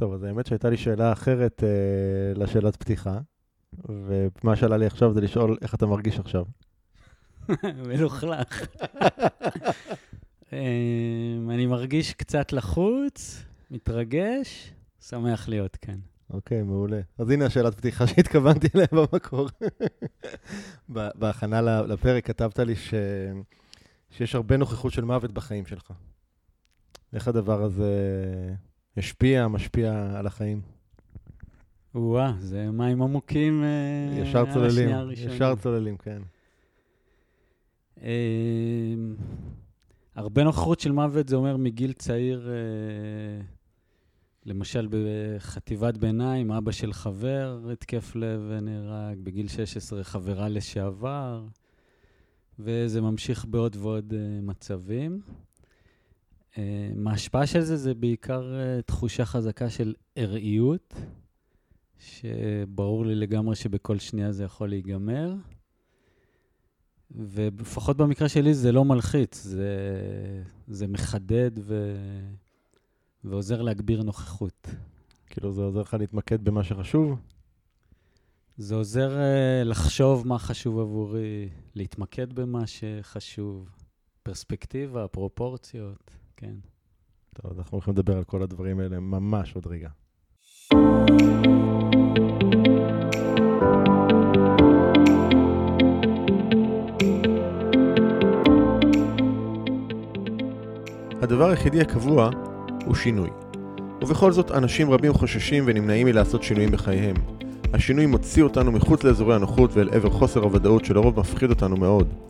טוב, אז האמת שהייתה לי שאלה אחרת אה, לשאלת פתיחה, ומה שעלה לי עכשיו זה לשאול איך אתה מרגיש עכשיו. מלוכלך. אמ, אני מרגיש קצת לחוץ, מתרגש, שמח להיות כאן. אוקיי, מעולה. אז הנה השאלת פתיחה שהתכוונתי אליה במקור. בהכנה לפרק כתבת לי ש... שיש הרבה נוכחות של מוות בחיים שלך. איך הדבר הזה השפיע, משפיע על החיים? וואה, זה מים עמוקים אה, ישר צוללים, ישר צוללים, כן. אמ, הרבה נוכחות של מוות זה אומר מגיל צעיר, אה, למשל בחטיבת ביניים, אבא של חבר התקף לב ונהרג, בגיל 16 חברה לשעבר, וזה ממשיך בעוד ועוד אה, מצבים. ההשפעה של זה זה בעיקר תחושה חזקה של ארעיות. שברור לי לגמרי שבכל שנייה זה יכול להיגמר. ולפחות במקרה שלי זה לא מלחיץ, זה, זה מחדד ו... ועוזר להגביר נוכחות. כאילו זה עוזר לך להתמקד במה שחשוב? זה עוזר uh, לחשוב מה חשוב עבורי, להתמקד במה שחשוב, פרספקטיבה, פרופורציות, כן. טוב, אנחנו הולכים לדבר על כל הדברים האלה ממש עוד רגע. הדבר היחידי הקבוע הוא שינוי. ובכל זאת, אנשים רבים חוששים ונמנעים מלעשות שינויים בחייהם. השינוי מוציא אותנו מחוץ לאזורי הנוחות ואל עבר חוסר הוודאות שלרוב מפחיד אותנו מאוד.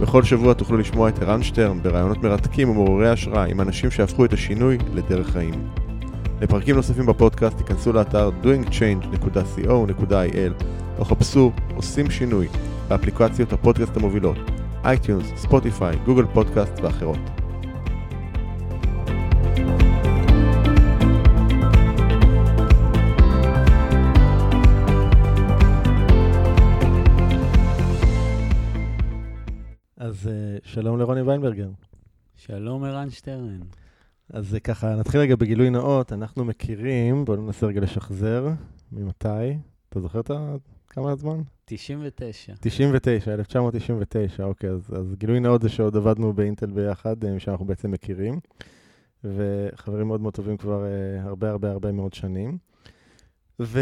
בכל שבוע תוכלו לשמוע את ערן שטרן בראיונות מרתקים ומעוררי השראה עם אנשים שהפכו את השינוי לדרך חיים. לפרקים נוספים בפודקאסט תיכנסו לאתר doingchange.co.il או חפשו עושים שינוי באפליקציות הפודקאסט המובילות iTunes, Spotify, Google Podcast ואחרות. אז אה, שלום לרוני ויינברגר. שלום ערן שטרן. אז ככה, נתחיל רגע בגילוי נאות, אנחנו מכירים, בואו ננסה רגע לשחזר, ממתי? אתה זוכר את ה... כמה זמן? 99. 99, 1999, אוקיי, אז, אז גילוי נאות זה שעוד עבדנו באינטל ביחד, אה, שאנחנו בעצם מכירים, וחברים מאוד מאוד טובים כבר uh, הרבה הרבה הרבה מאוד שנים. ו...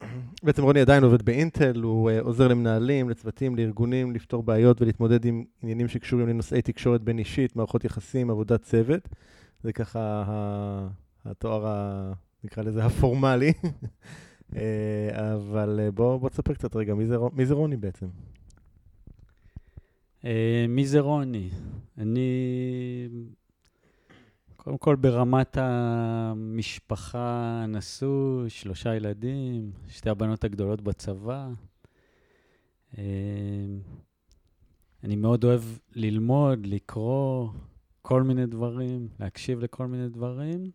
בעצם רוני עדיין עובד באינטל, הוא uh, עוזר למנהלים, לצוותים, לארגונים, לפתור בעיות ולהתמודד עם עניינים שקשורים לנושאי תקשורת בין אישית, מערכות יחסים, עבודת צוות. זה ככה התואר, ה, נקרא לזה, הפורמלי. uh, אבל uh, בוא, בוא תספר קצת רגע, מי זה, מי זה רוני בעצם? מי זה רוני? אני קודם כל, ברמת המשפחה נשוי, שלושה ילדים, שתי הבנות הגדולות בצבא. אה, אני מאוד אוהב ללמוד, לקרוא כל מיני דברים, להקשיב לכל מיני דברים.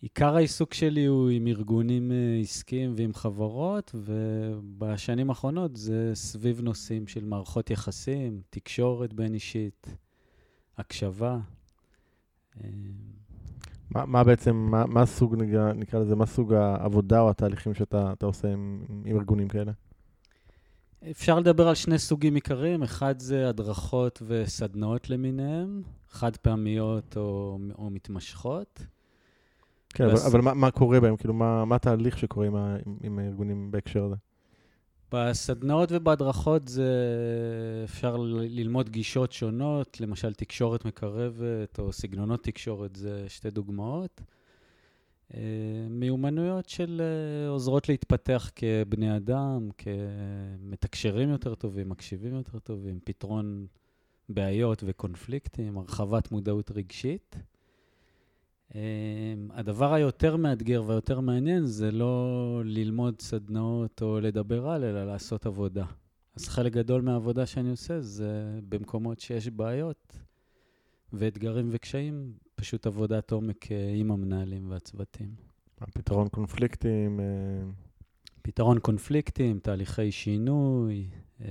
עיקר העיסוק שלי הוא עם ארגונים אה, עסקיים ועם חברות, ובשנים האחרונות זה סביב נושאים של מערכות יחסים, תקשורת בין אישית, הקשבה. מה, מה בעצם, מה, מה סוג, נקרא לזה, מה סוג העבודה או התהליכים שאתה עושה עם, עם ארגונים כאלה? אפשר לדבר על שני סוגים עיקריים. אחד זה הדרכות וסדנאות למיניהם, חד פעמיות או, או מתמשכות. כן, בס... אבל, אבל מה, מה קורה בהם? כאילו, מה, מה התהליך שקורה עם, ה, עם, עם הארגונים בהקשר הזה? בסדנאות ובהדרכות זה אפשר ללמוד גישות שונות, למשל תקשורת מקרבת או סגנונות תקשורת, זה שתי דוגמאות. אה, מיומנויות של אה, עוזרות להתפתח כבני אדם, כמתקשרים יותר טובים, מקשיבים יותר טובים, פתרון בעיות וקונפליקטים, הרחבת מודעות רגשית. הדבר היותר מאתגר והיותר מעניין זה לא ללמוד סדנאות או לדבר על, אלא לעשות עבודה. אז חלק גדול מהעבודה שאני עושה זה במקומות שיש בעיות ואתגרים וקשיים, פשוט עבודת עומק אה, עם המנהלים והצוותים. פתרון קונפליקטים. אה, פתרון קונפליקטים, תהליכי שינוי, אה,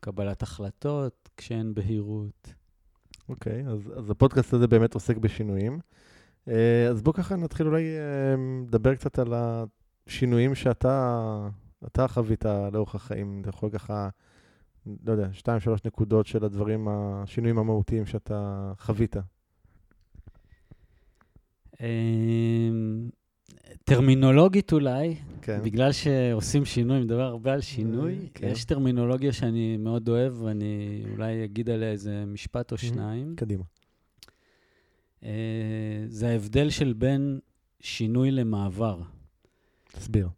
קבלת החלטות כשאין בהירות. אוקיי, okay, אז, אז הפודקאסט הזה באמת עוסק בשינויים. אז בואו ככה נתחיל אולי לדבר קצת על השינויים שאתה אתה חווית לאורך החיים. אתה יכול ככה, לא יודע, שתיים, שלוש נקודות של הדברים, השינויים המהותיים שאתה חווית. אמ, טרמינולוגית אולי, כן. בגלל שעושים שינוי, מדבר הרבה על שינוי, אה, כן. יש טרמינולוגיה שאני מאוד אוהב, ואני אולי אגיד עליה איזה משפט או שניים. קדימה. אה, זה ההבדל של בין שינוי למעבר. תסביר.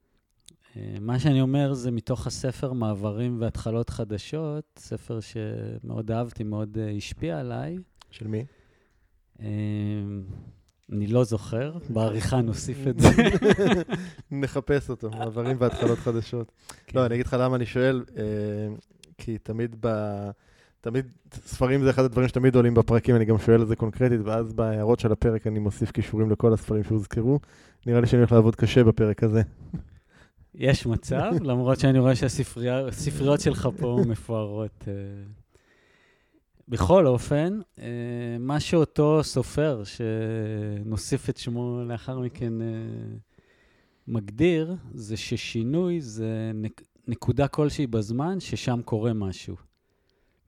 אה, מה שאני אומר זה מתוך הספר מעברים והתחלות חדשות, ספר שמאוד אהבתי, מאוד השפיע עליי. של מי? אני לא זוכר, בעריכה נוסיף את זה. נחפש אותו, מעברים והתחלות חדשות. כן. לא, אני אגיד לך למה אני שואל, אה, כי תמיד ב... תמיד, ספרים זה אחד הדברים שתמיד עולים בפרקים, אני גם שואל את זה קונקרטית, ואז בהערות של הפרק אני מוסיף קישורים לכל הספרים שהוזכרו. נראה לי שאני הולך לעבוד קשה בפרק הזה. יש מצב, למרות שאני רואה שהספריות שלך פה מפוארות. אה, בכל אופן, אה, מה שאותו סופר, שנוסיף את שמו לאחר מכן, אה, מגדיר, זה ששינוי זה נק, נקודה כלשהי בזמן ששם קורה משהו.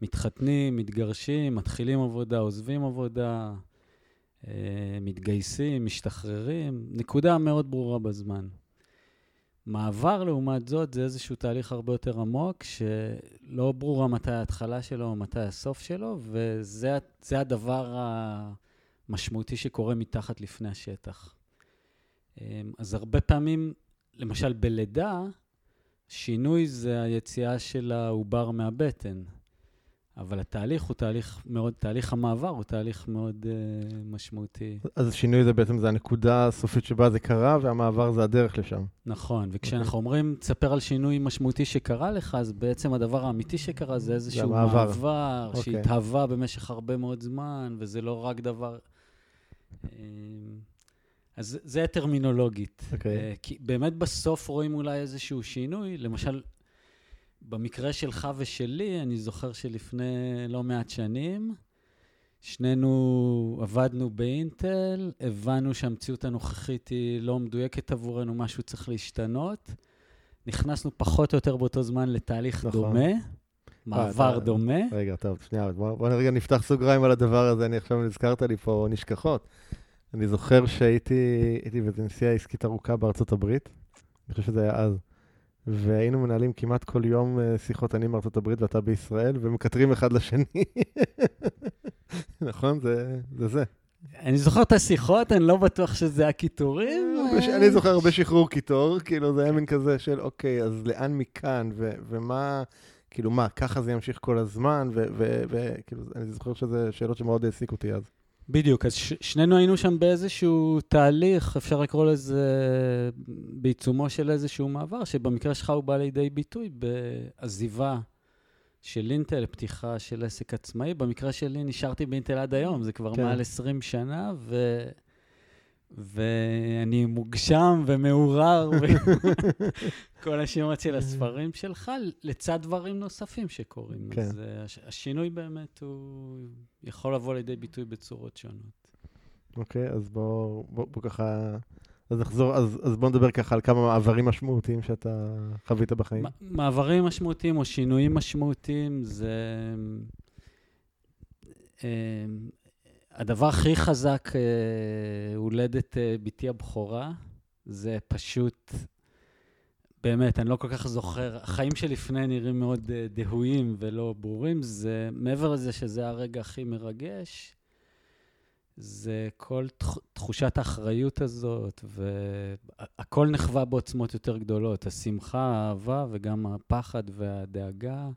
מתחתנים, מתגרשים, מתחילים עבודה, עוזבים עבודה, אה, מתגייסים, משתחררים, נקודה מאוד ברורה בזמן. מעבר, לעומת זאת, זה איזשהו תהליך הרבה יותר עמוק, שלא ברורה מתי ההתחלה שלו או מתי הסוף שלו, וזה הדבר המשמעותי שקורה מתחת לפני השטח. אמ, אז הרבה פעמים, למשל בלידה, שינוי זה היציאה של העובר מהבטן. אבל התהליך הוא תהליך מאוד, תהליך המעבר הוא תהליך מאוד uh, משמעותי. אז השינוי זה בעצם, זה הנקודה הסופית שבה זה קרה, והמעבר זה הדרך לשם. נכון, וכשאנחנו okay. אוקיי. אומרים, תספר על שינוי משמעותי שקרה לך, אז בעצם הדבר האמיתי שקרה זה איזשהו זה מעבר, מעבר okay. אוקיי. שהתהווה במשך הרבה מאוד זמן, וזה לא רק דבר... אה, אז זה טרמינולוגית. Okay. אוקיי. אה, כי באמת בסוף רואים אולי איזשהו שינוי, למשל, במקרה שלך ושלי, אני זוכר שלפני לא מעט שנים, שנינו עבדנו באינטל, הבנו שהמציאות הנוכחית היא לא מדויקת עבורנו, משהו צריך להשתנות. נכנסנו פחות או יותר באותו זמן לתהליך נכון. דומה, מעבר אתה, דומה. רגע, טוב, שנייה, בוא, בוא רגע נפתח סוגריים על הדבר הזה, אני עכשיו נזכרת לי פה נשכחות. אני זוכר שהייתי באיזו נסיעה עסקית ארוכה בארצות הברית, אני חושב שזה היה אז. והיינו מנהלים כמעט כל יום אה, שיחות אני מארצות הברית ואתה בישראל, ומקטרים אחד לשני. נכון? זה, זה זה. אני זוכר את השיחות, אני לא בטוח שזה הקיטורים. אה, אני זוכר הרבה שחרור קיטור, כאילו זה היה מין כזה של, אוקיי, אז לאן מכאן, ומה, כאילו מה, ככה זה ימשיך כל הזמן, וכאילו, אני זוכר שזה שאלות שמאוד העסיקו אותי אז. בדיוק, אז ש- שנינו היינו שם באיזשהו תהליך, אפשר לקרוא לזה בעיצומו של איזשהו מעבר, שבמקרה שלך הוא בא לידי ביטוי בעזיבה של אינטל, פתיחה של עסק עצמאי. במקרה שלי נשארתי באינטל עד היום, זה כבר כן. מעל 20 שנה, ו... ואני מוגשם ומעורר, וכל השמות של הספרים שלך, לצד דברים נוספים שקורים. כן. אז uh, השינוי באמת הוא יכול לבוא לידי ביטוי בצורות שונות. אוקיי, okay, אז בואו בוא, בוא ככה... אז נחזור, אז, אז בואו נדבר ככה על כמה מעברים משמעותיים שאתה חווית בחיים. מעברים משמעותיים או שינויים משמעותיים זה... הדבר הכי חזק, אה, הולדת אה, בתי הבכורה, זה פשוט, באמת, אני לא כל כך זוכר, החיים שלפני נראים מאוד אה, דהויים ולא ברורים, זה, מעבר לזה שזה הרגע הכי מרגש, זה כל תחושת האחריות הזאת, והכל נחווה בעוצמות יותר גדולות, השמחה, האהבה וגם הפחד והדאגה.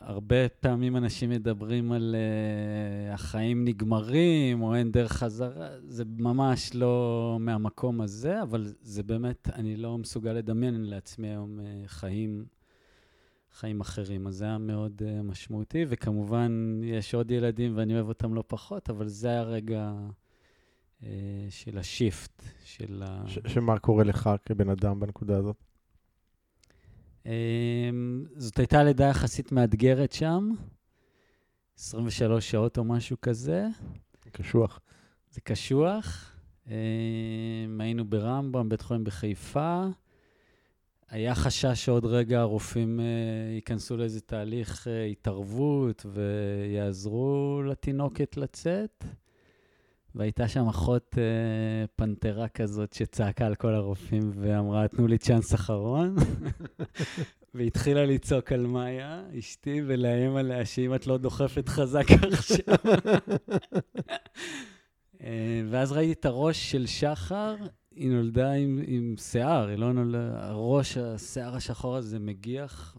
הרבה פעמים אנשים מדברים על uh, החיים נגמרים, או אין דרך חזרה, זה ממש לא מהמקום הזה, אבל זה באמת, אני לא מסוגל לדמיין לעצמי היום uh, חיים, חיים אחרים. אז זה היה מאוד uh, משמעותי, וכמובן, יש עוד ילדים ואני אוהב אותם לא פחות, אבל זה היה רגע uh, של השיפט, של ה... ש- שמה קורה לך כבן אדם בנקודה הזאת? אמ, זאת הייתה לידה יחסית מאתגרת שם, 23 שעות או משהו כזה. קשוח. זה קשוח. אמ, היינו ברמב"ם, בית חולים בחיפה. היה חשש שעוד רגע הרופאים uh, ייכנסו לאיזה תהליך uh, התערבות ויעזרו לתינוקת לצאת. והייתה שם אחות uh, פנתרה כזאת שצעקה על כל הרופאים ואמרה, תנו לי צ'אנס אחרון. והתחילה לצעוק על מאיה, אשתי, ולאיים עליה שאם את לא דוחפת חזק עכשיו. אה, ואז ראיתי את הראש של שחר, היא נולדה עם, עם שיער, היא לא נולדה, הראש, השיער השחור הזה מגיח,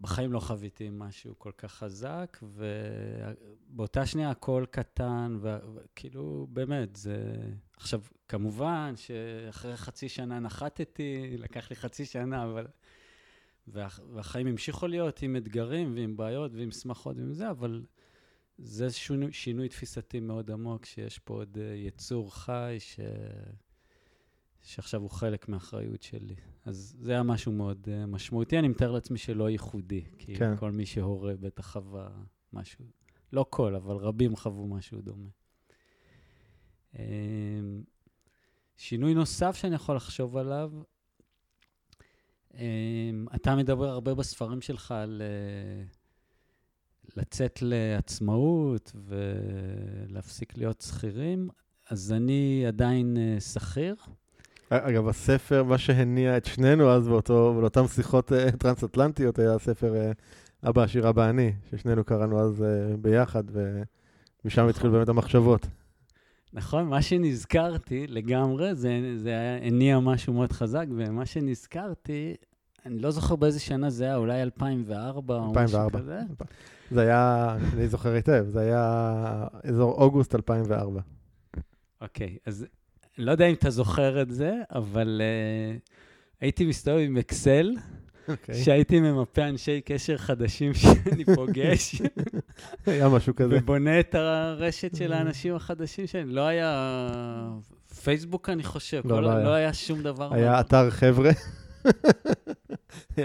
ובחיים לא חוויתי משהו כל כך חזק, ובאותה שנייה הכל קטן, וכאילו, באמת, זה... עכשיו, כמובן שאחרי חצי שנה נחתתי, לקח לי חצי שנה, אבל... והח... והחיים המשיכו להיות עם אתגרים ועם בעיות ועם שמחות ועם זה, אבל זה שינוי, שינוי תפיסתי מאוד עמוק, שיש פה עוד uh, יצור חי ש... שעכשיו הוא חלק מהאחריות שלי. אז זה היה משהו מאוד uh, משמעותי. אני מתאר לעצמי שלא ייחודי, כי כן. כל מי שהורה בטח חווה משהו, לא כל, אבל רבים חוו משהו דומה. Um, שינוי נוסף שאני יכול לחשוב עליו, um, אתה מדבר הרבה בספרים שלך על... Uh, לצאת לעצמאות ולהפסיק להיות שכירים, אז אני עדיין uh, שכיר. אגב, הספר, מה שהניע את שנינו אז באותו, באותן שיחות uh, טרנס-אטלנטיות, היה הספר uh, אבא עשיר אבא אני, ששנינו קראנו אז uh, ביחד, ומשם נכון. התחילו באמת המחשבות. נכון, מה שנזכרתי לגמרי, זה, זה הניע משהו מאוד חזק, ומה שנזכרתי, אני לא זוכר באיזה שנה זה היה, אולי 2004 או משהו כזה. זה היה, אני זוכר היטב, זה היה אזור אוגוסט 2004. אוקיי, okay, אז לא יודע אם אתה זוכר את זה, אבל uh, הייתי מסתובב עם אקסל, okay. אוקיי. שהייתי ממפה אנשי קשר חדשים שאני פוגש. היה משהו כזה. ובונה את הרשת של האנשים החדשים שאני, לא היה פייסבוק, אני חושב, לא, לא, לא היה שום דבר. היה אתר חבר'ה.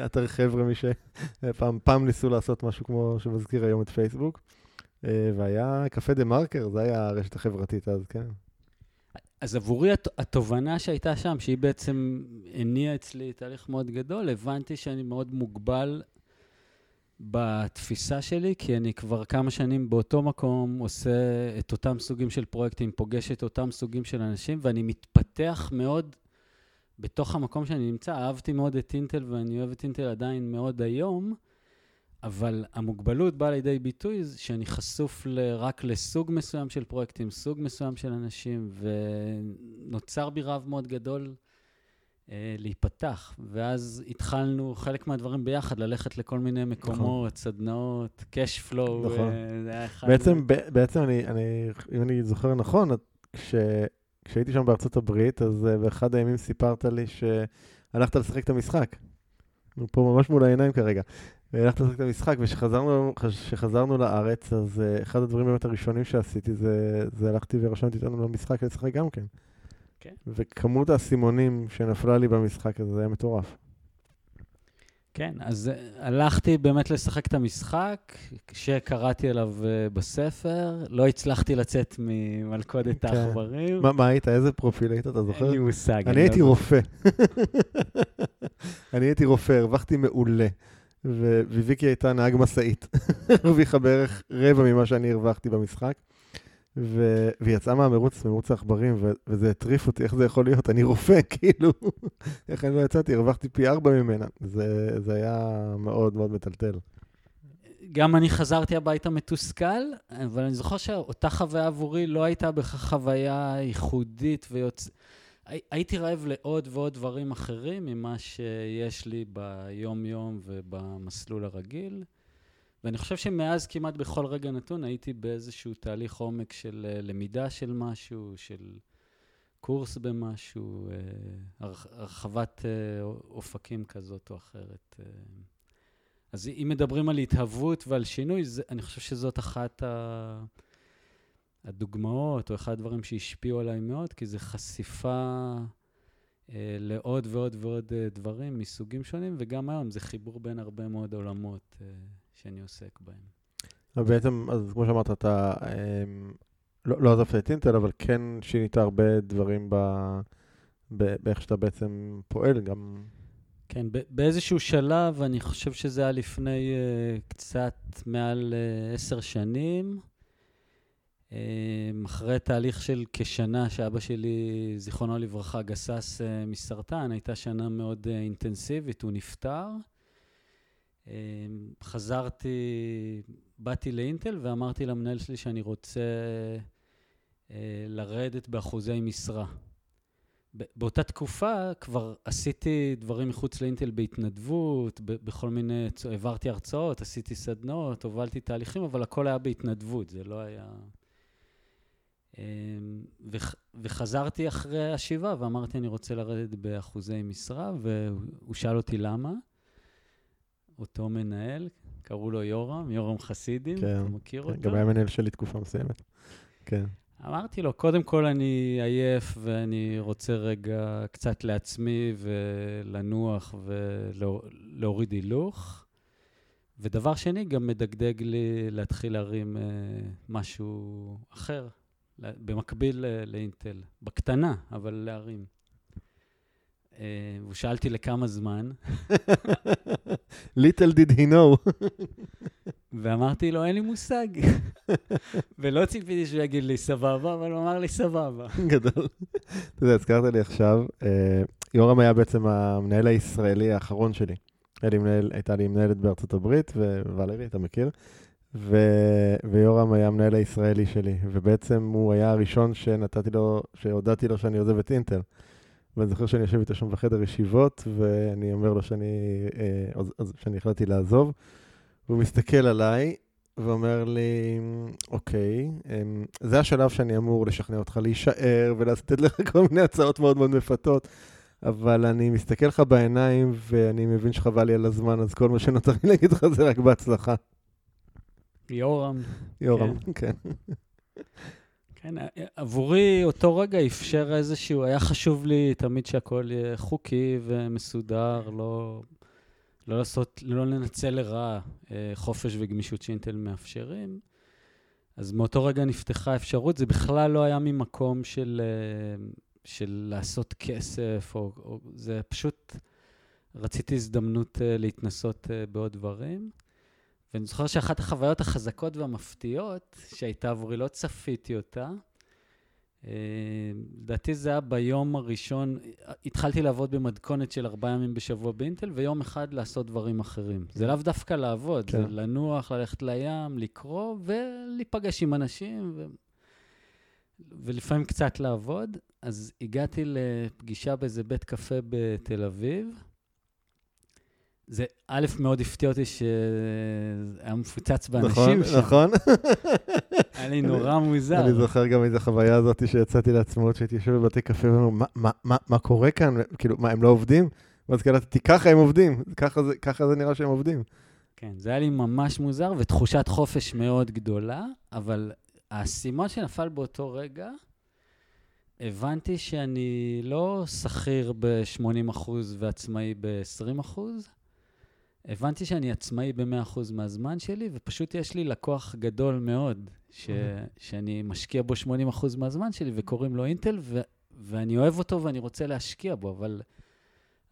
אתר חבר'ה מי שפעם פעם ניסו לעשות משהו כמו שמזכיר היום את פייסבוק. אה, והיה קפה דה מרקר, זה היה הרשת החברתית אז, כן. אז עבורי הת, התובנה שהייתה שם, שהיא בעצם הניעה אצלי תהליך מאוד גדול, הבנתי שאני מאוד מוגבל בתפיסה שלי, כי אני כבר כמה שנים באותו מקום עושה את אותם סוגים של פרויקטים, פוגש את אותם סוגים של אנשים, ואני מתפתח מאוד בתוך המקום שאני נמצא, אהבתי מאוד את אינטל ואני אוהב את אינטל עדיין מאוד היום, אבל המוגבלות באה לידי ביטוי שאני חשוף ל, רק לסוג מסוים של פרויקטים, סוג מסוים של אנשים, ונוצר בי רב מאוד גדול אה, להיפתח. ואז התחלנו חלק מהדברים ביחד, ללכת לכל מיני מקומות, נכון. סדנאות, cash flow, נכון. אה, זה היה אחד... בעצם, ב, בעצם אני, אני, אם אני זוכר נכון, כש... כשהייתי שם בארצות הברית, אז uh, באחד הימים סיפרת לי שהלכת לשחק את המשחק. אנחנו פה ממש מול העיניים כרגע. הלכת לשחק את המשחק, וכשחזרנו לארץ, אז uh, אחד הדברים באמת הראשונים שעשיתי זה, זה הלכתי ורשמתי אותנו למשחק לשחק גם כן. כן. וכמות האסימונים שנפלה לי במשחק הזה, זה היה מטורף. כן, אז אה, הלכתי באמת לשחק את המשחק, שקראתי עליו uh, בספר, לא הצלחתי לצאת ממלכודת כן. העכברים. מה, מה היית? איזה פרופיל היית, אתה זוכר? אין לי מושג. אני הייתי לא רופא. אני הייתי רופא, הרווחתי מעולה. וויקי הייתה נהג משאית. הרוויחה בערך רבע ממה שאני הרווחתי במשחק. ו... יצאה מהמרוץ, מרוץ העכברים, ו... וזה הטריף אותי, איך זה יכול להיות? אני רופא, כאילו, איך אני לא יצאתי? הרווחתי פי ארבע ממנה. זה, זה היה מאוד מאוד מטלטל. גם אני חזרתי הביתה מתוסכל, אבל אני זוכר שאותה חוויה עבורי לא הייתה בכך חוויה ייחודית ויוצ... הייתי רעב לעוד ועוד דברים אחרים ממה שיש לי ביום-יום ובמסלול הרגיל. ואני חושב שמאז כמעט בכל רגע נתון הייתי באיזשהו תהליך עומק של אה, למידה של משהו, של קורס במשהו, אה, הרחבת אה, אופקים כזאת או אחרת. אז אם מדברים על התהוות ועל שינוי, אני חושב שזאת אחת ה... הדוגמאות, או אחד הדברים שהשפיעו עליי מאוד, כי זו חשיפה אה, לעוד ועוד ועוד אה, דברים מסוגים שונים, וגם היום זה חיבור בין הרבה מאוד עולמות אה, שאני עוסק בהם. ובעצם, אז כמו שאמרת, אתה אה, לא, לא עזבת את אינטל, אבל כן שינית הרבה דברים ב, ב, באיך שאתה בעצם פועל, גם... כן, באיזשהו שלב, אני חושב שזה היה לפני uh, קצת מעל uh, עשר שנים, uh, אחרי תהליך של כשנה שאבא שלי, זיכרונו לברכה, גסס uh, מסרטן, הייתה שנה מאוד uh, אינטנסיבית, הוא נפטר. Uh, חזרתי, באתי לאינטל ואמרתי למנהל שלי שאני רוצה uh, לרדת באחוזי משרה. באותה תקופה כבר עשיתי דברים מחוץ לאינטל בהתנדבות, בכל מיני, העברתי הרצאות, עשיתי סדנאות, הובלתי תהליכים, אבל הכל היה בהתנדבות, זה לא היה... אמ, וחזרתי אחרי השבעה ואמרתי, אני רוצה לרדת באחוזי משרה, והוא שאל אותי למה. אותו מנהל, קראו לו יורם, יורם חסידים, כן, אתה מכיר כן, אותו? גם היה מנהל שלי תקופה מסוימת, כן. אמרתי לו, קודם כל אני עייף ואני רוצה רגע קצת לעצמי ולנוח ולהוריד הילוך. ודבר שני, גם מדגדג לי להתחיל להרים uh, משהו אחר, במקביל לאינטל, בקטנה, אבל להרים. Uh, והוא שאלתי לכמה זמן. Little did he know. ואמרתי לו, אין לי מושג. ולא ציפיתי שהוא יגיד לי סבבה, אבל הוא אמר לי סבבה. גדול. אתה יודע, הזכרת לי עכשיו, אה, יורם היה בעצם המנהל הישראלי האחרון שלי. הייתה לי מנהלת בארצות הברית, וואלרי, אתה מכיר? ו... ויורם היה המנהל הישראלי שלי, ובעצם הוא היה הראשון שנתתי לו, שהודעתי לו שאני עוזב את אינטל. ואני זוכר שאני יושב איתו שם בחדר ישיבות, ואני אומר לו שאני, אה, שאני החלטתי לעזוב. והוא מסתכל עליי ואומר לי, אוקיי, אמ, זה השלב שאני אמור לשכנע אותך להישאר ולתת לך כל מיני הצעות מאוד מאוד מפתות, אבל אני מסתכל לך בעיניים ואני מבין שחבל לי על הזמן, אז כל מה שנותר לי להגיד לך זה רק בהצלחה. יורם. יורם, כן. כן. כן, עבורי אותו רגע אפשר איזשהו, היה חשוב לי תמיד שהכל יהיה חוקי ומסודר, לא... לא לעשות, לא לנצל לרעה אה, חופש וגמישות שאינטל מאפשרים. אז מאותו רגע נפתחה אפשרות, זה בכלל לא היה ממקום של, אה, של לעשות כסף, או, או זה פשוט, רציתי הזדמנות אה, להתנסות בעוד דברים. ואני זוכר שאחת החוויות החזקות והמפתיעות שהייתה עבורי, לא צפיתי אותה, לדעתי זה היה ביום הראשון, התחלתי לעבוד במתכונת של ארבעה ימים בשבוע באינטל, ויום אחד לעשות דברים אחרים. זה לאו דווקא לעבוד, כן. זה לנוח, ללכת לים, לקרוא ולהיפגש עם אנשים, ו... ולפעמים קצת לעבוד. אז הגעתי לפגישה באיזה בית קפה בתל אביב, זה א', מאוד הפתיע אותי שהיה מפוצץ באנשים נכון, נכון. היה לי נורא מוזר. אני זוכר גם איזה חוויה הזאת שיצאתי לעצמאות, שהייתי יושב בבתי קפה ואומר, מה קורה כאן? כאילו, מה, הם לא עובדים? ואז קלטתי, ככה הם עובדים, ככה זה נראה שהם עובדים. כן, זה היה לי ממש מוזר, ותחושת חופש מאוד גדולה, אבל האסימון שנפל באותו רגע, הבנתי שאני לא שכיר ב-80% ועצמאי ב-20%, הבנתי שאני עצמאי ב-100% מהזמן שלי, ופשוט יש לי לקוח גדול מאוד, ש... שאני משקיע בו 80% מהזמן שלי, וקוראים לו אינטל, ו... ואני אוהב אותו ואני רוצה להשקיע בו, אבל,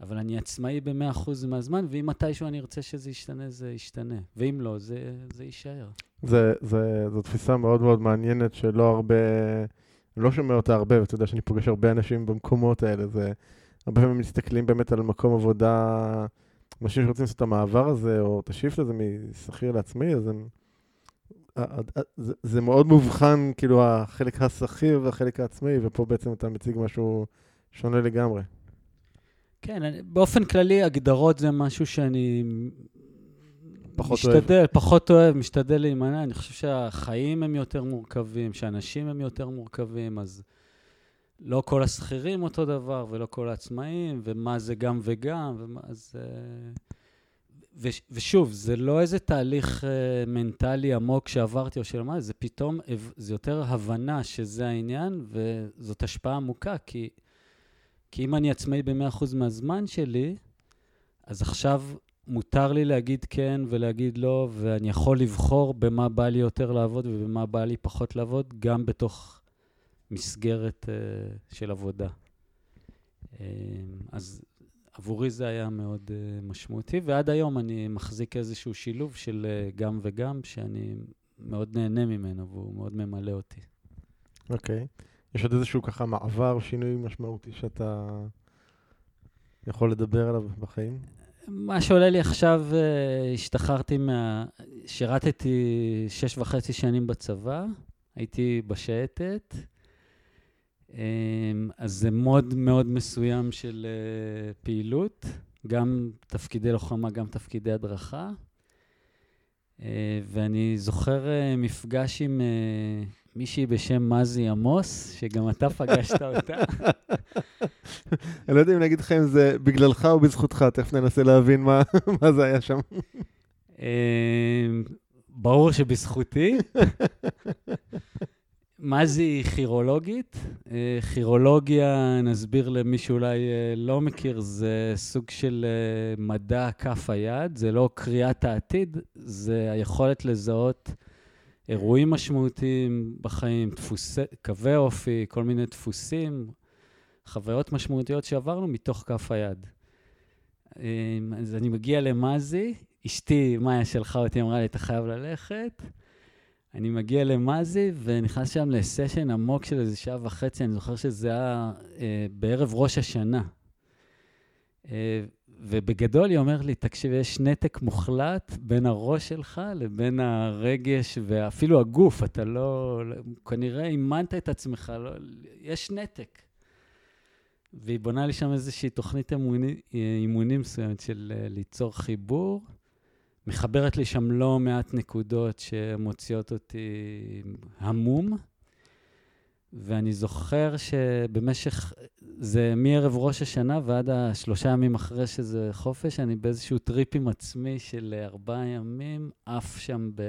אבל אני עצמאי ב-100% מהזמן, ואם מתישהו אני ארצה שזה ישתנה, זה ישתנה. ואם לא, זה, זה יישאר. זה, זה, זו תפיסה מאוד מאוד מעניינת, שלא הרבה, לא שומע אותה הרבה, ואתה יודע שאני פוגש הרבה אנשים במקומות האלה, זה... הרבה פעמים מסתכלים באמת על מקום עבודה... אנשים שרוצים לעשות את המעבר הזה, או את השיפט הזה משכיר לעצמי, אז הם... זה, זה מאוד מובחן, כאילו, החלק השכיר והחלק העצמאי, ופה בעצם אתה מציג משהו שונה לגמרי. כן, אני, באופן כללי, הגדרות זה משהו שאני פחות משתדל, אוהב. פחות אוהב, משתדל להימנע. אני חושב שהחיים הם יותר מורכבים, שאנשים הם יותר מורכבים, אז לא כל השכירים אותו דבר, ולא כל העצמאים, ומה זה גם וגם, ומה זה... ו, ושוב, זה לא איזה תהליך uh, מנטלי עמוק שעברתי או שלמדתי, זה פתאום, זה יותר הבנה שזה העניין, וזאת השפעה עמוקה, כי, כי אם אני עצמאי ב-100% מהזמן שלי, אז עכשיו מותר לי להגיד כן ולהגיד לא, ואני יכול לבחור במה בא לי יותר לעבוד ובמה בא לי פחות לעבוד, גם בתוך מסגרת uh, של עבודה. Uh, אז עבורי זה היה מאוד uh, משמעותי, ועד היום אני מחזיק איזשהו שילוב של uh, גם וגם, שאני מאוד נהנה ממנו והוא מאוד ממלא אותי. אוקיי. Okay. יש עוד איזשהו ככה מעבר, שינוי משמעותי שאתה יכול לדבר עליו בחיים? מה שעולה לי עכשיו, השתחררתי מה... שירתתי שש וחצי שנים בצבא, הייתי בשייטת. אמ, אז זה מוד מאוד מסוים של אה, פעילות, גם תפקידי לוחמה, גם תפקידי הדרכה. אה, ואני זוכר אה, מפגש עם מישהי בשם מזי עמוס, שגם אתה פגשת אותה. אני לא יודע אם להגיד לך אם זה בגללך או בזכותך, תכף ננסה להבין מה, מה זה היה שם. ברור שבזכותי. מה זה כירולוגית? אה, כירולוגיה, נסביר למי שאולי אה, לא מכיר, זה סוג של אה, מדע כף היד, זה לא קריאת העתיד, זה היכולת לזהות אירועים משמעותיים בחיים, דפוסי, קווי אופי, כל מיני דפוסים, חוויות משמעותיות שעברנו מתוך כף היד. אז אני מגיע למזי, אשתי, מאיה שלחה אותי, אמרה לי, אתה חייב ללכת. אני מגיע למאזי ונכנס שם לסשן עמוק של איזה שעה וחצי, אני זוכר שזה היה אה, בערב ראש השנה. אה, ובגדול היא אומרת לי, תקשיב, יש נתק מוחלט בין הראש שלך לבין הרגש ואפילו הגוף, אתה לא, כנראה אימנת את עצמך, לא, יש נתק. והיא בונה לי שם איזושהי תוכנית אימונים, אימונים מסוימת של אה, ליצור חיבור. מחברת לי שם לא מעט נקודות שמוציאות אותי המום, ואני זוכר שבמשך, זה מערב ראש השנה ועד השלושה ימים אחרי שזה חופש, אני באיזשהו טריפ עם עצמי של ארבעה ימים, עף שם ב...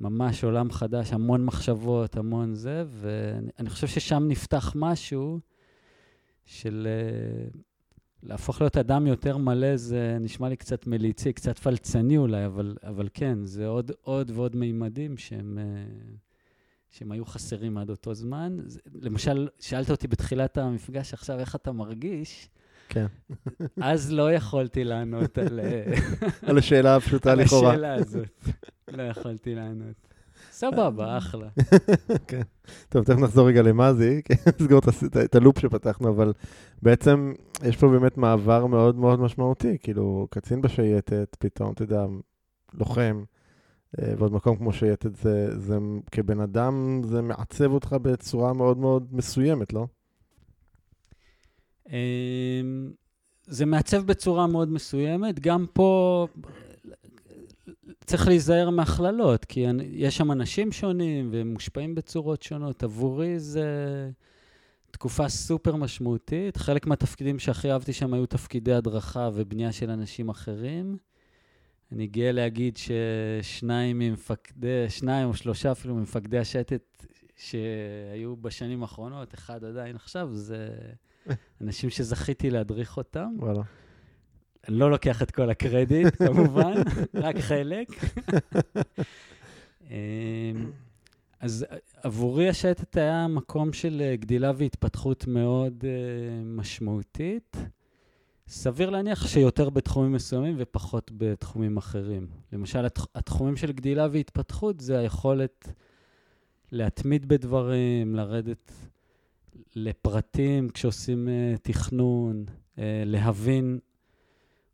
ממש עולם חדש, המון מחשבות, המון זה, ואני חושב ששם נפתח משהו של... להפוך להיות אדם יותר מלא זה נשמע לי קצת מליצי, קצת פלצני אולי, אבל, אבל כן, זה עוד, עוד ועוד מימדים שהם, אה, שהם היו חסרים עד אותו זמן. למשל, שאלת אותי בתחילת המפגש עכשיו, איך אתה מרגיש? כן. אז לא יכולתי לענות על... אה, על השאלה הפשוטה לכאורה. על השאלה הזאת. לא יכולתי לענות. סבבה, אחלה. כן. טוב, תכף נחזור רגע למאזי, נסגור את הלופ שפתחנו, אבל בעצם יש פה באמת מעבר מאוד מאוד משמעותי, כאילו, קצין בשייטת, פתאום, אתה יודע, לוחם, אה, ועוד מקום כמו שייטת, זה, זה כבן אדם, זה מעצב אותך בצורה מאוד מאוד מסוימת, לא? אמ, זה מעצב בצורה מאוד מסוימת. גם פה צריך להיזהר מהכללות, כי יש שם אנשים שונים והם מושפעים בצורות שונות. עבורי זה תקופה סופר משמעותית. חלק מהתפקידים שהכי אהבתי שם היו תפקידי הדרכה ובנייה של אנשים אחרים. אני גאה להגיד ששניים ממפקדי, שניים או שלושה אפילו ממפקדי השייטת שהיו בשנים האחרונות, אחד עדיין עכשיו, זה אנשים שזכיתי להדריך אותם. וואלה. לא לוקח את כל הקרדיט, כמובן, רק חלק. אמ, אז עבורי השייטת היה מקום של אה, גדילה והתפתחות מאוד uh, משמעותית. סביר להניח שיותר בתחומים מסוימים ופחות בתחומים אחרים. למשל, התח- התחומים של גדילה והתפתחות זה היכולת להתמיד בדברים, לרדת לפרטים כשעושים uh, תכנון, uh, להבין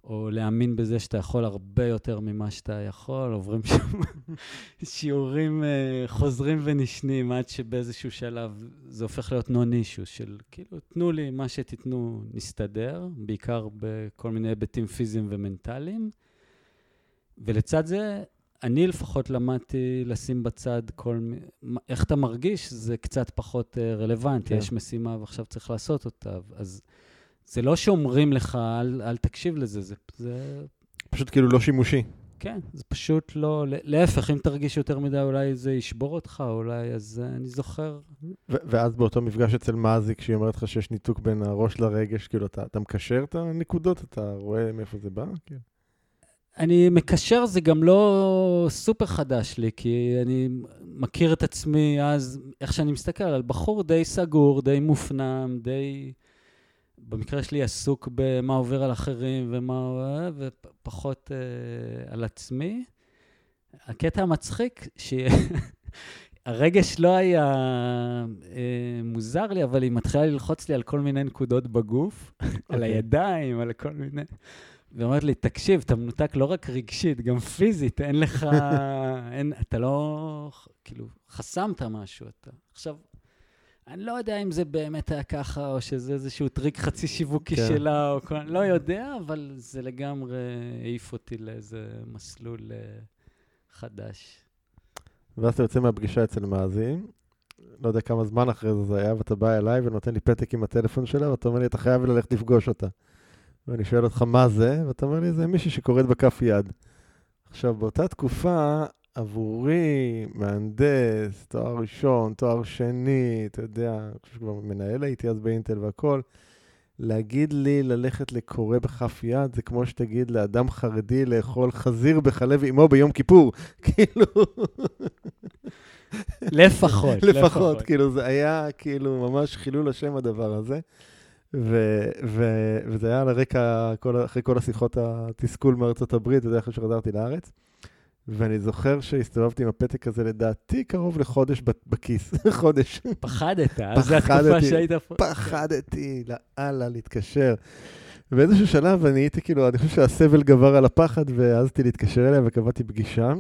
או להאמין בזה שאתה יכול הרבה יותר ממה שאתה יכול, עוברים שם שיעורים uh, חוזרים ונשנים עד שבאיזשהו שלב זה הופך להיות נון אישו של כאילו, תנו לי מה שתיתנו, נסתדר, בעיקר בכל מיני היבטים פיזיים ומנטליים. ולצד זה, אני לפחות למדתי לשים בצד כל. איך אתה מרגיש, זה קצת פחות uh, רלוונטי. כן. יש משימה ועכשיו צריך לעשות אותה. אז זה לא שאומרים לך, אל, אל תקשיב לזה, זה, זה... פשוט כאילו לא שימושי. כן, זה פשוט לא... להפך, אם תרגיש יותר מדי, אולי זה ישבור אותך, אולי, אז uh, אני זוכר. ו- ואז באותו מפגש אצל מזי, כשהיא אומרת לך שיש ניתוק בין הראש לרגש, כאילו, אתה, אתה מקשר את הנקודות? אתה רואה מאיפה זה בא? כן. אני מקשר, זה גם לא סופר חדש לי, כי אני מכיר את עצמי אז, איך שאני מסתכל על בחור די סגור, די מופנם, די... במקרה שלי עסוק במה עובר על אחרים ומה... ופחות uh, על עצמי. הקטע המצחיק, שהרגש לא היה uh, מוזר לי, אבל היא מתחילה ללחוץ לי על כל מיני נקודות בגוף, okay. על אוקיי. הידיים, על כל מיני... ואומרת לי, תקשיב, אתה מנותק לא רק רגשית, גם פיזית, אין לך... אין, אתה לא... כאילו, חסמת משהו. אתה... עכשיו, אני לא יודע אם זה באמת היה ככה, או שזה איזשהו טריק חצי שיווקי כן. שלה, או כל... לא יודע, אבל זה לגמרי העיף אותי לאיזה מסלול uh, חדש. ואז אתה יוצא מהפגישה אצל מאזין, לא יודע כמה זמן אחרי זה זה היה, ואתה בא אליי ונותן לי פתק עם הטלפון שלה, ואתה אומר לי, אתה חייב ללכת לפגוש אותה. ואני שואל אותך מה זה, ואתה אומר לי, זה מישהי שקוראת בכף יד. עכשיו, באותה תקופה, עבורי, מהנדס, תואר ראשון, תואר שני, אתה יודע, אני חושב שכבר מנהל הייתי אז באינטל והכל, להגיד לי ללכת לקורא בכף יד, זה כמו שתגיד לאדם חרדי לאכול חזיר בחלב אמו ביום כיפור. כאילו... לפחות, לפחות. כאילו, זה היה כאילו ממש חילול השם הדבר הזה. ו- ו- וזה היה על הרקע, כל, אחרי כל השיחות התסכול מארצות הברית, זה היה אחרי שחזרתי לארץ. ואני זוכר שהסתובבתי עם הפתק הזה, לדעתי, קרוב לחודש בכיס. חודש. פחדת, אז זו התקופה שהיית פה. פחדתי, לאללה, להתקשר. באיזשהו שלב אני הייתי כאילו, אני חושב שהסבל גבר על הפחד, והעזתי להתקשר אליה וקבעתי פגישה.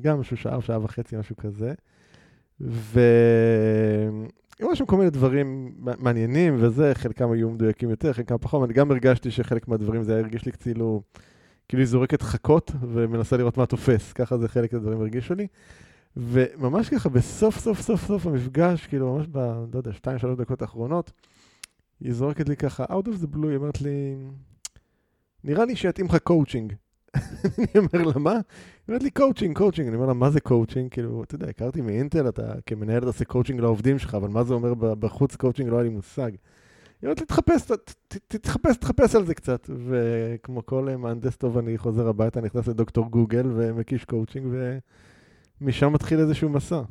גם משהו שעה או שעה וחצי, משהו כזה. ו... היו שם כל מיני דברים מעניינים וזה, חלקם היו מדויקים יותר, חלקם פחות, ואני גם הרגשתי שחלק מהדברים זה היה הרגיש לי כאילו, כאילו היא זורקת חכות ומנסה לראות מה תופס, ככה זה חלק מהדברים הרגישו לי. וממש ככה, בסוף סוף סוף סוף המפגש, כאילו ממש ב, לא יודע, שתיים, שלוש דקות האחרונות, היא זורקת לי ככה, out of the blue, היא אומרת לי, נראה לי שיתאים לך קואוצ'ינג. אני אומר לה, מה? היא אומרת לי, coaching, coaching. אני אומר לה, מה זה קואוצ'ינג? כאילו, אתה יודע, הכרתי מאינטל, אתה כמנהל אתה עושה קואוצ'ינג לעובדים שלך, אבל מה זה אומר בחוץ קואוצ'ינג? לא היה לי מושג. היא אומרת לי, תחפש, תתחפש, תחפש על זה קצת. וכמו כל מהנדס טוב, אני חוזר הביתה, נכנס לדוקטור גוגל ומקיש קואוצ'ינג, ומשם מתחיל איזשהו מסע.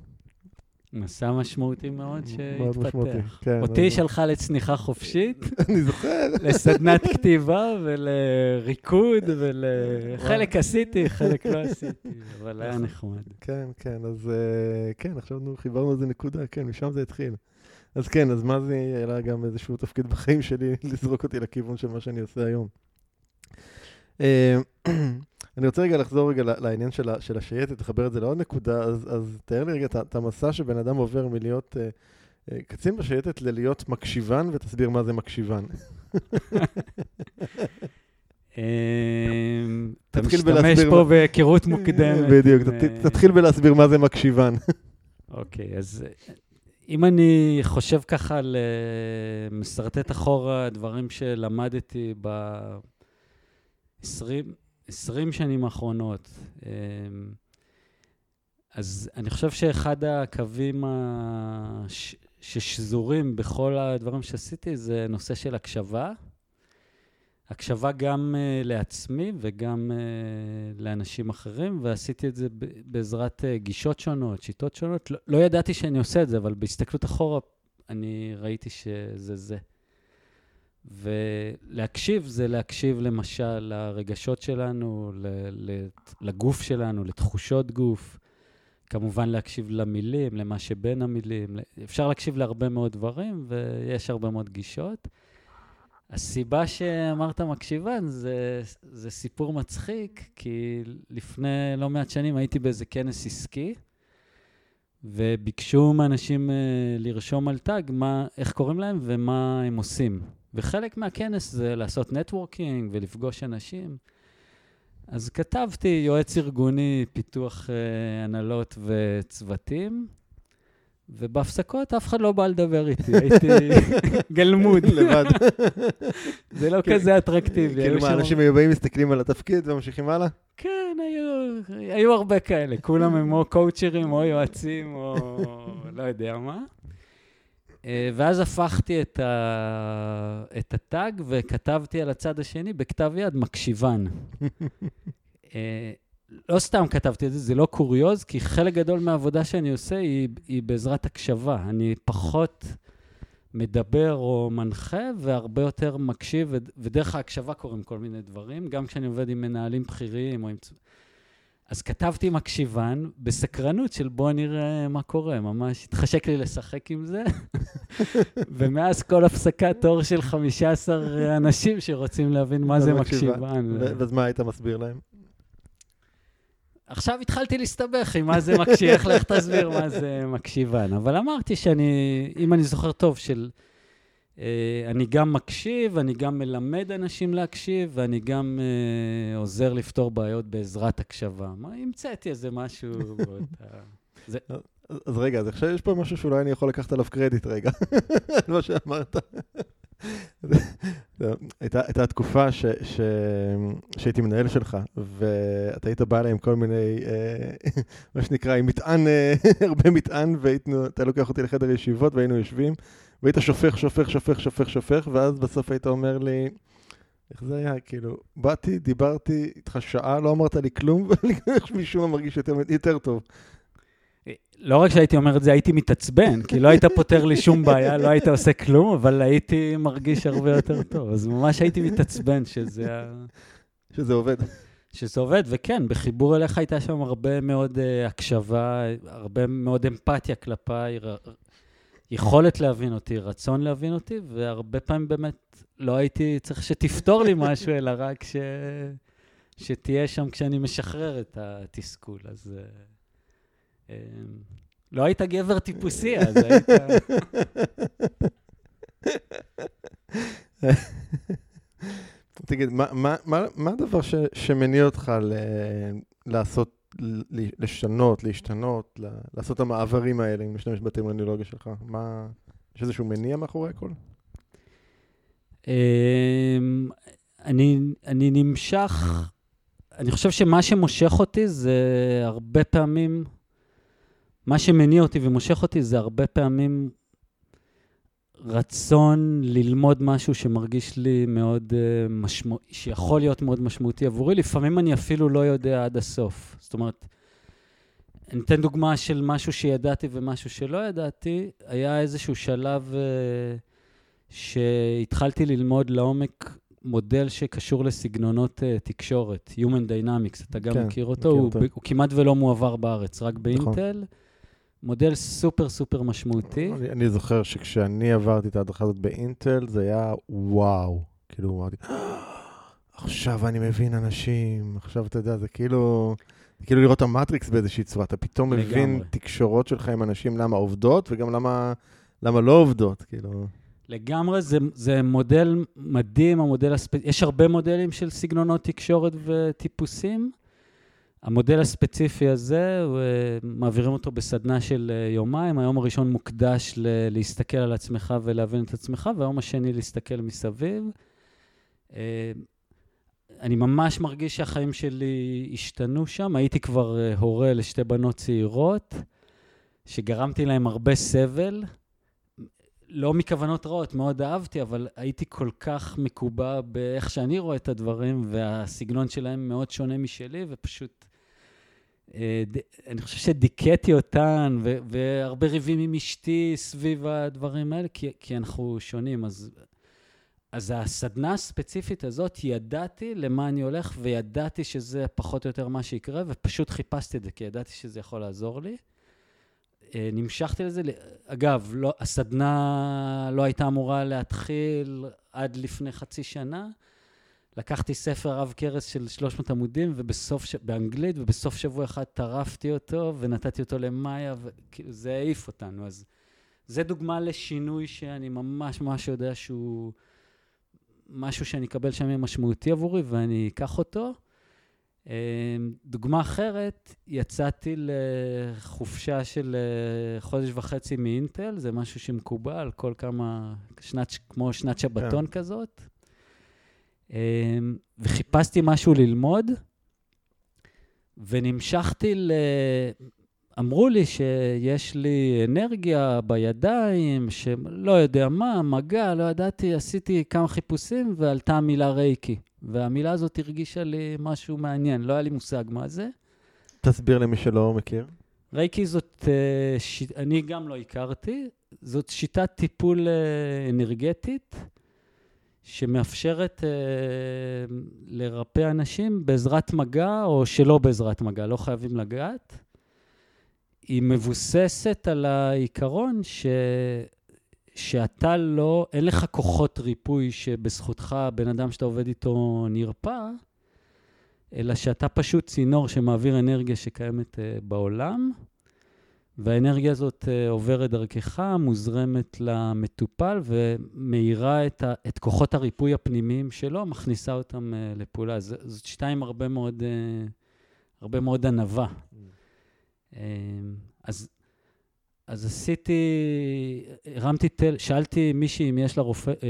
מסע משמעותי מאוד שהתפתח. כן, אותי היא שלחה לצניחה חופשית. אני זוכר. לסדנת כתיבה ולריקוד ולחלק עשיתי, חלק לא עשיתי, אבל היה נחמד. כן, כן, אז אה, כן, עכשיו חיברנו איזה נקודה, כן, משם זה התחיל. אז כן, אז מה זה, היה גם איזשהו תפקיד בחיים שלי לזרוק אותי לכיוון של מה שאני עושה היום. אה, אני רוצה רגע לחזור רגע לעניין של, של השייטת, לחבר את זה לעוד נקודה, אז, אז תאר לי רגע את המסע שבן אדם עובר מלהיות uh, uh, קצין בשייטת ללהיות מקשיבן, ותסביר מה זה מקשיבן. אתה משתמש פה בהיכרות מוקדמת. בדיוק, תתחיל בלהסביר מה זה מקשיבן. אוקיי, אז אם אני חושב ככה על משרטט אחורה דברים שלמדתי ב-20, 20 שנים האחרונות. אמ, אז אני חושב שאחד הקווים הש... ששזורים בכל הדברים שעשיתי זה נושא של הקשבה. הקשבה גם uh, לעצמי וגם uh, לאנשים אחרים, ועשיתי את זה בעזרת uh, גישות שונות, שיטות שונות. לא, לא ידעתי שאני עושה את זה, אבל בהסתכלות אחורה אני ראיתי שזה זה. ולהקשיב זה להקשיב למשל לרגשות שלנו, לגוף שלנו, לתחושות גוף. כמובן להקשיב למילים, למה שבין המילים. אפשר להקשיב להרבה מאוד דברים, ויש הרבה מאוד גישות. הסיבה שאמרת מקשיבן זה, זה סיפור מצחיק, כי לפני לא מעט שנים הייתי באיזה כנס עסקי, וביקשו מאנשים uh, לרשום על טאג מה, איך קוראים להם ומה הם עושים. וחלק מהכנס זה לעשות נטוורקינג ולפגוש אנשים. אז כתבתי יועץ ארגוני, פיתוח uh, הנהלות וצוותים, ובהפסקות אף אחד לא בא לדבר איתי, הייתי גלמוד. לבד. זה לא כזה אטרקטיבי. כאילו מה, אנשים היו באים, מסתכלים על התפקיד וממשיכים הלאה? כן, היו, הרבה כאלה. כולם הם או קואוצ'רים או יועצים או לא יודע מה. אה, ואז הפכתי את, ה... את הטאג וכתבתי על הצד השני בכתב יד מקשיבן. לא סתם כתבתי את זה, זה לא קוריוז, כי חלק גדול מהעבודה שאני עושה היא, היא בעזרת הקשבה. אני פחות מדבר או מנחה, והרבה יותר מקשיב, ודרך ההקשבה קורים כל מיני דברים, גם כשאני עובד עם מנהלים בכירים או עם... אז כתבתי מקשיבן בסקרנות של בוא נראה מה קורה, ממש התחשק לי לשחק עם זה, ומאז כל הפסקת תור של 15 אנשים שרוצים להבין מה זה מקשיבן. ואז מה היית מסביר להם? עכשיו התחלתי להסתבך עם מה זה מקשיב, איך לך תסביר מה זה מקשיבן. אבל אמרתי שאני, אם אני זוכר טוב, של... אה, אני גם מקשיב, אני גם מלמד אנשים להקשיב, ואני גם אה, עוזר לפתור בעיות בעזרת הקשבה. מה, המצאתי איזה משהו באותה... זה... אז רגע, אז עכשיו יש פה משהו שאולי אני יכול לקחת עליו קרדיט רגע, על מה שאמרת. הייתה, תקופה שהייתי מנהל שלך, ואתה היית בא אליי עם כל מיני, אה, מה שנקרא, עם מטען, אה, הרבה מטען, ואתה לוקח אותי לחדר ישיבות והיינו יושבים, והיית שופך, שופך, שופך, שופך, שופך, ואז בסוף היית אומר לי, איך זה היה? כאילו, באתי, דיברתי איתך שעה, לא אמרת לי כלום, ואיך משום מה מרגיש יותר טוב. לא רק שהייתי אומר את זה, הייתי מתעצבן, כי לא היית פותר לי שום בעיה, לא היית עושה כלום, אבל הייתי מרגיש הרבה יותר טוב. אז ממש הייתי מתעצבן שזה... שזה עובד. שזה עובד, וכן, בחיבור אליך הייתה שם הרבה מאוד uh, הקשבה, הרבה מאוד אמפתיה כלפיי, ר... יכולת להבין אותי, רצון להבין אותי, והרבה פעמים באמת לא הייתי צריך שתפתור לי משהו, אלא רק ש... שתהיה שם כשאני משחרר את התסכול. אז... Uh... אמ, לא היית גבר טיפוסי, אז היית... תגיד, מה, הדבר שמניע אותך לעשות, לשנות, להשתנות, לעשות את המעברים האלה, אם משתמש בטרמינולוגיה שלך? מה, יש איזשהו מניע מאחורי הכל? אמ, אני, אני נמשך, אני חושב שמה שמושך אותי זה הרבה פעמים מה שמניע אותי ומושך אותי זה הרבה פעמים רצון ללמוד משהו שמרגיש לי מאוד uh, משמעותי, שיכול להיות מאוד משמעותי עבורי. לפעמים אני אפילו לא יודע עד הסוף. זאת אומרת, אני אתן דוגמה של משהו שידעתי ומשהו שלא ידעתי. היה איזשהו שלב uh, שהתחלתי ללמוד לעומק מודל שקשור לסגנונות uh, תקשורת, Human Dynamics, אתה גם כן, מכיר אותו? מכיר הוא, אותו. הוא כמעט ולא מועבר בארץ, רק נכון. באינטל. נכון. מודל סופר סופר משמעותי. אני, אני זוכר שכשאני עברתי את ההדרכה הזאת באינטל, זה היה וואו. כאילו, אמרתי, עכשיו אני מבין אנשים, עכשיו אתה יודע, זה כאילו, זה כאילו לראות את המטריקס באיזושהי צורה. אתה פתאום לגמרי. מבין תקשורות שלך עם אנשים, למה עובדות, וגם למה, למה לא עובדות, כאילו. לגמרי, זה, זה מודל מדהים, המודל הספציפי. יש הרבה מודלים של סגנונות תקשורת וטיפוסים. המודל הספציפי הזה, אה, מעבירים אותו בסדנה של אה, יומיים. היום הראשון מוקדש ל- להסתכל על עצמך ולהבין את עצמך, והיום השני להסתכל מסביב. אה, אני ממש מרגיש שהחיים שלי השתנו שם. הייתי כבר הורה לשתי בנות צעירות, שגרמתי להם הרבה סבל. לא מכוונות רעות, מאוד אהבתי, אבל הייתי כל כך מקובע באיך שאני רואה את הדברים, והסגנון שלהם מאוד שונה משלי, ופשוט אני חושב שדיכאתי אותן, והרבה ריבים עם אשתי סביב הדברים האלה, כי, כי אנחנו שונים. אז, אז הסדנה הספציפית הזאת, ידעתי למה אני הולך, וידעתי שזה פחות או יותר מה שיקרה, ופשוט חיפשתי את זה, כי ידעתי שזה יכול לעזור לי. נמשכתי לזה. אגב, לא, הסדנה לא הייתה אמורה להתחיל עד לפני חצי שנה. לקחתי ספר עב כרס של 300 עמודים, ובסוף, ש... באנגלית, ובסוף שבוע אחד טרפתי אותו, ונתתי אותו למאיה, וכאילו זה העיף אותנו. אז זה דוגמה לשינוי שאני ממש ממש יודע שהוא משהו שאני אקבל שם משמעותי עבורי, ואני אקח אותו. אמ, דוגמה אחרת, יצאתי לחופשה של אה, חודש וחצי מאינטל, זה משהו שמקובל כל כמה, שנת, כמו שנת שבתון כן. כזאת. אמ, וחיפשתי משהו ללמוד, ונמשכתי ל... אמרו לי שיש לי אנרגיה בידיים, שלא יודע מה, מגע, לא ידעתי, עשיתי כמה חיפושים ועלתה המילה רייקי. והמילה הזאת הרגישה לי משהו מעניין, לא היה לי מושג מה זה. תסביר למי שלא מכיר. רייקי זאת, אה, ש... אני גם לא הכרתי, זאת שיטת טיפול אה, אנרגטית. שמאפשרת אה, לרפא אנשים בעזרת מגע או שלא בעזרת מגע, לא חייבים לגעת. היא מבוססת על העיקרון ש... שאתה לא, אין לך כוחות ריפוי שבזכותך בן אדם שאתה עובד איתו נרפא, אלא שאתה פשוט צינור שמעביר אנרגיה שקיימת uh, בעולם, והאנרגיה הזאת uh, עוברת דרכך, מוזרמת למטופל ומאירה את, ה, את כוחות הריפוי הפנימיים שלו, מכניסה אותם uh, לפעולה. ז, זאת עם הרבה מאוד, uh, הרבה מאוד ענווה. Mm. אז, אז עשיתי, הרמתי טל, שאלתי מישהי אם יש לה רופא, uh,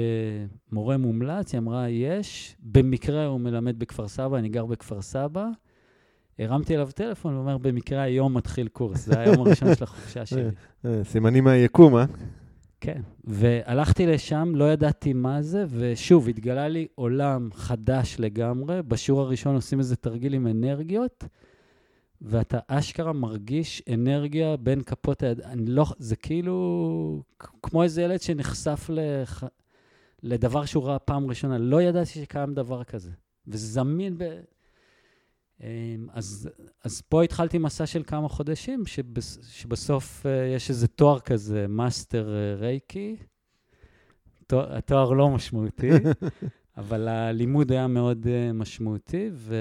מורה מומלץ, היא אמרה, יש. במקרה הוא מלמד בכפר סבא, אני גר בכפר סבא. הרמתי אליו טלפון, הוא אומר, במקרה היום מתחיל קורס, זה היום הראשון של החופשה שלי. אה, סימנים מהיקום, אה? כן, והלכתי לשם, לא ידעתי מה זה, ושוב, התגלה לי עולם חדש לגמרי. בשיעור הראשון עושים איזה תרגיל עם אנרגיות, ואתה אשכרה מרגיש אנרגיה בין כפות היד. אני לא, זה כאילו כמו איזה ילד שנחשף לח... לדבר שהוא ראה פעם ראשונה. לא ידעתי שקיים דבר כזה. וזה זמין ב... אמ, אז, אז פה התחלתי מסע של כמה חודשים, שבס, שבסוף אה, יש איזה תואר כזה, master אה, רייקי. תואר, התואר לא משמעותי, אבל הלימוד היה מאוד uh, משמעותי, ו,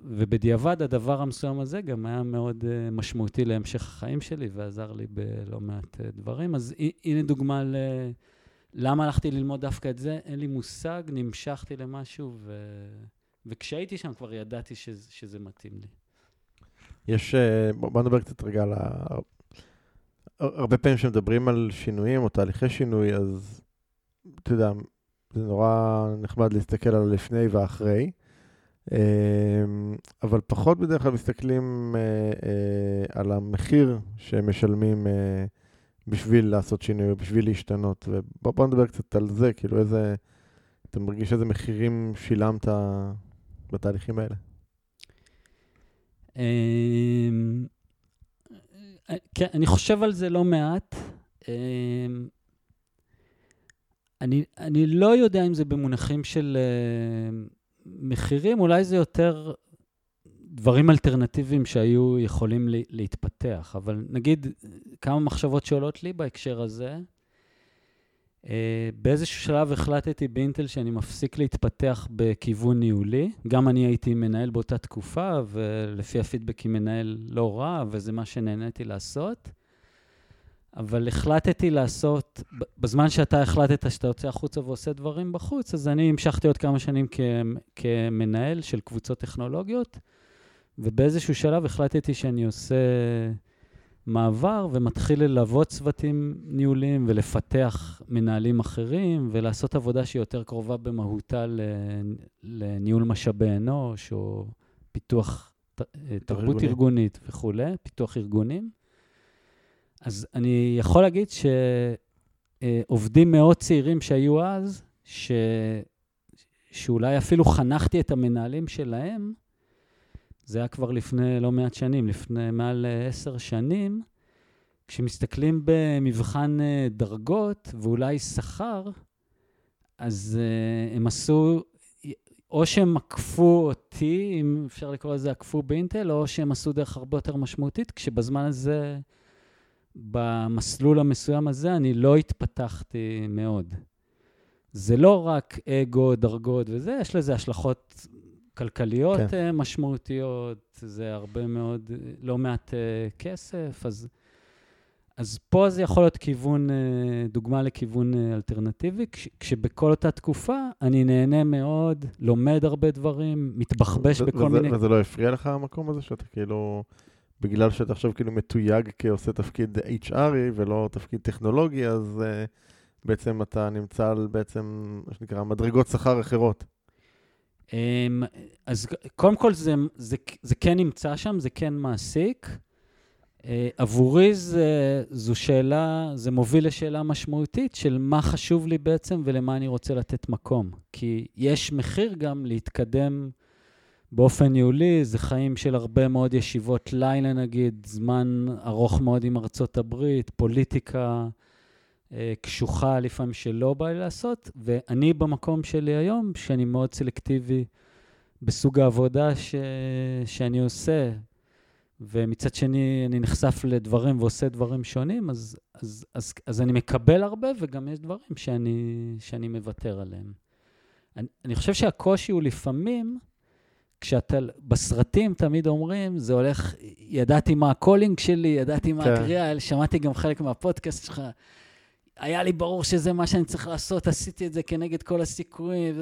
ובדיעבד הדבר המסוים הזה גם היה מאוד uh, משמעותי להמשך החיים שלי, ועזר לי בלא מעט uh, דברים. אז הנה דוגמה ל... למה הלכתי ללמוד דווקא את זה? אין לי מושג, נמשכתי למשהו, ו... וכשהייתי שם כבר ידעתי שזה, שזה מתאים לי. יש, אה, בוא נדבר קצת רגע על ה... הרבה פעמים כשמדברים על שינויים או תהליכי שינוי, אז אתה יודע, זה נורא נחמד להסתכל על הלפני והאחרי, אה, אבל פחות בדרך כלל מסתכלים אה, על המחיר שהם משלמים בשביל לעשות שינוי, בשביל להשתנות, ובוא נדבר קצת על זה, כאילו איזה, אתה מרגיש איזה מחירים שילמת בתהליכים האלה? אמ, כן, אני חושב על זה לא מעט. אמ, אני, אני לא יודע אם זה במונחים של uh, מחירים, אולי זה יותר דברים אלטרנטיביים שהיו יכולים להתפתח. אבל נגיד, כמה מחשבות שעולות לי בהקשר הזה. Uh, באיזשהו שלב החלטתי באינטל שאני מפסיק להתפתח בכיוון ניהולי. גם אני הייתי מנהל באותה תקופה, ולפי הפידבקים מנהל לא רע, וזה מה שנהניתי לעשות. אבל החלטתי לעשות, בזמן שאתה החלטת שאתה יוצא החוצה ועושה דברים בחוץ, אז אני המשכתי עוד כמה שנים כמנהל של קבוצות טכנולוגיות, ובאיזשהו שלב החלטתי שאני עושה... מעבר ומתחיל ללוות צוותים ניהוליים ולפתח מנהלים אחרים ולעשות עבודה שהיא יותר קרובה במהותה לניהול משאבי אנוש או פיתוח תרבות ארגוני. ארגונית וכולי, פיתוח ארגונים. אז אני יכול להגיד שעובדים מאוד צעירים שהיו אז, ש... שאולי אפילו חנכתי את המנהלים שלהם, זה היה כבר לפני לא מעט שנים, לפני מעל אה, עשר שנים, כשמסתכלים במבחן אה, דרגות ואולי שכר, אז uh, הם עשו, או שהם עקפו אותי, אם אפשר לקרוא לזה עקפו באינטל, או שהם עשו דרך הרבה יותר משמעותית, כשבזמן הזה במסלול המסוים הזה אני לא התפתחתי מאוד. זה לא רק אגו, דרגות וזה, יש לזה השלכות כלכליות כן. אה, משמעותיות, זה הרבה מאוד, לא מעט אה, כסף, אז, אז פה זה יכול להיות כיוון, אה, דוגמה לכיוון אלטרנטיבי, כש, כשבכל אותה תקופה אני נהנה מאוד, לומד הרבה דברים, מתבחבש בכל וזה, מיני... וזה לא הפריע לך המקום הזה, שאתה כאילו... בגלל שאתה עכשיו כאילו מתויג כעושה תפקיד HRי ולא תפקיד טכנולוגי, אז uh, בעצם אתה נמצא על בעצם, מה שנקרא, מדרגות שכר אחרות. Um, אז קודם כל זה, זה, זה כן נמצא שם, זה כן מעסיק. Uh, עבורי זה, זו שאלה, זה מוביל לשאלה משמעותית של מה חשוב לי בעצם ולמה אני רוצה לתת מקום. כי יש מחיר גם להתקדם באופן ניהולי, זה חיים של הרבה מאוד ישיבות לילה נגיד, זמן ארוך מאוד עם ארצות הברית, פוליטיקה אה, קשוחה לפעמים שלא בא לי לעשות, ואני במקום שלי היום, שאני מאוד סלקטיבי בסוג העבודה ש... שאני עושה, ומצד שני אני נחשף לדברים ועושה דברים שונים, אז, אז, אז, אז אני מקבל הרבה, וגם יש דברים שאני, שאני מוותר עליהם. אני, אני חושב שהקושי הוא לפעמים, כשאתה, בסרטים תמיד אומרים, זה הולך, ידעתי מה ה calling שלי, ידעתי מה כן. הקריאה, שמעתי גם חלק מהפודקאסט שלך. היה לי ברור שזה מה שאני צריך לעשות, עשיתי את זה כנגד כל הסיכויים.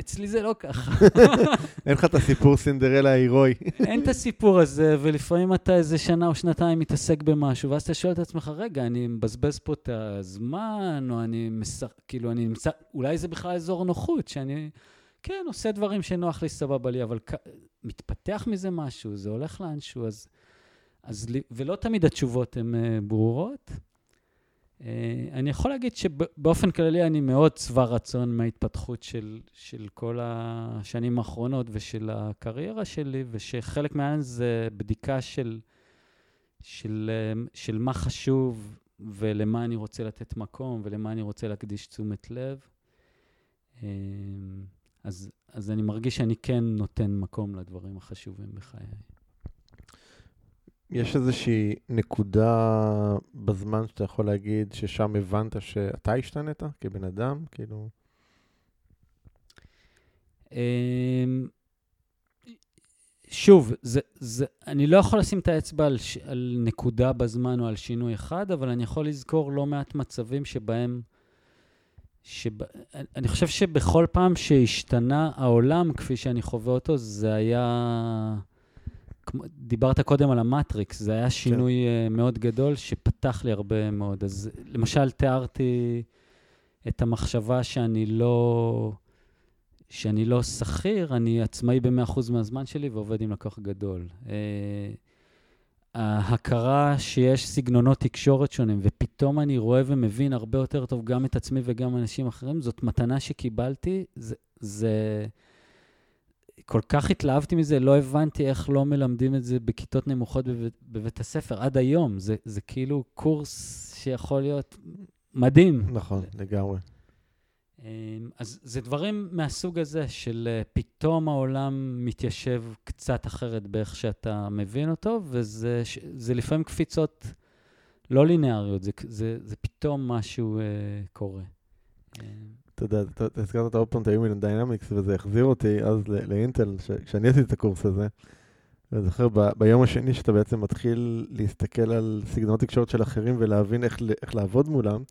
אצלי זה לא ככה. אין לך את הסיפור סינדרלה ההירואי. אין את הסיפור הזה, ולפעמים אתה איזה שנה או שנתיים מתעסק במשהו, ואז אתה שואל את עצמך, רגע, אני מבזבז פה את הזמן, או אני משחק, כאילו, אני נמצא, אולי זה בכלל אזור נוחות, שאני... כן, עושה דברים שנוח לי, סבבה לי, אבל. מתפתח מזה משהו, זה הולך לאנשהו, אז... אז ולא תמיד התשובות הן uh, ברורות. Uh, אני יכול להגיד שבאופן כללי אני מאוד שבע רצון מההתפתחות של, של כל השנים האחרונות ושל הקריירה שלי, ושחלק מהעניין זה בדיקה של, של, uh, של מה חשוב ולמה אני רוצה לתת מקום ולמה אני רוצה להקדיש תשומת לב. Uh, אז, אז אני מרגיש שאני כן נותן מקום לדברים החשובים בחיי. יש איזושהי נקודה בזמן שאתה יכול להגיד ששם הבנת שאתה השתנית כבן אדם? כאילו... אמ, שוב, זה, זה, אני לא יכול לשים את האצבע על, על נקודה בזמן או על שינוי אחד, אבל אני יכול לזכור לא מעט מצבים שבהם שב... אני חושב שבכל פעם שהשתנה העולם כפי שאני חווה אותו, זה היה... דיברת קודם על המטריקס, זה היה שינוי כן. מאוד גדול שפתח לי הרבה מאוד. אז למשל, תיארתי את המחשבה שאני לא... שאני לא שכיר, אני עצמאי ב-100% מהזמן שלי ועובד עם לקוח גדול. אה, ההכרה שיש סגנונות תקשורת שונים, ופתאום אני רואה ומבין הרבה יותר טוב גם את עצמי וגם אנשים אחרים, זאת מתנה שקיבלתי. זה, זה... כל כך התלהבתי מזה, לא הבנתי איך לא מלמדים את זה בכיתות נמוכות בבית, בבית הספר עד היום. זה, זה כאילו קורס שיכול להיות מדהים. נכון, לגמרי. אמ, אז זה דברים מהסוג הזה של אה, פתאום העולם מתיישב קצת אחרת באיך שאתה מבין אותו, וזה לפעמים קפיצות לא לינאריות, זה, זה, זה פתאום משהו uh, קורה. אתה יודע, אתה הזכרת עוד פעם את ה-Human Dynamics, וזה החזיר אותי אז לאינטל, כשאני עשיתי את הקורס הזה. ואני זוכר, ביום השני שאתה בעצם מתחיל להסתכל על סגנונות תקשורת של אחרים ולהבין איך, איך לעבוד מולם,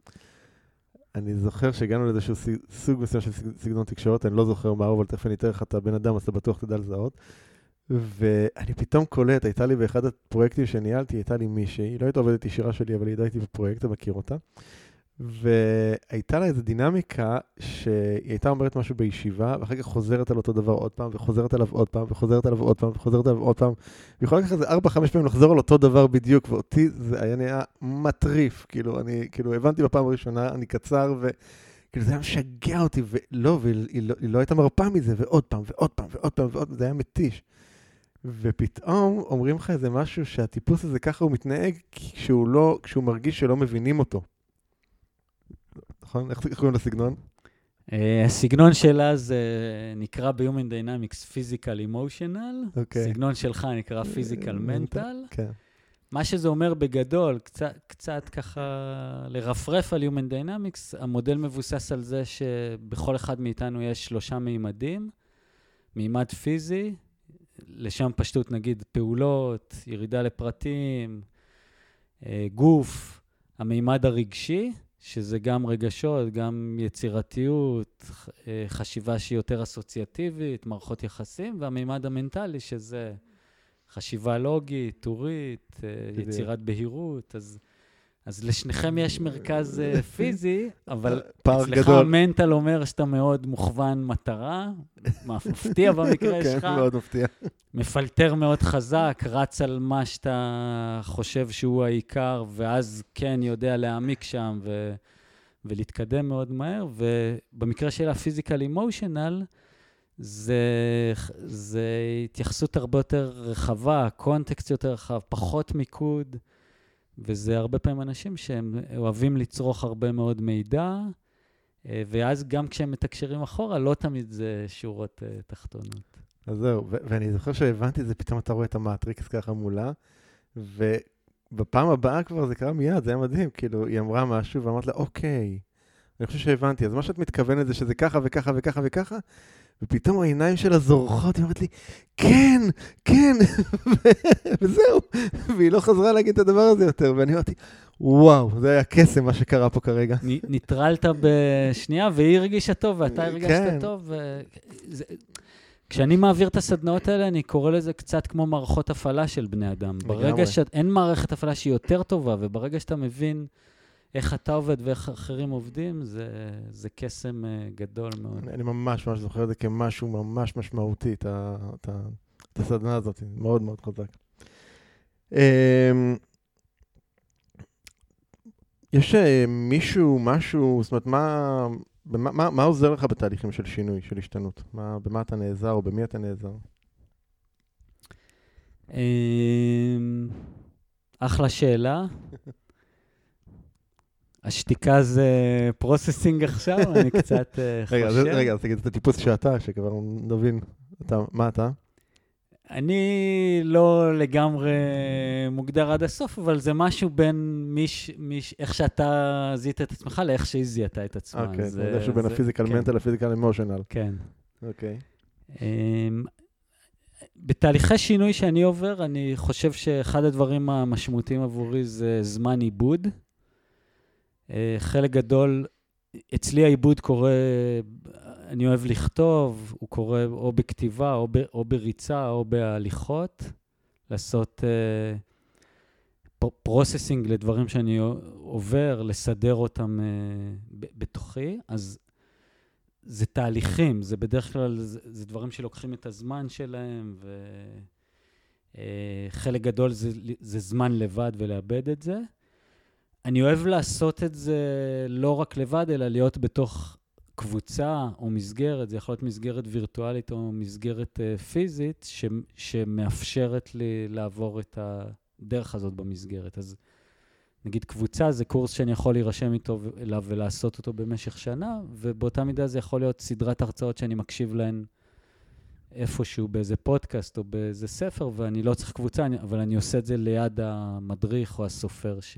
אני זוכר שהגענו לאיזשהו סוג מסוים של סגנון תקשורת, אני לא זוכר מה, אבל תכף אני אתן לך את הבן אדם, אז אתה בטוח תדע לזהות. ואני פתאום קולט, הייתה לי באחד הפרויקטים שניהלתי, הייתה לי מישהי, היא לא הייתה עובדת ישירה שלי, אבל היא הייתה איתי בפרויקט, אתה מכיר אותה. והייתה לה איזו דינמיקה שהיא הייתה אומרת משהו בישיבה, ואחר כך חוזרת על אותו דבר עוד פעם, וחוזרת עליו עוד פעם, וחוזרת עליו עוד פעם, וחוזרת עליו עוד פעם. והיא יכולה לקחת איזה ארבע, חמש פעמים לחזור על אותו דבר בדיוק, ואותי זה היה נהיה מטריף. כאילו, אני, כאילו, הבנתי בפעם הראשונה, אני קצר, וכאילו, זה היה משגע אותי, ולא, והיא לא, לא הייתה מרפה מזה, ועוד פעם, ועוד פעם, ועוד פעם, ועוד פעם, זה היה מתיש. ופתאום אומרים לך איזה משהו שהטיפוס הזה ככה הוא מתנהג כשהוא לא, כשהוא מרגיש שלא מבינים אותו. נכון? איך קוראים לסגנון? אה, הסגנון שלה זה נקרא ב-Human Dynamics Physical Emotional. אוקיי. סגנון שלך נקרא Physical Mental. כן. מה שזה אומר בגדול, קצת, קצת ככה לרפרף על Human Dynamics, המודל מבוסס על זה שבכל אחד מאיתנו יש שלושה מימדים, מימד פיזי, לשם פשטות נגיד פעולות, ירידה לפרטים, אה, גוף, המימד הרגשי, שזה גם רגשות, גם יצירתיות, אה, חשיבה שהיא יותר אסוציאטיבית, מערכות יחסים, והמימד המנטלי, שזה חשיבה לוגית, טורית, אה, יצירת בהירות. אז, אז לשניכם יש מרכז אה, פיזי, אבל פער אצלך. המנטל אומר שאתה מאוד מוכוון מטרה, מפתיע במקרה שלך. כן, מאוד מפתיע. מפלטר מאוד חזק, רץ על מה שאתה חושב שהוא העיקר, ואז כן יודע להעמיק שם ו... ולהתקדם מאוד מהר. ובמקרה של הפיזיקל אימושנל, זה, זה התייחסות הרבה יותר רחבה, קונטקסט יותר רחב, פחות מיקוד, וזה הרבה פעמים אנשים שהם אוהבים לצרוך הרבה מאוד מידע, אה, ואז גם כשהם מתקשרים אחורה, לא תמיד זה שורות אה, תחתונות. אז זהו, ואני זוכר שהבנתי את זה, פתאום אתה רואה את המטריקס ככה מולה, ובפעם הבאה כבר זה קרה מיד, זה היה מדהים, כאילו, היא אמרה משהו ואמרת לה, אוקיי, אני חושב שהבנתי, אז מה שאת מתכוונת זה שזה ככה וככה וככה וככה, ופתאום העיניים שלה זורחות, היא אומרת לי, כן, כן, וזהו, והיא לא חזרה להגיד את הדבר הזה יותר, ואני אמרתי, וואו, זה היה קסם מה שקרה פה כרגע. נ- נטרלת בשנייה, והיא הרגישה טוב, ואתה הרגשת כן. טוב. ו... זה... כשאני מעביר את הסדנאות האלה, אני קורא לזה קצת כמו מערכות הפעלה של בני אדם. ברגע שאין מערכת הפעלה שהיא יותר טובה, וברגע שאתה מבין איך אתה עובד ואיך אחרים עובדים, זה, זה קסם אה, גדול מאוד. אני ממש ממש זוכר את זה כמשהו ממש משמעותי, את, את, את הסדנה הזאת, מאוד מאוד חזק. אמ, יש אה, מישהו, משהו, זאת אומרת, מה, במה, מה, מה עוזר לך בתהליכים של שינוי, של השתנות? מה, במה אתה נעזר או במי אתה נעזר? אמ, אחלה שאלה. השתיקה זה processing עכשיו, אני קצת אה, חושב. רגע, אז, תגיד את הטיפוס שאתה, שכבר נבין, מה אתה? אני לא לגמרי מוגדר עד הסוף, אבל זה משהו בין מיש, מיש, איך שאתה זיהית את עצמך לאיך שהיא זיהתה את עצמה. אוקיי, זה- זה משהו בין הפיזיקל כן, מנטל לפיזיקל אמושיונל. כן. אוקיי. אמ, בתהליכי שינוי שאני עובר, אני חושב שאחד הדברים המשמעותיים עבורי זה זמן עיבוד. אה, חלק גדול, אצלי העיבוד קורה, אני אוהב לכתוב, הוא קורה או בכתיבה, או, ב, או בריצה, או בהליכות, לעשות processing לדברים שאני עובר, לסדר אותם אה, ב- בתוכי. אז זה תהליכים, זה בדרך כלל, זה, זה דברים שלוקחים את הזמן שלהם, וחלק גדול זה, זה זמן לבד ולעבד את זה. אני אוהב לעשות את זה לא רק לבד, אלא להיות בתוך קבוצה או מסגרת, זה יכול להיות מסגרת וירטואלית או מסגרת uh, פיזית, ש, שמאפשרת לי לעבור את הדרך הזאת במסגרת. אז נגיד קבוצה זה קורס שאני יכול להירשם איתו אליו ולעשות אותו במשך שנה, ובאותה מידה זה יכול להיות סדרת הרצאות שאני מקשיב להן איפשהו באיזה פודקאסט או באיזה ספר, ואני לא צריך קבוצה, אני, אבל אני עושה את זה ליד המדריך או הסופר ש...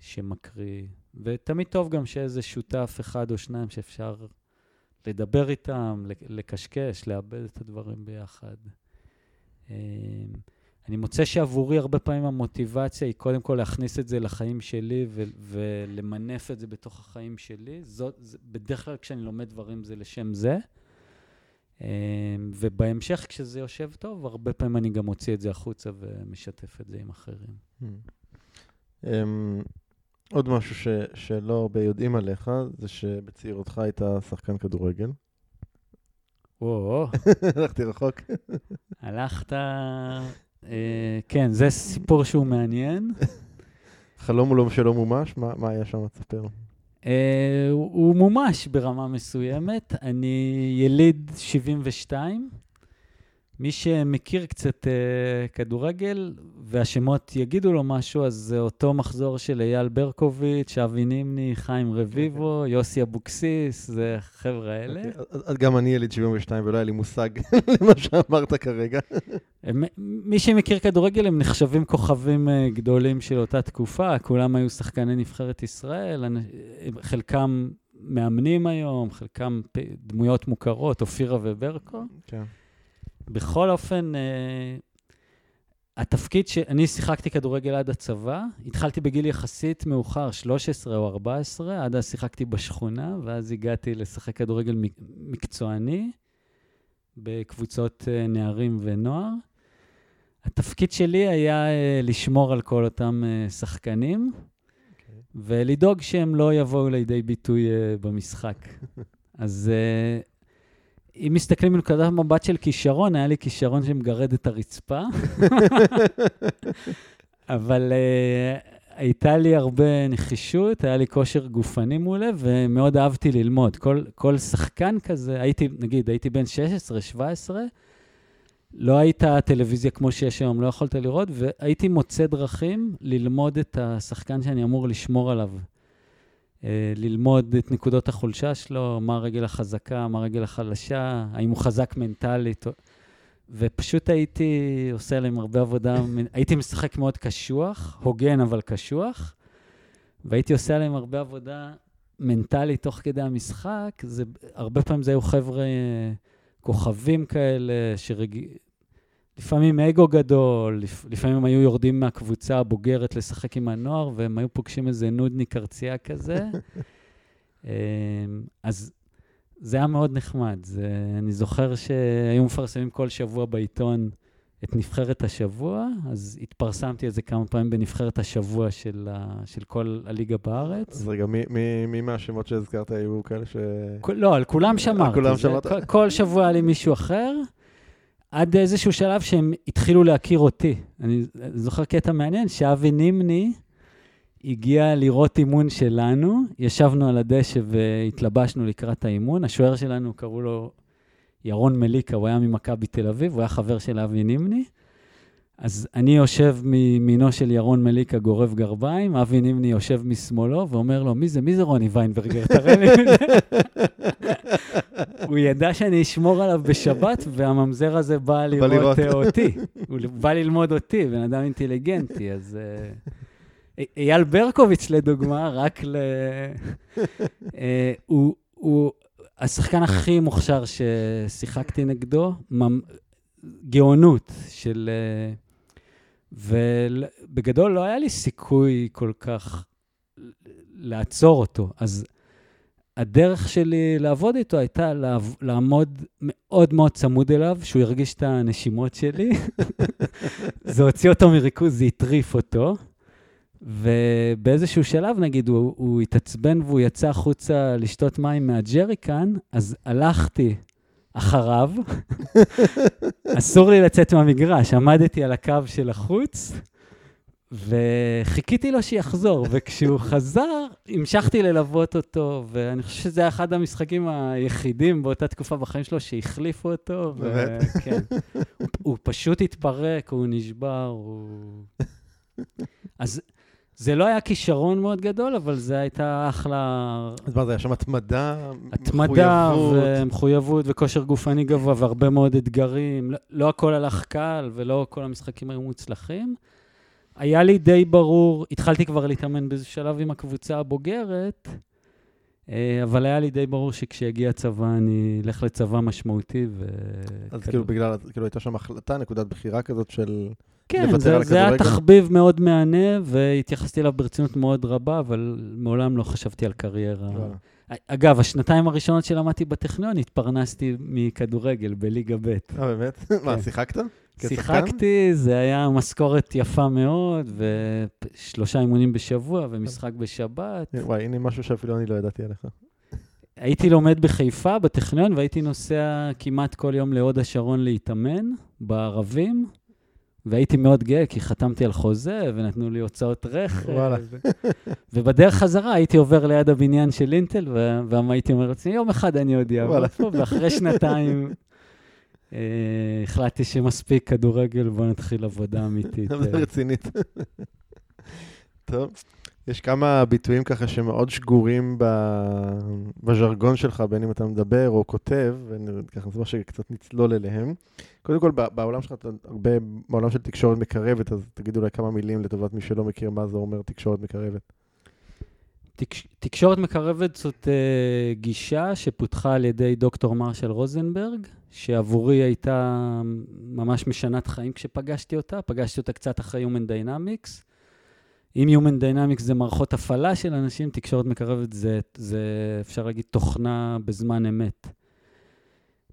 שמקריא. ותמיד טוב גם שאיזה שותף אחד או שניים שאפשר לדבר איתם, לקשקש, לאבד את הדברים ביחד. אמ, אני מוצא שעבורי הרבה פעמים המוטיבציה היא קודם כל להכניס את זה לחיים שלי ו- ולמנף את זה בתוך החיים שלי. זאת, זה, בדרך כלל כשאני לומד דברים זה לשם זה. Um, ובהמשך, כשזה יושב טוב, הרבה פעמים אני גם מוציא את זה החוצה ומשתף את זה עם אחרים. עוד משהו ש, שלא הרבה יודעים עליך, זה שבצעירותך היית שחקן כדורגל. וואו, הלכתי רחוק. הלכת... Uh, כן, זה סיפור שהוא מעניין. חלום הוא לא שלא מומש? מה, מה היה שם? תספר. Uh, הוא, הוא מומש ברמה מסוימת. אני יליד 72, מי שמכיר קצת uh, כדורגל, והשמות יגידו לו משהו, אז זה אותו מחזור של אייל ברקוביץ', אבי נימני, חיים רביבו, okay. יוסי אבוקסיס, זה החבר'ה האלה. Okay. אוקיי, אז גם אני יליד 72 ולא היה לי מושג למה שאמרת כרגע. מי שמכיר כדורגל, הם נחשבים כוכבים uh, גדולים של אותה תקופה, כולם היו שחקני נבחרת ישראל, חלקם מאמנים היום, חלקם דמויות מוכרות, אופירה וברקו. כן. בכל אופן, uh, התפקיד ש... אני שיחקתי כדורגל עד הצבא, התחלתי בגיל יחסית מאוחר, 13 או 14, עד אז שיחקתי בשכונה, ואז הגעתי לשחק כדורגל מקצועני בקבוצות uh, נערים ונוער. התפקיד שלי היה uh, לשמור על כל אותם uh, שחקנים, okay. אוקיי. ולדאוג שהם לא יבואו לידי ביטוי uh, במשחק. אז uh, אם מסתכלים מנקודת מבט של כישרון, היה לי כישרון שמגרד את הרצפה. אבל uh, הייתה לי הרבה נחישות, היה לי כושר גופני מעולה, ומאוד אהבתי ללמוד. כל, כל שחקן כזה, הייתי, נגיד, הייתי בן 16, 17, לא הייתה טלוויזיה כמו שיש היום, לא יכולת לראות, והייתי מוצא דרכים ללמוד את השחקן שאני אמור לשמור עליו. אה, ללמוד את נקודות החולשה שלו, מה הרגל החזקה, מה הרגל החלשה, האם הוא חזק מנטלית. ופשוט הייתי עושה להם הרבה עבודה, הייתי משחק מאוד קשוח, הוגן אבל קשוח, והייתי עושה להם הרבה עבודה מנטלית תוך כדי המשחק. זה, הרבה פעמים זה היו חבר'ה אה, כוכבים כאלה, שרג... לפעמים אגו גדול, לפעמים הם היו יורדים מהקבוצה הבוגרת לשחק עם הנוער, והם היו פוגשים איזה נודניק ארצייה כזה. אמ, אז זה היה מאוד נחמד. זה, אני זוכר שהיו מפרסמים כל שבוע בעיתון את נבחרת השבוע, אז התפרסמתי איזה כמה פעמים בנבחרת השבוע של, ה, של כל הליגה בארץ. אז רגע, מי, מי, מי מהשמות שהזכרת היו כאלה ש... כל, לא, על כולם שמרתי. כולם שמרת? כל, כל שבוע היה לי מישהו אחר. עד איזשהו שלב שהם התחילו להכיר אותי. אני זוכר קטע מעניין, שאבי נימני הגיע לראות אימון שלנו, ישבנו על הדשא והתלבשנו לקראת האימון. השוער שלנו, קראו לו ירון מליקה, הוא היה ממכבי תל אביב, הוא היה חבר של אבי נימני. אז אני יושב מימינו של ירון מליקה, גורב גרביים, אבי נימני יושב משמאלו ואומר לו, מי זה, מי זה רוני ויינברגר? תראה לי. הוא ידע שאני אשמור עליו בשבת, והממזר הזה בא לראות אה, אותי. הוא בא ללמוד אותי, בן אדם אינטליגנטי, אז... אה, אייל ברקוביץ', לדוגמה, רק ל... אה, הוא השחקן הכי מוכשר ששיחקתי נגדו, גאונות של... ובגדול לא היה לי סיכוי כל כך לעצור אותו. אז הדרך שלי לעבוד איתו הייתה לעמוד מאוד מאוד צמוד אליו, שהוא ירגיש את הנשימות שלי. זה הוציא אותו מריכוז, זה הטריף אותו. ובאיזשהו שלב, נגיד, הוא, הוא התעצבן והוא יצא החוצה לשתות מים מהג'ריקן, אז הלכתי אחריו. אסור לי לצאת מהמגרש, עמדתי על הקו של החוץ, וחיכיתי לו שיחזור, וכשהוא חזר, המשכתי ללוות אותו, ואני חושב שזה היה אחד המשחקים היחידים באותה תקופה בחיים שלו שהחליפו אותו, וכן. הוא, הוא פשוט התפרק, הוא נשבר, הוא... אז זה לא היה כישרון מאוד גדול, אבל זה הייתה אחלה... אז מה זה, היה שם התמדה, התמדה מחויבות? ומחויבות וכושר גופני גבוה והרבה מאוד אתגרים. לא, לא הכל הלך קל ולא כל המשחקים היו מוצלחים. היה לי די ברור, התחלתי כבר להתאמן באיזה שלב עם הקבוצה הבוגרת, אה, אבל היה לי די ברור שכשיגיע הצבא, אני אלך לצבא משמעותי ו... אז כאילו בגלל, כאילו הייתה שם החלטה, נקודת בחירה כזאת של... כן, זה, זה היה תחביב מאוד מהנה, והתייחסתי אליו ברצינות מאוד רבה, אבל מעולם לא חשבתי על קריירה. אגב, השנתיים הראשונות שלמדתי בטכניון, התפרנסתי מכדורגל בליגה ב'. אה, באמת? כן. מה, שיחקת? שיחקתי, זה היה משכורת יפה מאוד, ושלושה אימונים בשבוע, ומשחק בשבת. וואי, הנה משהו שאפילו אני לא ידעתי עליך. הייתי לומד בחיפה, בטכניון, והייתי נוסע כמעט כל יום להוד השרון להתאמן, בערבים. והייתי מאוד גאה, כי חתמתי על חוזה, ונתנו לי הוצאות רכב. וואלה. ובדרך חזרה הייתי עובר ליד הבניין של אינטל, והייתי אומר לעצמי, יום אחד אני עוד אעבור פה, ואחרי שנתיים אה, החלטתי שמספיק כדורגל, בואו נתחיל עבודה אמיתית. עבודה רצינית. טוב. יש כמה ביטויים ככה שמאוד שגורים בז'רגון שלך, בין אם אתה מדבר או כותב, וככה מה שקצת נצלול אליהם. קודם כל, בעולם שלך, אתה הרבה, בעולם של תקשורת מקרבת, אז תגיד אולי כמה מילים לטובת מי שלא מכיר מה זה אומר תקשורת מקרבת. תקש, תקשורת מקרבת זאת uh, גישה שפותחה על ידי דוקטור מרשל רוזנברג, שעבורי הייתה ממש משנת חיים כשפגשתי אותה. פגשתי אותה קצת אחרי Human Dynamics. אם Human Dynamics זה מערכות הפעלה של אנשים, תקשורת מקרבת זה, זה אפשר להגיד, תוכנה בזמן אמת.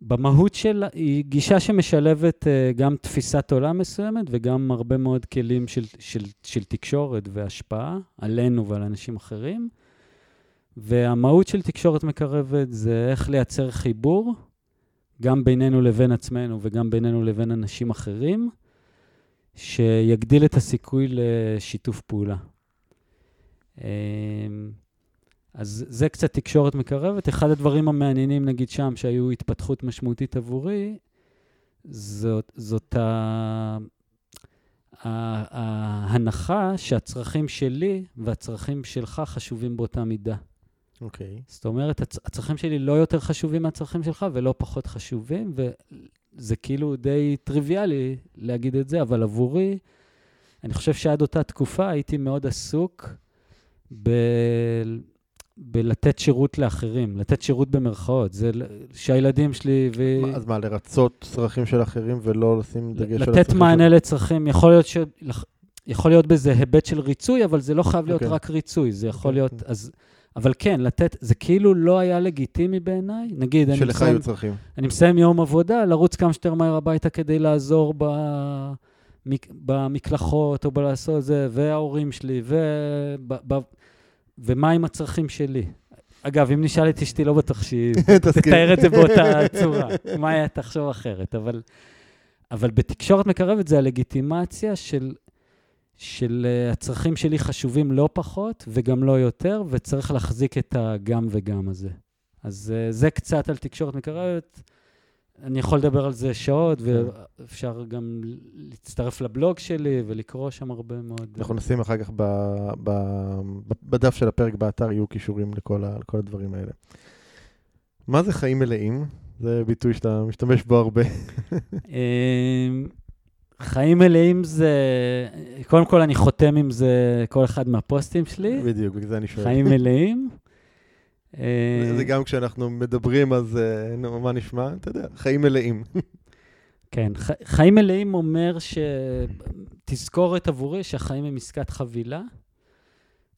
במהות שלה, היא גישה שמשלבת uh, גם תפיסת עולם מסוימת וגם הרבה מאוד כלים של, של, של תקשורת והשפעה עלינו ועל אנשים אחרים. והמהות של תקשורת מקרבת זה איך לייצר חיבור, גם בינינו לבין עצמנו וגם בינינו לבין אנשים אחרים, שיגדיל את הסיכוי לשיתוף פעולה. אמ, אז זה קצת תקשורת מקרבת. אחד הדברים המעניינים, נגיד שם, שהיו התפתחות משמעותית עבורי, זאת, זאת ה... ההנחה שהצרכים שלי והצרכים שלך חשובים באותה מידה. אוקיי. Okay. זאת אומרת, הצ- הצרכים שלי לא יותר חשובים מהצרכים שלך ולא פחות חשובים, וזה כאילו די טריוויאלי להגיד את זה, אבל עבורי, אני חושב שעד אותה תקופה הייתי מאוד עסוק ב... בלתת שירות לאחרים, לתת שירות במרכאות. זה שהילדים שלי ו... מה, אז מה, לרצות צרכים של אחרים ולא לשים דגש על הצרכים? לתת מענה של... לצרכים. יכול להיות, ש... יכול להיות בזה היבט של ריצוי, אבל זה לא חייב להיות okay. אוקיי. רק ריצוי, זה יכול okay. אוקיי. להיות... אז... אבל כן, לתת, זה כאילו לא היה לגיטימי בעיניי. נגיד, אני מסיים... שלך היו צרכים. אני מסיים יום עבודה, לרוץ כמה שיותר מהר הביתה כדי לעזור ב... במקלחות או בלעשות זה, וההורים שלי, ו... ב... ב... ומה עם הצרכים שלי. אגב, אם נשאל את אשתי, לא בטוח שהיא תתאר את זה באותה צורה. מה היה תחשוב אחרת? אבל, אבל בתקשורת מקרבת זה הלגיטימציה של, של uh, הצרכים שלי חשובים לא פחות וגם לא יותר, וצריך להחזיק את הגם וגם הזה. אז uh, זה קצת על תקשורת מקרבת. אני יכול לדבר על זה שעות, כן. ואפשר גם להצטרף לבלוג שלי ולקרוא שם הרבה מאוד. אנחנו נשים אחר כך ב, ב, בדף של הפרק באתר, יהיו קישורים לכל, ה, לכל הדברים האלה. מה זה חיים מלאים? זה ביטוי שאתה משתמש בו הרבה. חיים מלאים זה, קודם כל אני חותם עם זה כל אחד מהפוסטים שלי. בדיוק, בגלל זה אני שואל. חיים מלאים. זה גם כשאנחנו מדברים, אז אה, מה נשמע? אתה יודע, חיים מלאים. כן, חיים מלאים אומר ש... תזכורת עבורי שהחיים הם עסקת חבילה,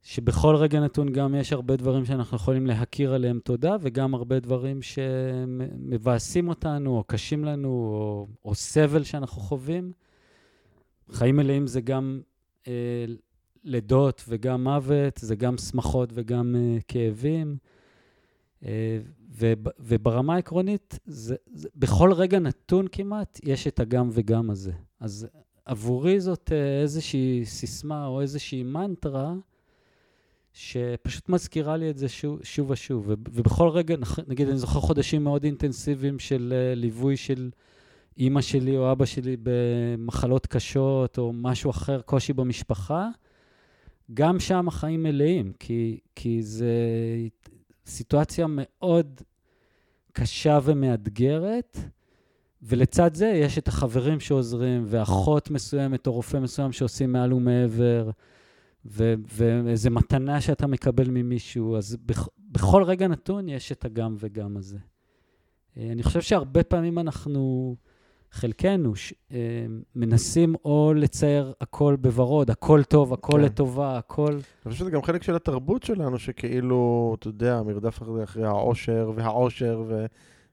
שבכל רגע נתון גם יש הרבה דברים שאנחנו יכולים להכיר עליהם תודה, וגם הרבה דברים שמבאסים אותנו, או קשים לנו, או, או סבל שאנחנו חווים. חיים מלאים זה גם אה, לידות וגם מוות, זה גם שמחות וגם אה, כאבים. אה, וברמה העקרונית, זה, זה, בכל רגע נתון כמעט, יש את הגם וגם הזה. אז עבורי זאת אה, איזושהי סיסמה או איזושהי מנטרה, שפשוט מזכירה לי את זה שוב, שוב ושוב. ובכל רגע, נגיד, אני זוכר חודשים מאוד אינטנסיביים של uh, ליווי של אימא שלי או אבא שלי במחלות קשות או משהו אחר, קושי במשפחה, גם שם החיים מלאים, כי, כי זה סיטואציה מאוד קשה ומאתגרת, ולצד זה יש את החברים שעוזרים, ואחות מסוימת או רופא מסוים שעושים מעל ומעבר, ו- ואיזו מתנה שאתה מקבל ממישהו, אז בכ- בכל רגע נתון יש את הגם וגם הזה. אה, אני חושב שהרבה פעמים אנחנו... חלקנו ש, אה, מנסים או לצייר הכל בוורוד, הכל טוב, הכל כן. לטובה, הכל... אני חושב שזה גם חלק של התרבות שלנו, שכאילו, אתה יודע, המרדף אחרי, אחרי העושר והעושר, ו...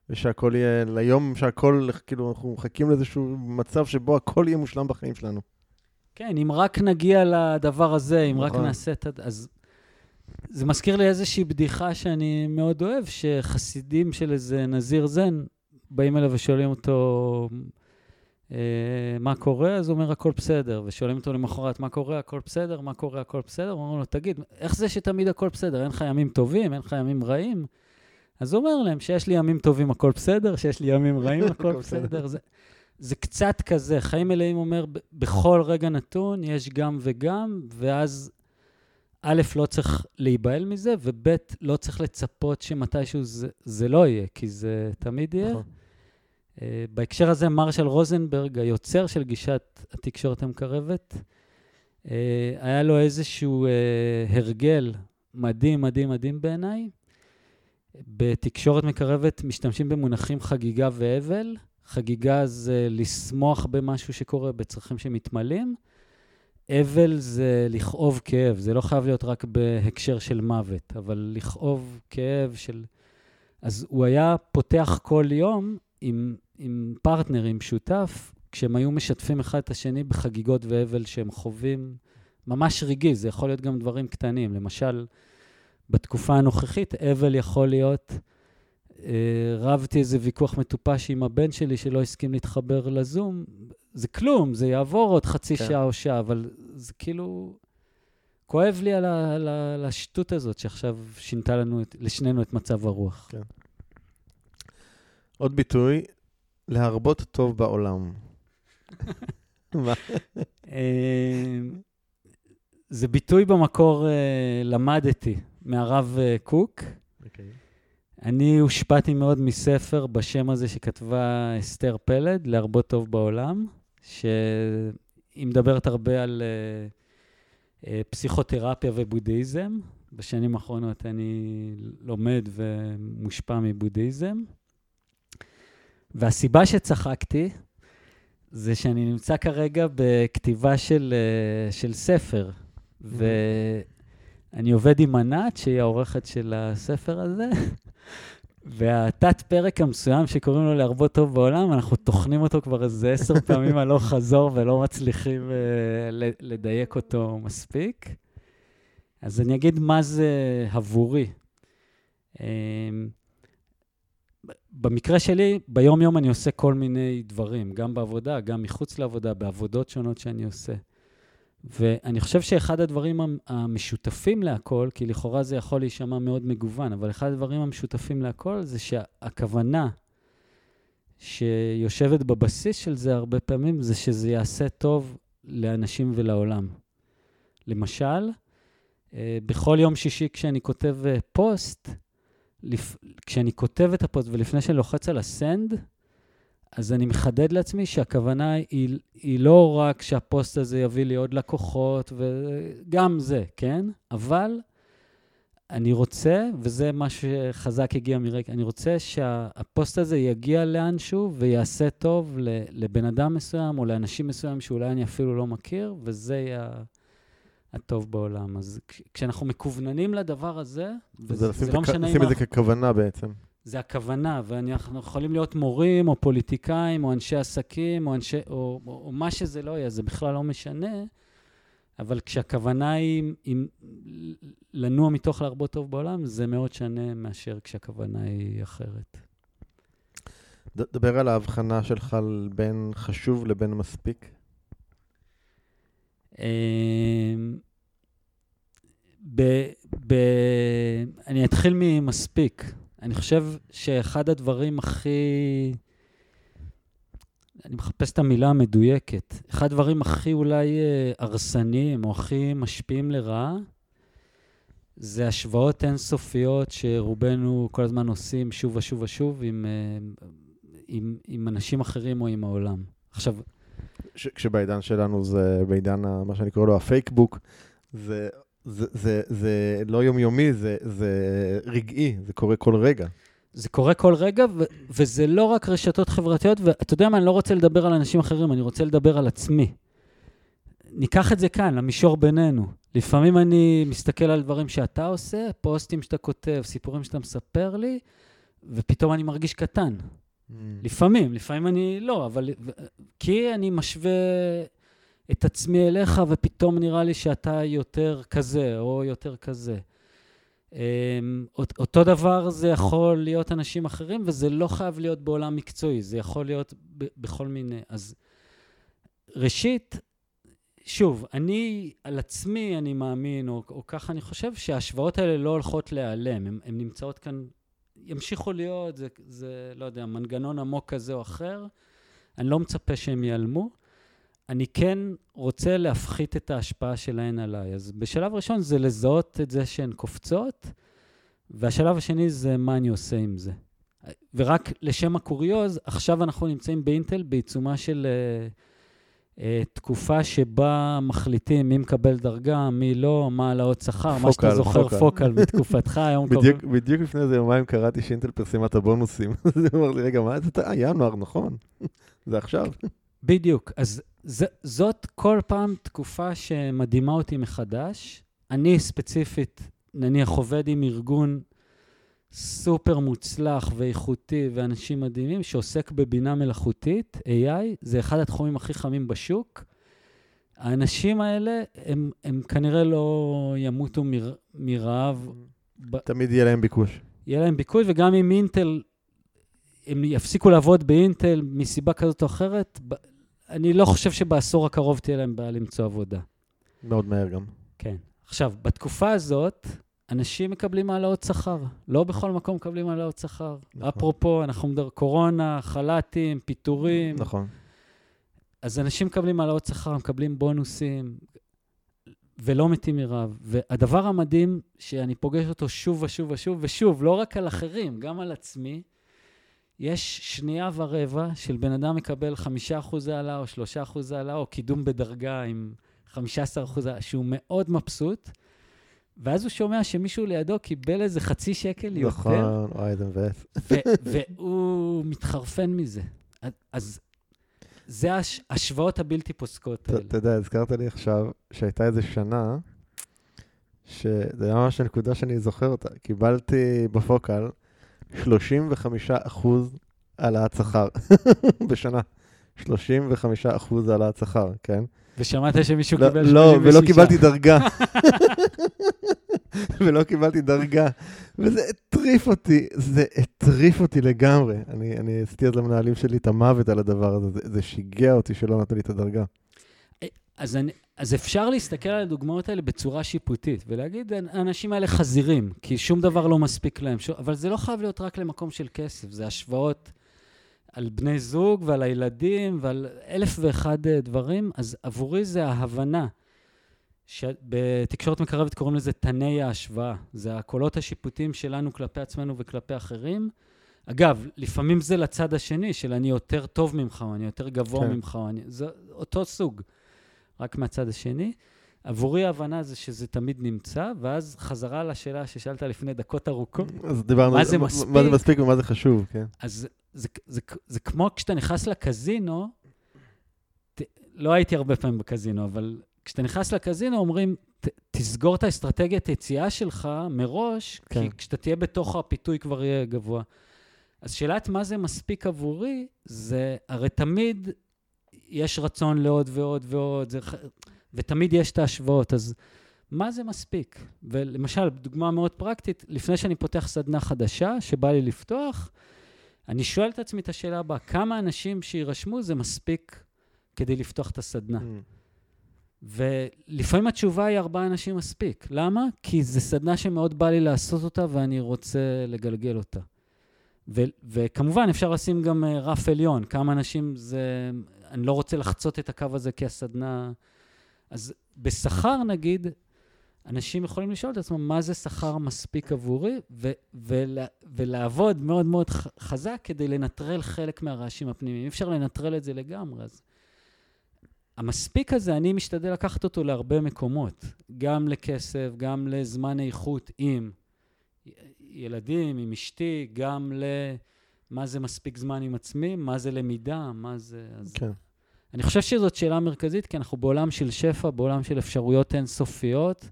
ושהכול יהיה, ליום שהכול, כאילו, אנחנו מחכים לאיזשהו מצב שבו הכל יהיה מושלם בחיים שלנו. כן, אם רק נגיע לדבר הזה, אם רק נכון. נעשה את... אז זה מזכיר לי איזושהי בדיחה שאני מאוד אוהב, שחסידים של איזה נזיר זן באים אליו ושואלים אותו, אה, מה קורה? אז הוא אומר, הכל בסדר. ושואלים אותו למחרת, מה קורה? הכל בסדר? מה קורה? הכל בסדר? הוא אומר לו, תגיד, איך זה שתמיד הכל בסדר? אין לך ימים טובים? אין לך ימים רעים? אז הוא אומר להם שיש לי ימים טובים, הכל בסדר, שיש לי ימים רעים, הכל בסדר. זה, זה קצת כזה, חיים מלאים אומר, בכל רגע נתון יש גם וגם, ואז א', לא צריך להיבהל מזה, וב', לא צריך לצפות שמתישהו זה, זה לא יהיה, כי זה תמיד יהיה. נכון. Uh, בהקשר הזה, מרשל רוזנברג, היוצר של גישת התקשורת המקרבת, uh, היה לו איזשהו uh, הרגל מדהים, מדהים, מדהים בעיניי. בתקשורת מקרבת משתמשים במונחים חגיגה והבל. חגיגה זה לשמוח במשהו שקורה, בצרכים שמתמלאים. אבל זה לכאוב כאב, זה לא חייב להיות רק בהקשר של מוות, אבל לכאוב כאב של... אז הוא היה פותח כל יום עם, עם פרטנר, עם שותף, כשהם היו משתפים אחד את השני בחגיגות ואבל שהם חווים ממש רגעי, זה יכול להיות גם דברים קטנים. למשל, בתקופה הנוכחית, אבל יכול להיות, אה, רבתי איזה ויכוח מטופש עם הבן שלי שלא הסכים להתחבר לזום, זה כלום, זה יעבור עוד חצי כן. שעה או שעה, אבל זה כאילו... כואב לי על, ה, על, ה, על השטות הזאת שעכשיו שינתה לנו, את, לשנינו את מצב הרוח. כן. עוד ביטוי, להרבות טוב בעולם. מה? אה, זה ביטוי במקור אה, למדתי מהרב אה, קוק. אוקיי. אני הושפעתי מאוד מספר בשם הזה שכתבה אסתר פלד, להרבות טוב בעולם. שהיא מדברת הרבה על uh, uh, פסיכותרפיה ובודהיזם. בשנים האחרונות אני לומד ומושפע מבודהיזם. והסיבה שצחקתי זה שאני נמצא כרגע בכתיבה של, uh, של ספר, mm-hmm. ואני עובד עם ענת, שהיא העורכת של הספר הזה, והתת פרק המסוים שקוראים לו להרבות טוב בעולם, אנחנו טוחנים אותו כבר איזה עשר פעמים הלוך חזור ולא מצליחים uh, לדייק אותו מספיק. אז אני אגיד מה זה עבורי. Um, במקרה שלי, ביום-יום אני עושה כל מיני דברים, גם בעבודה, גם מחוץ לעבודה, בעבודות שונות שאני עושה. ואני חושב שאחד הדברים המשותפים להכל, כי לכאורה זה יכול להישמע מאוד מגוון, אבל אחד הדברים המשותפים להכל זה שהכוונה שיושבת בבסיס של זה הרבה פעמים, זה שזה יעשה טוב לאנשים ולעולם. למשל, אה, בכל יום שישי כשאני כותב אה, פוסט, כשאני כותב את הפוסט ולפני שאני לוחץ על ה send, אז אני מחדד לעצמי שהכוונה היא, היא לא רק שהפוסט הזה יביא לי עוד לקוחות, וגם זה, כן? אבל אני רוצה, וזה מה שחזק הגיע מרקע, אני רוצה שהפוסט הזה יגיע לאנשהו ויעשה טוב לבן אדם מסוים או לאנשים מסוים שאולי אני אפילו לא מכיר, וזה יהיה הטוב בעולם. אז כשאנחנו מקווננים לדבר הזה, וזה לא משנה אם... לשים את זה ככוונה בעצם. זה הכוונה, ואנחנו יכולים להיות מורים, או פוליטיקאים, או אנשי עסקים, או, אנשי, או, או, או מה שזה לא יהיה, זה בכלל לא משנה, אבל כשהכוונה היא, היא לנוע מתוך להרבות טוב בעולם, זה מאוד שונה מאשר כשהכוונה היא אחרת. דבר על ההבחנה שלך בין חשוב לבין מספיק. אמ, ב, ב, אני אתחיל ממספיק. אני חושב שאחד הדברים הכי... אני מחפש את המילה המדויקת. אחד הדברים הכי אולי אה, הרסניים או הכי משפיעים לרעה, זה השוואות אינסופיות שרובנו כל הזמן עושים שוב ושוב ושוב עם, אה, עם, עם אנשים אחרים או עם העולם. עכשיו... כשבעידן שלנו זה בעידן, מה שאני קורא לו הפייקבוק, זה זה, זה, זה לא יומיומי, זה, זה רגעי, זה קורה כל רגע. זה קורה כל רגע, ו- וזה לא רק רשתות חברתיות, ואתה יודע מה, אני לא רוצה לדבר על אנשים אחרים, אני רוצה לדבר על עצמי. ניקח את זה כאן, למישור בינינו. לפעמים אני מסתכל על דברים שאתה עושה, פוסטים שאתה כותב, סיפורים שאתה מספר לי, ופתאום אני מרגיש קטן. Mm. לפעמים, לפעמים אני לא, אבל... כי אני משווה את עצמי אליך, ופתאום נראה לי שאתה יותר כזה, או יותר כזה. אמ, אותו דבר זה יכול להיות אנשים אחרים, וזה לא חייב להיות בעולם מקצועי, זה יכול להיות בכל מיני. אז ראשית, שוב, אני על עצמי, אני מאמין, או, או ככה אני חושב, שההשוואות האלה לא הולכות להיעלם, הן נמצאות כאן ימשיכו להיות, זה, זה, לא יודע, מנגנון עמוק כזה או אחר. אני לא מצפה שהם ייעלמו. אני כן רוצה להפחית את ההשפעה שלהן עליי. אז בשלב ראשון זה לזהות את זה שהן קופצות, והשלב השני זה מה אני עושה עם זה. ורק לשם הקוריוז, עכשיו אנחנו נמצאים באינטל בעיצומה של uh, תקופה שבה מחליטים מי מקבל דרגה, מי לא, מה העלאות שכר, מה שאתה זוכר פוקל, פוקל מתקופתך, היום בדיוק, קוראים... בדיוק לפני איזה יומיים קראתי שאינטל פרסמה את הבונוסים. אז הוא אמר לי, רגע, מה זה? אה, ינואר, נכון. זה עכשיו. בדיוק. אז ז, זאת כל פעם תקופה שמדהימה אותי מחדש. אני ספציפית, נניח, עובד עם ארגון סופר מוצלח ואיכותי ואנשים מדהימים, שעוסק בבינה מלאכותית, AI, זה אחד התחומים הכי חמים בשוק. האנשים האלה, הם, הם כנראה לא ימותו מר, מרעב. תמיד יהיה להם ביקוש. יהיה להם ביקוש, וגם אם אינטל, הם יפסיקו לעבוד באינטל מסיבה כזאת או אחרת, אני לא חושב שבעשור הקרוב תהיה להם בעיה למצוא עבודה. מאוד מהר גם. כן. עכשיו, בתקופה הזאת, אנשים מקבלים העלאות שכר. לא בכל מקום מקבלים העלאות שכר. נכון. אפרופו, אנחנו מדבר קורונה, חל"תים, פיטורים. נכון. אז אנשים מקבלים העלאות שכר, מקבלים בונוסים, ולא מתים מרעב. והדבר המדהים, שאני פוגש אותו שוב ושוב ושוב, ושוב, לא רק על אחרים, גם על עצמי, יש שנייה ורבע של בן אדם מקבל חמישה אחוזי העלאה או שלושה אחוזי העלאה, או קידום בדרגה עם חמישה עשר אחוז, שהוא מאוד מבסוט, ואז הוא שומע שמישהו לידו קיבל איזה חצי שקל יותר. נכון, אוי, זה מבאס. והוא מתחרפן מזה. אז זה ההשוואות הבלתי פוסקות האלה. אתה יודע, הזכרת לי עכשיו שהייתה איזה שנה, שזה היה ממש הנקודה שאני זוכר אותה. קיבלתי בפוקל 35 אחוז העלאת שכר בשנה. 35 אחוז העלאת שכר, כן? ושמעת שמישהו לא, קיבל 86. לא, ולא קיבלתי דרגה. ולא קיבלתי דרגה. וזה הטריף אותי, זה הטריף אותי לגמרי. אני, אני עשיתי אז למנהלים שלי את המוות על הדבר הזה, זה, זה שיגע אותי שלא נתנו לי את הדרגה. אז, אני, אז אפשר להסתכל על הדוגמאות האלה בצורה שיפוטית, ולהגיד, האנשים האלה חזירים, כי שום דבר לא מספיק להם. שום, אבל זה לא חייב להיות רק למקום של כסף, זה השוואות על בני זוג ועל הילדים ועל אלף ואחד אה, דברים. אז עבורי זה ההבנה, שבתקשורת מקרבת קוראים לזה תני ההשוואה. זה הקולות השיפוטיים שלנו כלפי עצמנו וכלפי אחרים. אגב, לפעמים זה לצד השני, של אני יותר טוב ממך, או אני יותר גבוה כן. ממך, או אני... זה אותו סוג. רק מהצד השני. עבורי ההבנה זה שזה תמיד נמצא, ואז חזרה לשאלה ששאלת לפני דקות ארוכות. אז דיברנו, מה זה מספיק? מה זה מספיק ומה זה חשוב, כן. אז זה, זה, זה, זה כמו כשאתה נכנס לקזינו, ת, לא הייתי הרבה פעמים בקזינו, אבל כשאתה נכנס לקזינו אומרים, ת, תסגור את האסטרטגיית היציאה שלך מראש, כן. כי כשאתה תהיה בתוך הפיתוי כבר יהיה גבוה. אז שאלת מה זה מספיק עבורי, זה הרי תמיד יש רצון לעוד ועוד ועוד, זה, ותמיד יש את ההשוואות, אז מה זה מספיק? ולמשל, דוגמה מאוד פרקטית, לפני שאני פותח סדנה חדשה שבא לי לפתוח, אני שואל את עצמי את השאלה הבאה, כמה אנשים שיירשמו זה מספיק כדי לפתוח את הסדנה? Mm. ולפעמים התשובה היא ארבעה אנשים מספיק. למה? כי זו סדנה שמאוד בא לי לעשות אותה ואני רוצה לגלגל אותה. ו- וכמובן, אפשר לשים גם uh, רף עליון, כמה אנשים זה... אני לא רוצה לחצות את הקו הזה כי הסדנה... אז בשכר, נגיד, אנשים יכולים לשאול את עצמם, מה זה שכר מספיק עבורי, ו- ולה- ולעבוד מאוד מאוד חזק כדי לנטרל חלק מהרעשים הפנימיים. אי אפשר לנטרל את זה לגמרי, אז... המספיק הזה, אני משתדל לקחת אותו להרבה מקומות, גם לכסף, גם לזמן איכות עם ילדים, עם אשתי, גם למה זה מספיק זמן עם עצמי, מה זה למידה, מה זה... אז... כן. אני חושב שזאת שאלה מרכזית, כי אנחנו בעולם של שפע, בעולם של אפשרויות אינסופיות.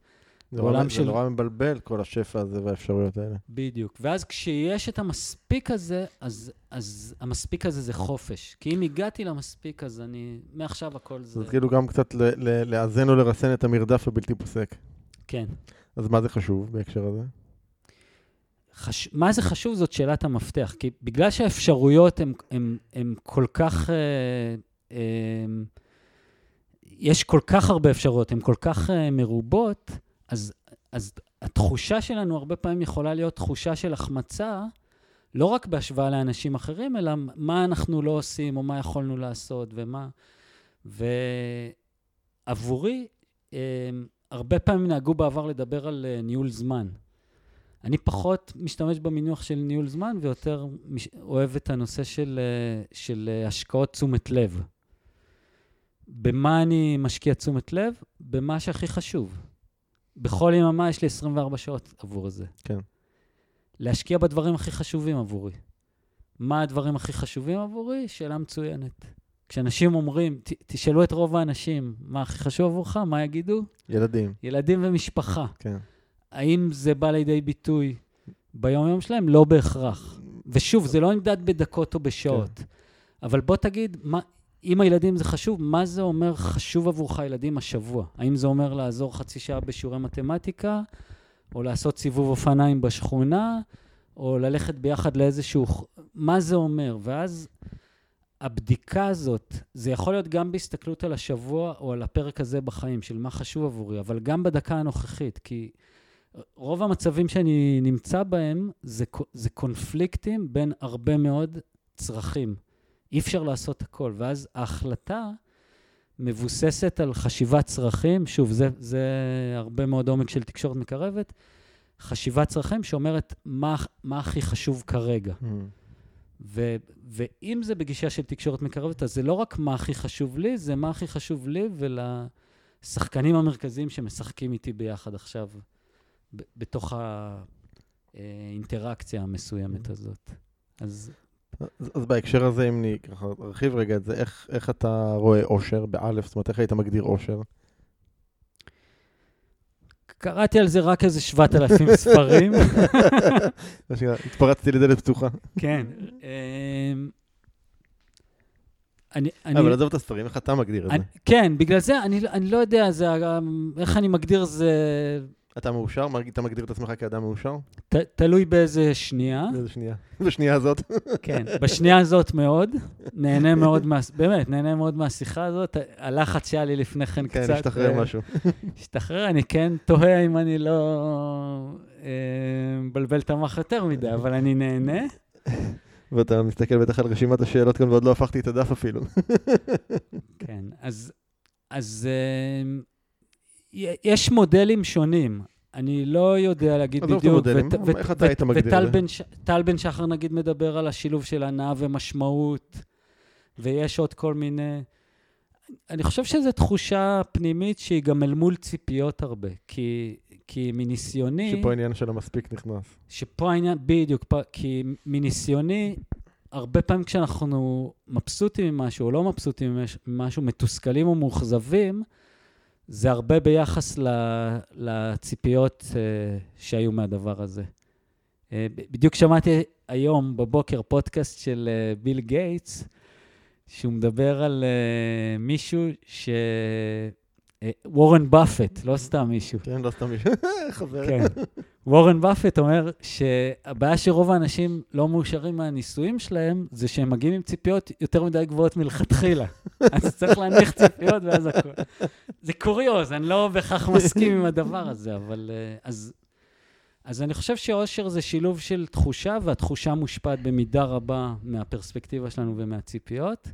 זה בעולם של... זה נורא מבלבל, כל השפע הזה והאפשרויות האלה. בדיוק. ואז כשיש את המספיק הזה, אז, אז המספיק הזה זה חופש. כי אם הגעתי למספיק, אז אני... מעכשיו הכל זה... אז כאילו גם קצת לאזן או לרסן את המרדף הבלתי פוסק. כן. אז מה זה חשוב בהקשר הזה? חש... מה זה חשוב זאת שאלת המפתח, כי בגלל שהאפשרויות הן כל כך... אה, אה, יש כל כך הרבה אפשרויות, הן כל כך אה, מרובות, אז, אז התחושה שלנו הרבה פעמים יכולה להיות תחושה של החמצה, לא רק בהשוואה לאנשים אחרים, אלא מה אנחנו לא עושים, או מה יכולנו לעשות, ומה... ועבורי, אה, הרבה פעמים נהגו בעבר לדבר על אה, ניהול זמן. אני פחות משתמש במינוח של ניהול זמן, ויותר. אוהב את הנושא של, אה, של השקעות תשומת לב. במה אני משקיע תשומת לב? במה שהכי חשוב. בכל יממה יש לי 24 שעות עבור זה. כן. להשקיע בדברים הכי חשובים עבורי. מה הדברים הכי חשובים עבורי? שאלה מצוינת. כשאנשים אומרים, ת, תשאלו את רוב האנשים, מה הכי חשוב עבורך? מה יגידו? ילדים. ילדים ומשפחה. כן. האם זה בא לידי ביטוי ביום-יום שלהם? לא בהכרח. ושוב, זה לא נמדד בדקות או בשעות. כן. אבל בוא תגיד, מה, אם הילדים זה חשוב, מה זה אומר חשוב עבורך ילדים השבוע? האם זה אומר לעזור חצי שעה בשיעורי מתמטיקה, או לעשות סיבוב אופניים בשכונה, או ללכת ביחד לאיזשהו... מה זה אומר? ואז הבדיקה הזאת, זה יכול להיות גם בהסתכלות על השבוע או על הפרק הזה בחיים, של מה חשוב עבורי, אבל גם בדקה הנוכחית, כי רוב המצבים שאני נמצא בהם זה, זה קונפליקטים בין הרבה מאוד צרכים. אי אפשר לעשות הכל, ואז ההחלטה מבוססת על חשיבת צרכים, שוב, זה, זה הרבה מאוד עומק של תקשורת מקרבת, חשיבת צרכים שאומרת מה, מה הכי חשוב כרגע. Mm. ו, ואם זה בגישה של תקשורת מקרבת, אז זה לא רק מה הכי חשוב לי, זה מה הכי חשוב לי ולשחקנים המרכזיים שמשחקים איתי ביחד עכשיו, ב, בתוך האינטראקציה המסוימת הזאת. אז... אז, אז בהקשר הזה, אם אני ככה ארחיב רגע את זה, איך, איך אתה רואה אושר באלף? זאת אומרת, איך היית מגדיר אושר? קראתי על זה רק איזה 7,000 ספרים. התפרצתי לדלת פתוחה. כן. אמ, אני, אני... אבל עזוב את הספרים, איך אתה מגדיר את זה? כן, בגלל זה אני, אני לא יודע, זה, איך אני מגדיר זה... אתה מאושר? אתה מגדיר את עצמך כאדם מאושר? ת, תלוי באיזה שנייה. באיזה שנייה. בשנייה הזאת. כן, בשנייה הזאת מאוד. נהנה מאוד, מה, באמת, נהנה מאוד מהשיחה הזאת. הלחץ שהיה לי לפני כן, כן קצת... כן, השתחרר uh, משהו. השתחרר, אני כן תוהה אם אני לא uh, מבלבל את המוח יותר מדי, אבל אני נהנה. ואתה מסתכל בטח על רשימת השאלות כאן, ועוד לא הפכתי את הדף אפילו. כן, אז... אז uh, יש מודלים שונים. אני לא יודע להגיד בדיוק. עזוב את המודלים, איך אתה היית מגדיר את זה? וטל בן שחר נגיד מדבר על השילוב של הנאה ומשמעות, ויש עוד כל מיני... אני חושב שזו תחושה פנימית שהיא גם אל מול ציפיות הרבה, כי, כי מניסיוני... שפה העניין של המספיק נכנס. שפה העניין, בדיוק, כי מניסיוני, הרבה פעמים כשאנחנו מבסוטים ממשהו או לא מבסוטים ממשהו, מתוסכלים או מאוכזבים, זה הרבה ביחס לציפיות uh, שהיו מהדבר הזה. Uh, בדיוק שמעתי היום בבוקר פודקאסט של uh, ביל גייטס, שהוא מדבר על מישהו ש... וורן באפט, לא סתם מישהו. כן, לא סתם מישהו, חבר. כן. וורן באפט אומר שהבעיה שרוב האנשים לא מאושרים מהניסויים שלהם, זה שהם מגיעים עם ציפיות יותר מדי גבוהות מלכתחילה. אז צריך להניח ציפיות ואז הכול. זה קוריוז, אני לא בהכרח מסכים עם הדבר הזה, אבל... אה, אז, אז אני חושב שאושר זה שילוב של תחושה, והתחושה מושפעת במידה רבה מהפרספקטיבה שלנו ומהציפיות.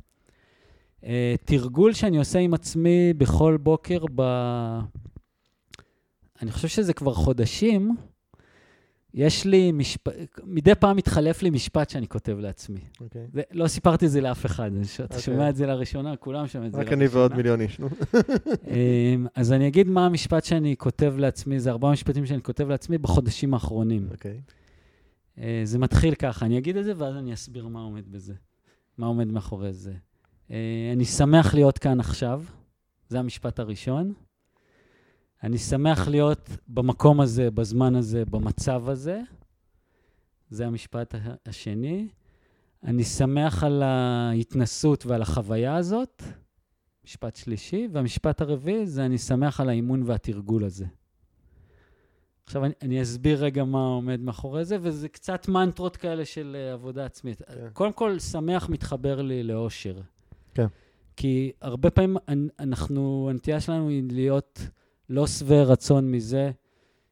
Uh, תרגול שאני עושה עם עצמי בכל בוקר ב... אני חושב שזה כבר חודשים, יש לי משפט, מדי פעם מתחלף לי משפט שאני כותב לעצמי. אוקיי. Okay. לא סיפרתי את זה לאף אחד, אתה okay. אוקיי. שומע את זה לראשונה, כולם שומעים את זה לראשונה. רק אני ועוד מיליון איש, נו. אמ, אז אני אגיד מה המשפט שאני כותב לעצמי, זה ארבעה משפטים שאני כותב לעצמי בחודשים האחרונים. אוקיי. Okay. אה, זה מתחיל ככה, אני אגיד את זה ואז אני אסביר מה עומד בזה, מה עומד מאחורי זה. אה, אני שמח להיות כאן עכשיו, זה המשפט הראשון. אני שמח להיות במקום הזה, בזמן הזה, במצב הזה. זה המשפט השני. אני שמח על ההתנסות ועל החוויה הזאת. משפט שלישי. והמשפט הרביעי זה אני שמח על האימון והתרגול הזה. עכשיו אני, אני אסביר רגע מה עומד מאחורי זה, וזה קצת מנטרות כאלה של uh, עבודה עצמית. כן. קודם כל, שמח מתחבר לי לאושר. כן. כי הרבה פעמים אנחנו, הנטייה שלנו היא להיות לא שבעי רצון מזה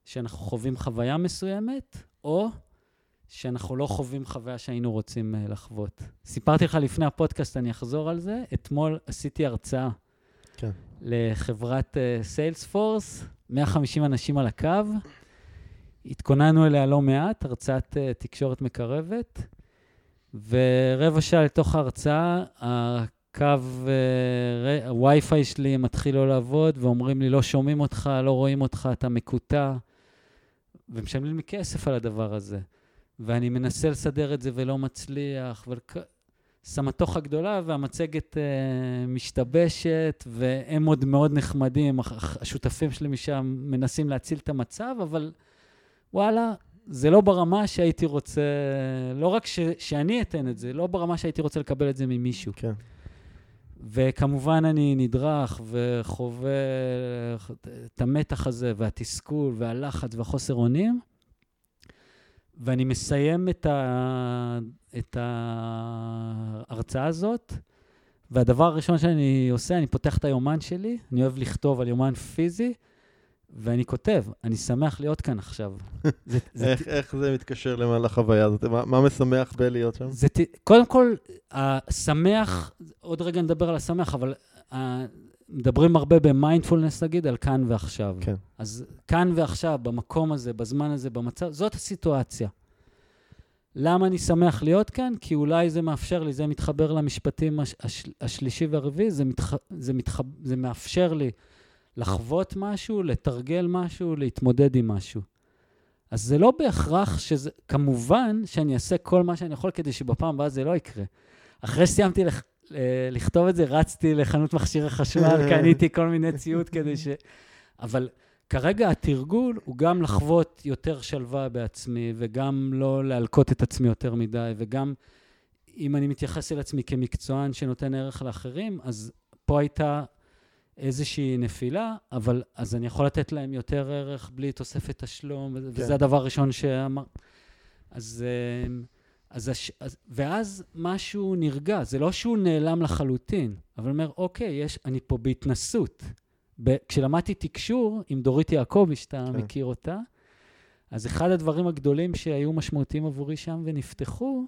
שאנחנו חווים חוויה מסוימת, או שאנחנו לא חווים חוויה שהיינו רוצים uh, לחוות. סיפרתי לך לפני הפודקאסט, אני אחזור על זה. אתמול עשיתי הרצאה כן. לחברת סיילספורס, uh, 150 אנשים על הקו. התכוננו אליה לא מעט, הרצאת uh, תקשורת מקרבת, ורבע שעה לתוך ההרצאה, הקו, uh, הווי-פיי שלי מתחיל לא לעבוד, ואומרים לי, לא שומעים אותך, לא רואים אותך, אתה מקוטע, ומשלמים לי כסף על הדבר הזה. ואני מנסה לסדר את זה ולא מצליח, וסמטוחה גדולה, והמצגת uh, משתבשת, והם עוד מאוד נחמדים, השותפים שלי משם מנסים להציל את המצב, אבל וואלה, זה לא ברמה שהייתי רוצה, לא רק ש, שאני אתן את זה, לא ברמה שהייתי רוצה לקבל את זה ממישהו. כן. וכמובן אני נדרך וחווה את המתח הזה, והתסכול, והלחץ, והחוסר אונים. ואני מסיים את, ה... את ההרצאה הזאת, והדבר הראשון שאני עושה, אני פותח את היומן שלי, אני אוהב לכתוב על יומן פיזי, ואני כותב, אני שמח להיות כאן עכשיו. זה, זה איך, איך זה מתקשר למה לחוויה הזאת? מה, מה משמח בלהיות שם? זה, קודם כל, השמח, עוד רגע נדבר על השמח, אבל uh, מדברים הרבה במיינדפולנס, נגיד, על כאן ועכשיו. כן. אז כאן ועכשיו, במקום הזה, בזמן הזה, במצב, זאת הסיטואציה. למה אני שמח להיות כאן? כי אולי זה מאפשר לי, זה מתחבר למשפטים הש, הש, השלישי והרביעי, זה, מתח, זה, מתח, זה מאפשר לי לחוות משהו, לתרגל משהו, להתמודד עם משהו. אז זה לא בהכרח שזה, כמובן שאני אעשה כל מה שאני יכול כדי שבפעם הבאה זה לא יקרה. אחרי שסיימתי לח, לכתוב את זה, רצתי לחנות מכשירי חשמל, קניתי כל מיני ציוד כדי ש... אבל כרגע התרגול הוא גם לחוות יותר שלווה בעצמי, וגם לא להלקות את עצמי יותר מדי, וגם אם אני מתייחס אל עצמי כמקצוען שנותן ערך לאחרים, אז פה הייתה איזושהי נפילה, אבל אז אני יכול לתת להם יותר ערך בלי תוספת תשלום, כן. וזה הדבר הראשון שאמר... אז, אה, אז, אז, ואז משהו נרגע, זה לא שהוא נעלם לחלוטין, אבל אומר, אוקיי, יש, אני פה בהתנסות. ב, כשלמדתי תקשור עם דורית יעקבי, שאתה כן. מכיר אותה, אז אחד הדברים הגדולים שהיו משמעותיים עבורי שם ונפתחו,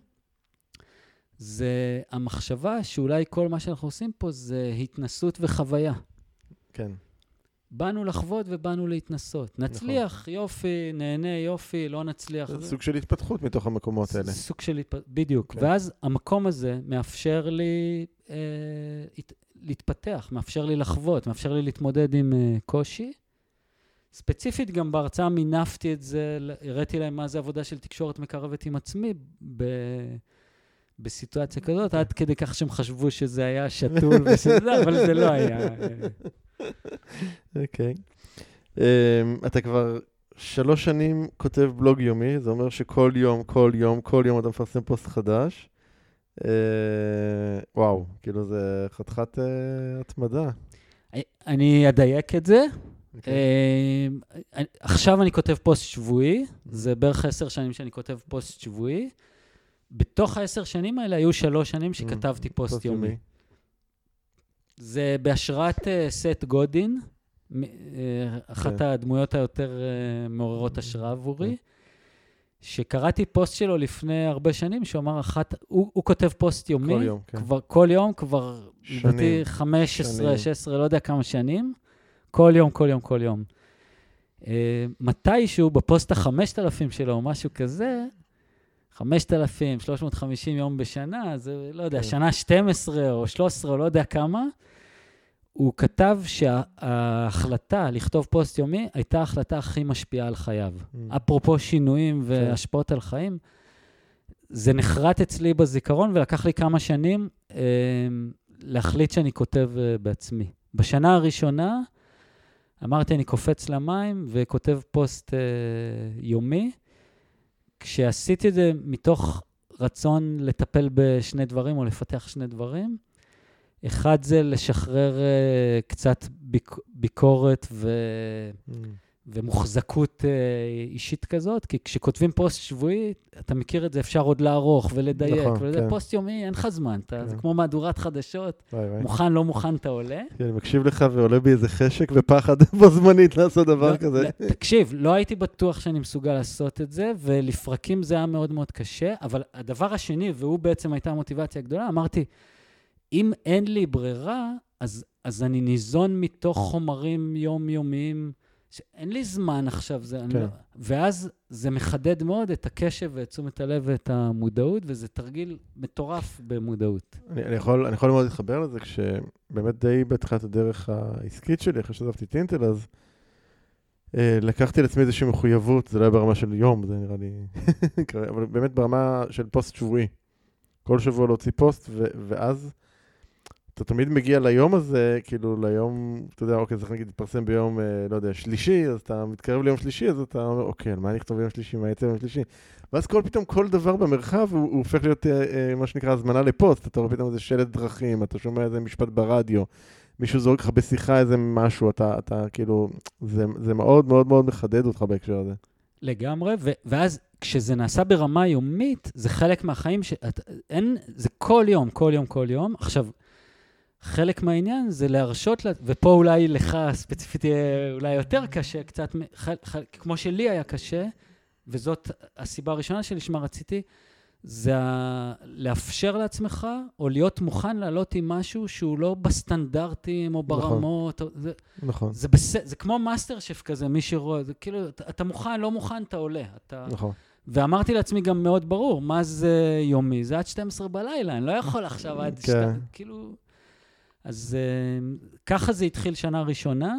זה המחשבה שאולי כל מה שאנחנו עושים פה זה התנסות וחוויה. כן. באנו לחוות ובאנו להתנסות. נכון. נצליח, נכון. יופי, נהנה, יופי, לא נצליח. זה סוג של התפתחות מתוך המקומות האלה. סוג של התפתחות, בדיוק. כן. ואז המקום הזה מאפשר לי אה, הת... להתפתח, מאפשר לי לחוות, מאפשר לי להתמודד עם אה, קושי. ספציפית, גם בהרצאה מינפתי את זה, הראיתי להם מה זה עבודה של תקשורת מקרבת עם עצמי ב... בסיטואציה כזאת, עד כדי כך שהם חשבו שזה היה שתול ושזה, אבל זה לא היה. אוקיי. אמ, אתה כבר שלוש שנים כותב בלוג יומי, זה אומר שכל יום, כל יום, כל יום אתה מפרסם פוסט חדש. אה, וואו, כאילו זה חתיכת אה, התמדה. אני אדייק את זה. אוקיי. אוקיי. אה, עכשיו אני כותב פוסט שבועי, זה בערך עשר שנים שאני כותב פוסט שבועי. בתוך העשר שנים האלה היו שלוש שנים שכתבתי פוסט, פוסט יומי. יומי. זה בהשראת אה, סת' גודין, אה, אחת כן. הדמויות היותר אה, מעוררות השראה עבורי, שקראתי פוסט שלו לפני הרבה שנים, שהוא אמר אחת, הוא, הוא כותב פוסט יומי, כל יום, כן. כבר, כל יום, כבר, לדעתי 15, 16, לא יודע כמה שנים, כל יום, כל יום, כל יום. אה, מתישהו, בפוסט ה-5000 שלו, או משהו כזה, 5,350 יום בשנה, זה לא יודע, כן. שנה 12 או 13 או לא יודע כמה, הוא כתב שההחלטה לכתוב פוסט יומי הייתה ההחלטה הכי משפיעה על חייו. Mm. אפרופו שינויים כן. והשפעות על חיים, זה נחרט אצלי בזיכרון ולקח לי כמה שנים אה, להחליט שאני כותב אה, בעצמי. בשנה הראשונה אמרתי, אני קופץ למים וכותב פוסט אה, יומי. כשעשיתי את זה מתוך רצון לטפל בשני דברים או לפתח שני דברים, אחד זה לשחרר אה, קצת ביק, ביקורת ו... ממ. ומוחזקות אה, אישית כזאת, כי כשכותבים פוסט שבועי, אתה מכיר את זה, אפשר עוד לערוך ולדייק, נכון, וזה כן. פוסט יומי, אין לך זמן, אתה, כן. זה כמו מהדורת חדשות, וואי, וואי. מוכן, לא מוכן, אתה עולה. כן, אני מקשיב לך ועולה בי איזה חשק ופחד בו זמנית לעשות דבר לא, כזה. לא, תקשיב, לא הייתי בטוח שאני מסוגל לעשות את זה, ולפרקים זה היה מאוד מאוד קשה, אבל הדבר השני, והוא בעצם הייתה המוטיבציה הגדולה, אמרתי, אם אין לי ברירה, אז, אז אני ניזון מתוך חומרים יומיומיים, שאין לי זמן עכשיו, זה, כן. לא, ואז זה מחדד מאוד את הקשב ואת תשומת הלב ואת המודעות, וזה תרגיל מטורף במודעות. אני, אני, יכול, אני יכול מאוד להתחבר לזה, כשבאמת די בתחילת הדרך העסקית שלי, אחרי שעזבתי טינטל, אז אה, לקחתי לעצמי איזושהי מחויבות, זה לא היה ברמה של יום, זה נראה לי, אבל באמת ברמה של פוסט שבועי. כל שבוע להוציא פוסט, ו, ואז אתה תמיד מגיע ליום הזה, כאילו ליום, אתה יודע, אוקיי, זה נגיד להתפרסם ביום, אה, לא יודע, שלישי, אז אתה מתקרב ליום שלישי, אז אתה אומר, אוקיי, על מה אני אכתוב ביום שלישי, מה יצא ביום שלישי? ואז כל פתאום, כל דבר במרחב הוא, הוא הופך להיות אה, אה, מה שנקרא הזמנה לפוסט. אתה רואה פתאום איזה שלט דרכים, אתה שומע איזה משפט ברדיו, מישהו זורק לך בשיחה איזה משהו, אתה, אתה כאילו, זה, זה מאוד מאוד מאוד מחדד אותך בהקשר הזה. לגמרי, ו- ואז כשזה נעשה ברמה יומית, זה חלק מהחיים ש... את, אין, זה כל יום, כל יום, כל יום. עכשיו, חלק מהעניין זה להרשות, לה, ופה אולי לך ספציפית יהיה אולי יותר קשה, קצת, ח, ח, כמו שלי היה קשה, וזאת הסיבה הראשונה שלשמה רציתי, זה לאפשר לעצמך, או להיות מוכן לעלות עם משהו שהוא לא בסטנדרטים או נכון. ברמות. או, זה, נכון, זה, בס... זה כמו מאסטר שף כזה, מי שרואה, זה כאילו, אתה, אתה מוכן, לא מוכן, אתה עולה. אתה... נכון. ואמרתי לעצמי גם מאוד ברור, מה זה יומי? זה עד 12 בלילה, אני לא יכול עכשיו עד... כן. שת... כאילו... אז אה, ככה זה התחיל שנה ראשונה.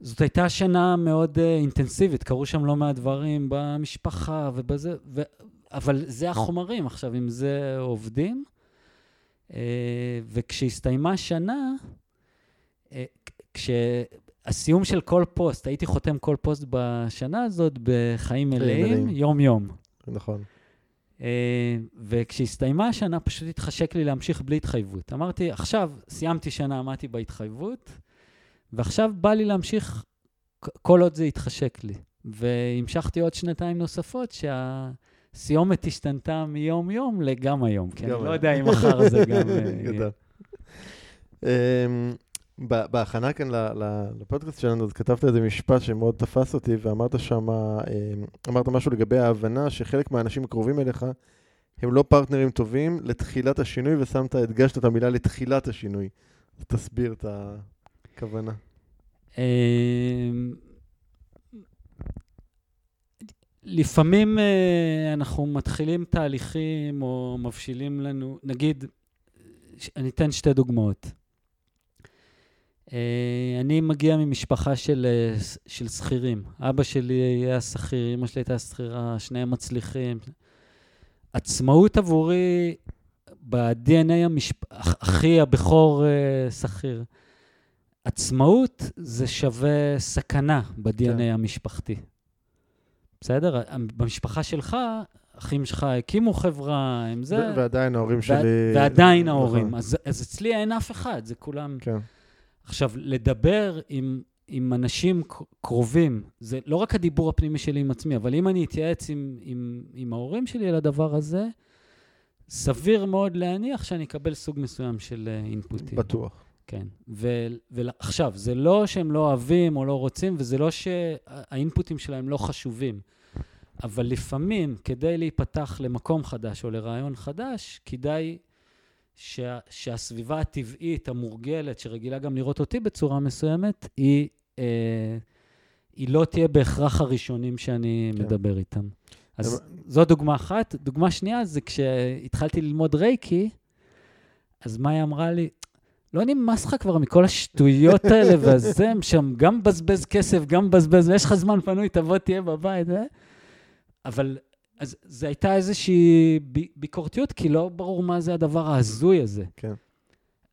זאת הייתה שנה מאוד אה, אינטנסיבית, קרו שם לא מעט דברים במשפחה ובזה, ו... אבל זה החומרים עכשיו, עם זה עובדים. Uh, וכשהסתיימה השנה, uh, כשהסיום של כל פוסט, הייתי חותם כל פוסט בשנה הזאת בחיים מלאים. יום-יום. נכון. Uh, וכשהסתיימה השנה, פשוט התחשק לי להמשיך בלי התחייבות. אמרתי, עכשיו סיימתי שנה, עמדתי בהתחייבות, ועכשיו בא לי להמשיך כל עוד זה יתחשק לי. והמשכתי עוד שנתיים נוספות, שהסיומת השתנתה מיום-יום לגם היום, כי גם אני לא. יודע אם מחר זה גם... אמ, בהכנה כאן לפודקאסט שלנו, אז כתבת איזה משפט שמאוד תפס אותי, ואמרת שם, אמרת משהו לגבי ההבנה שחלק מהאנשים הקרובים אליך הם לא פרטנרים טובים לתחילת השינוי, ושמת, הדגשת את המילה לתחילת השינוי. אז תסביר את הכוונה. אמ, לפעמים אה, אנחנו מתחילים תהליכים או מבשילים לנו, נגיד, אני אתן שתי דוגמאות. אה, אני מגיע ממשפחה של, אה, של שכירים. אבא שלי היה שכיר, אמא שלי הייתה שכירה, שניהם מצליחים. עצמאות עבורי ב-DNA המשפ... אח- אחי הבכור אה, שכיר. עצמאות זה שווה סכנה ב-DNA כן. המשפחתי. בסדר? במשפחה שלך, אחים שלך הקימו חברה, הם זה, ועדיין ההורים שלי... ועדיין נכון, ההורים. אז, אז אצלי אין אף אחד, זה כולם... כן, עכשיו, לדבר עם, עם אנשים קרובים, זה לא רק הדיבור הפנימי שלי עם עצמי, אבל אם אני אתייעץ עם, עם, עם ההורים שלי על הדבר הזה, סביר מאוד להניח שאני אקבל סוג מסוים של אה, אינפוטים. בטוח. כן. ועכשיו, זה לא שהם לא אוהבים או לא רוצים, וזה לא שהאינפוטים שלהם לא חשובים. אבל לפעמים, כדי להיפתח למקום חדש או לרעיון חדש, כדאי שה, שהסביבה הטבעית, המורגלת, שרגילה גם לראות אותי בצורה מסוימת, היא, אה, היא לא תהיה בהכרח הראשונים שאני כן. מדבר איתם. אז אבל- זו דוגמה אחת. דוגמה שנייה זה כשהתחלתי ללמוד רייקי, אז מאי אמרה לי, לא נמאס לך כבר מכל השטויות האלה והזה, שם גם מבזבז כסף, גם מבזבז, ויש לך זמן פנוי, תבוא, תהיה בבית, אה? אבל, אז זו הייתה איזושהי ביקורתיות, כי לא ברור מה זה הדבר ההזוי הזה. כן.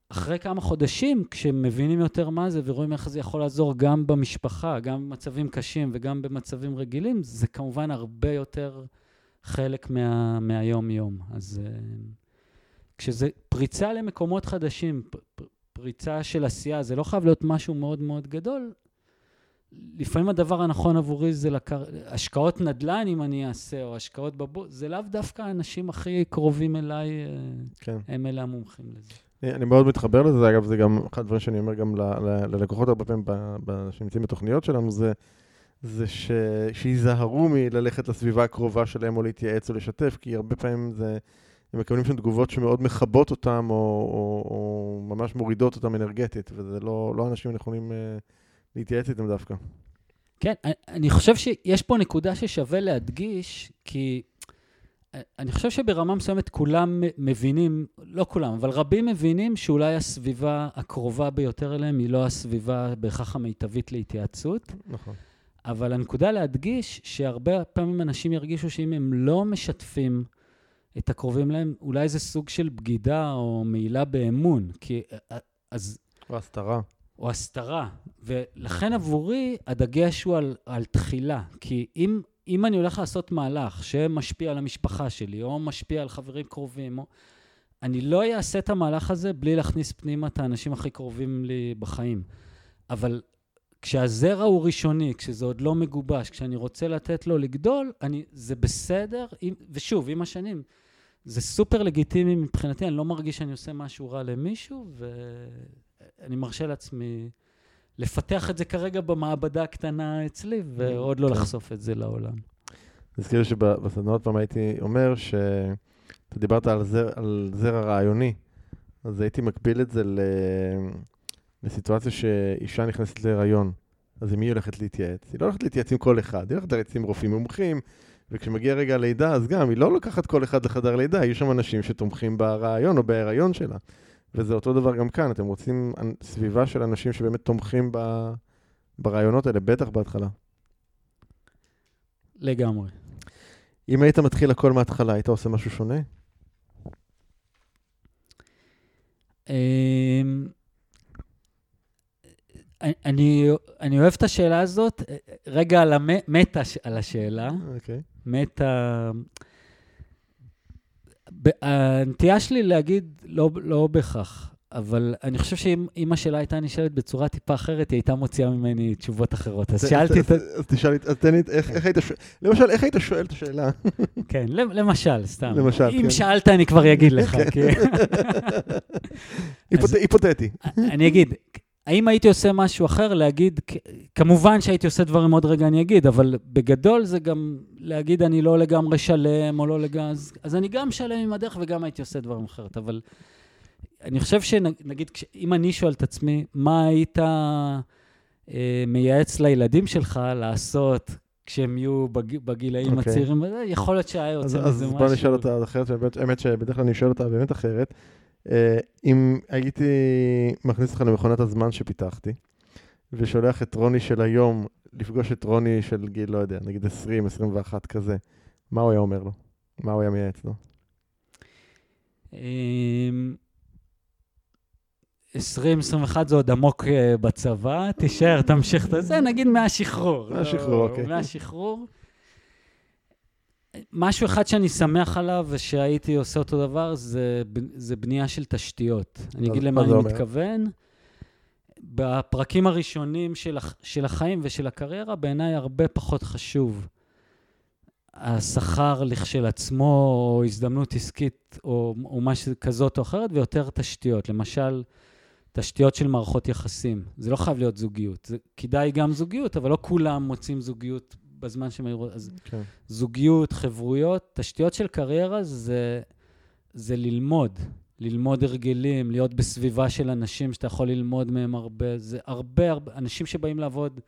אחרי כמה חודשים, כשמבינים יותר מה זה ורואים איך זה יכול לעזור גם במשפחה, גם במצבים קשים וגם במצבים רגילים, זה כמובן הרבה יותר חלק מה, מהיום-יום. אז אה, כשזה פריצה למקומות חדשים, פ, פ, פריצה של עשייה, זה לא חייב להיות משהו מאוד מאוד גדול, לפעמים הדבר הנכון עבורי זה לקר... השקעות נדל"ן, אם אני אעשה, או השקעות בבוט, זה לאו דווקא האנשים הכי קרובים אליי, אה, כן. הם אלה המומחים לזה. אני מאוד מתחבר לזה, אגב, זה גם אחד הדברים שאני אומר גם ל- ל- ללקוחות הרבה פעמים ב- ב- שנמצאים בתוכניות שלנו, זה, זה ש, שייזהרו מללכת לסביבה הקרובה שלהם או להתייעץ או לשתף, כי הרבה פעמים זה, הם מקבלים שם תגובות שמאוד מכבות אותם או, או, או ממש מורידות אותם אנרגטית, וזה לא, לא אנשים הנכונים אה, להתייעץ איתם דווקא. כן, אני- חושב שיש פה נקודה ששווה להדגיש, כי אני חושב שברמה מסוימת כולם מבינים, לא כולם, אבל רבים מבינים שאולי הסביבה הקרובה ביותר אליהם היא לא הסביבה בהכרח המיטבית להתייעצות. נכון. אבל הנקודה להדגיש, שהרבה פעמים אנשים ירגישו שאם הם לא משתפים את הקרובים להם, אולי זה סוג של בגידה או מעילה באמון. כי אז או הסתרה. או הסתרה. ולכן עבורי הדגש הוא על, על תחילה. כי אם, אם אני הולך לעשות מהלך שמשפיע על המשפחה שלי, או משפיע על חברים קרובים, או... אני לא אעשה את המהלך הזה בלי להכניס פנימה את האנשים הכי קרובים לי בחיים. אבל כשהזרע הוא ראשוני, כשזה עוד לא מגובש, כשאני רוצה לתת לו לגדול, אני, זה בסדר, אם, ושוב, עם השנים, זה סופר לגיטימי מבחינתי, אני לא מרגיש שאני עושה משהו רע למישהו, ואני מרשה לעצמי לפתח את זה כרגע במעבדה הקטנה אצלי, ועוד לא כן. לחשוף את זה לעולם. נזכיר שבסדנאות פעם הייתי אומר שאתה דיברת על זר, על זרע רעיוני, אז הייתי מקביל את זה ל... לסיטואציה שאישה נכנסת להיריון. אז עם מי היא הולכת להתייעץ? היא לא הולכת להתייעץ עם כל אחד, היא הולכת להתייעץ עם רופאים מומחים, וכשמגיע רגע הלידה, אז גם, היא לא לוקחת כל אחד לחדר לידה, יהיו שם אנשים שתומכים ברעיון או בהיריון שלה. וזה אותו דבר גם כאן, אתם רוצים סביבה של אנשים שבאמת תומכים ב... ברעיונות האלה, בטח בהתחלה. לגמרי. אם היית מתחיל הכל מההתחלה, היית עושה משהו שונה? אמ, אני, אני אוהב את השאלה הזאת. רגע על המטה על השאלה. אוקיי. מטה... הנטייה שלי להגיד לא, לא בהכרח, אבל אני חושב שאם אם השאלה הייתה נשאלת בצורה טיפה אחרת, היא הייתה מוציאה ממני תשובות אחרות. אז שאלתי את. אז תשאל, אז תן לי, איך היית שואל, למשל, איך היית שואל את השאלה? כן, למ- למשל, סתם. למשל, אם כן. שאלת, אני כבר אגיד לך. היפות- היפותטי. אני אגיד, האם הייתי עושה משהו אחר? להגיד, כמובן שהייתי עושה דברים עוד רגע אני אגיד, אבל בגדול זה גם להגיד אני לא לגמרי שלם או לא לגמרי, אז, אז אני גם שלם עם הדרך וגם הייתי עושה דברים אחרת, אבל אני חושב שנגיד, אם אני שואל את עצמי, מה היית אה, מייעץ לילדים שלך לעשות כשהם יהיו בג, בגילאים אוקיי. הצעירים, אה, יכול להיות שהיה אז יוצא אז מזה משהו. בוא נשאל אותה אחרת, האמת שבדרך כלל אני שואל אותה באמת אחרת. אה, אם הייתי מכניס אותך למכונת הזמן שפיתחתי, ושולח את רוני של היום לפגוש את רוני של גיל, לא יודע, נגיד 20, 21 כזה, מה הוא היה אומר לו? מה הוא היה מייעץ לו? אמ, 20-21 זה עוד עמוק אה, בצבא, תישאר, תמשיך את זה, נגיד מהשחרור. מהשחרור, לא, אוקיי. מהשחרור. משהו אחד שאני שמח עליו ושהייתי עושה אותו דבר, זה, זה בנייה של תשתיות. אני אגיד מה למה אני? מתכוון. בפרקים הראשונים של, של החיים ושל הקריירה, בעיניי הרבה פחות חשוב השכר לכשלעצמו, או הזדמנות עסקית, או, או משהו כזאת או אחרת, ויותר תשתיות. למשל, תשתיות של מערכות יחסים. זה לא חייב להיות זוגיות. זה כדאי גם זוגיות, אבל לא כולם מוצאים זוגיות בזמן שהם היו... אז כן. זוגיות, חברויות, תשתיות של קריירה זה, זה ללמוד. ללמוד הרגלים, להיות בסביבה של אנשים שאתה יכול ללמוד מהם הרבה. זה הרבה, הרבה, אנשים שבאים לעבוד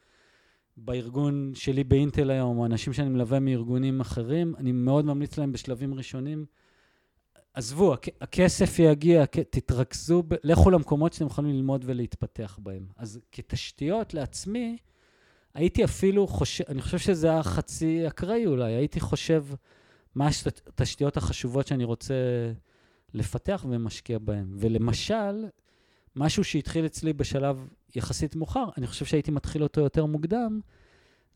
בארגון שלי באינטל היום, או אנשים שאני מלווה מארגונים אחרים, אני מאוד ממליץ להם בשלבים ראשונים, עזבו, הכ- הכסף יגיע, הכ- תתרכזו, ב- לכו למקומות שאתם יכולים ללמוד ולהתפתח בהם. אז כתשתיות לעצמי, הייתי אפילו חושב, אני חושב שזה היה חצי אקראי אולי, הייתי חושב מה התשתיות החשובות שאני רוצה לפתח ומשקיע בהן. ולמשל, משהו שהתחיל אצלי בשלב יחסית מאוחר, אני חושב שהייתי מתחיל אותו יותר מוקדם,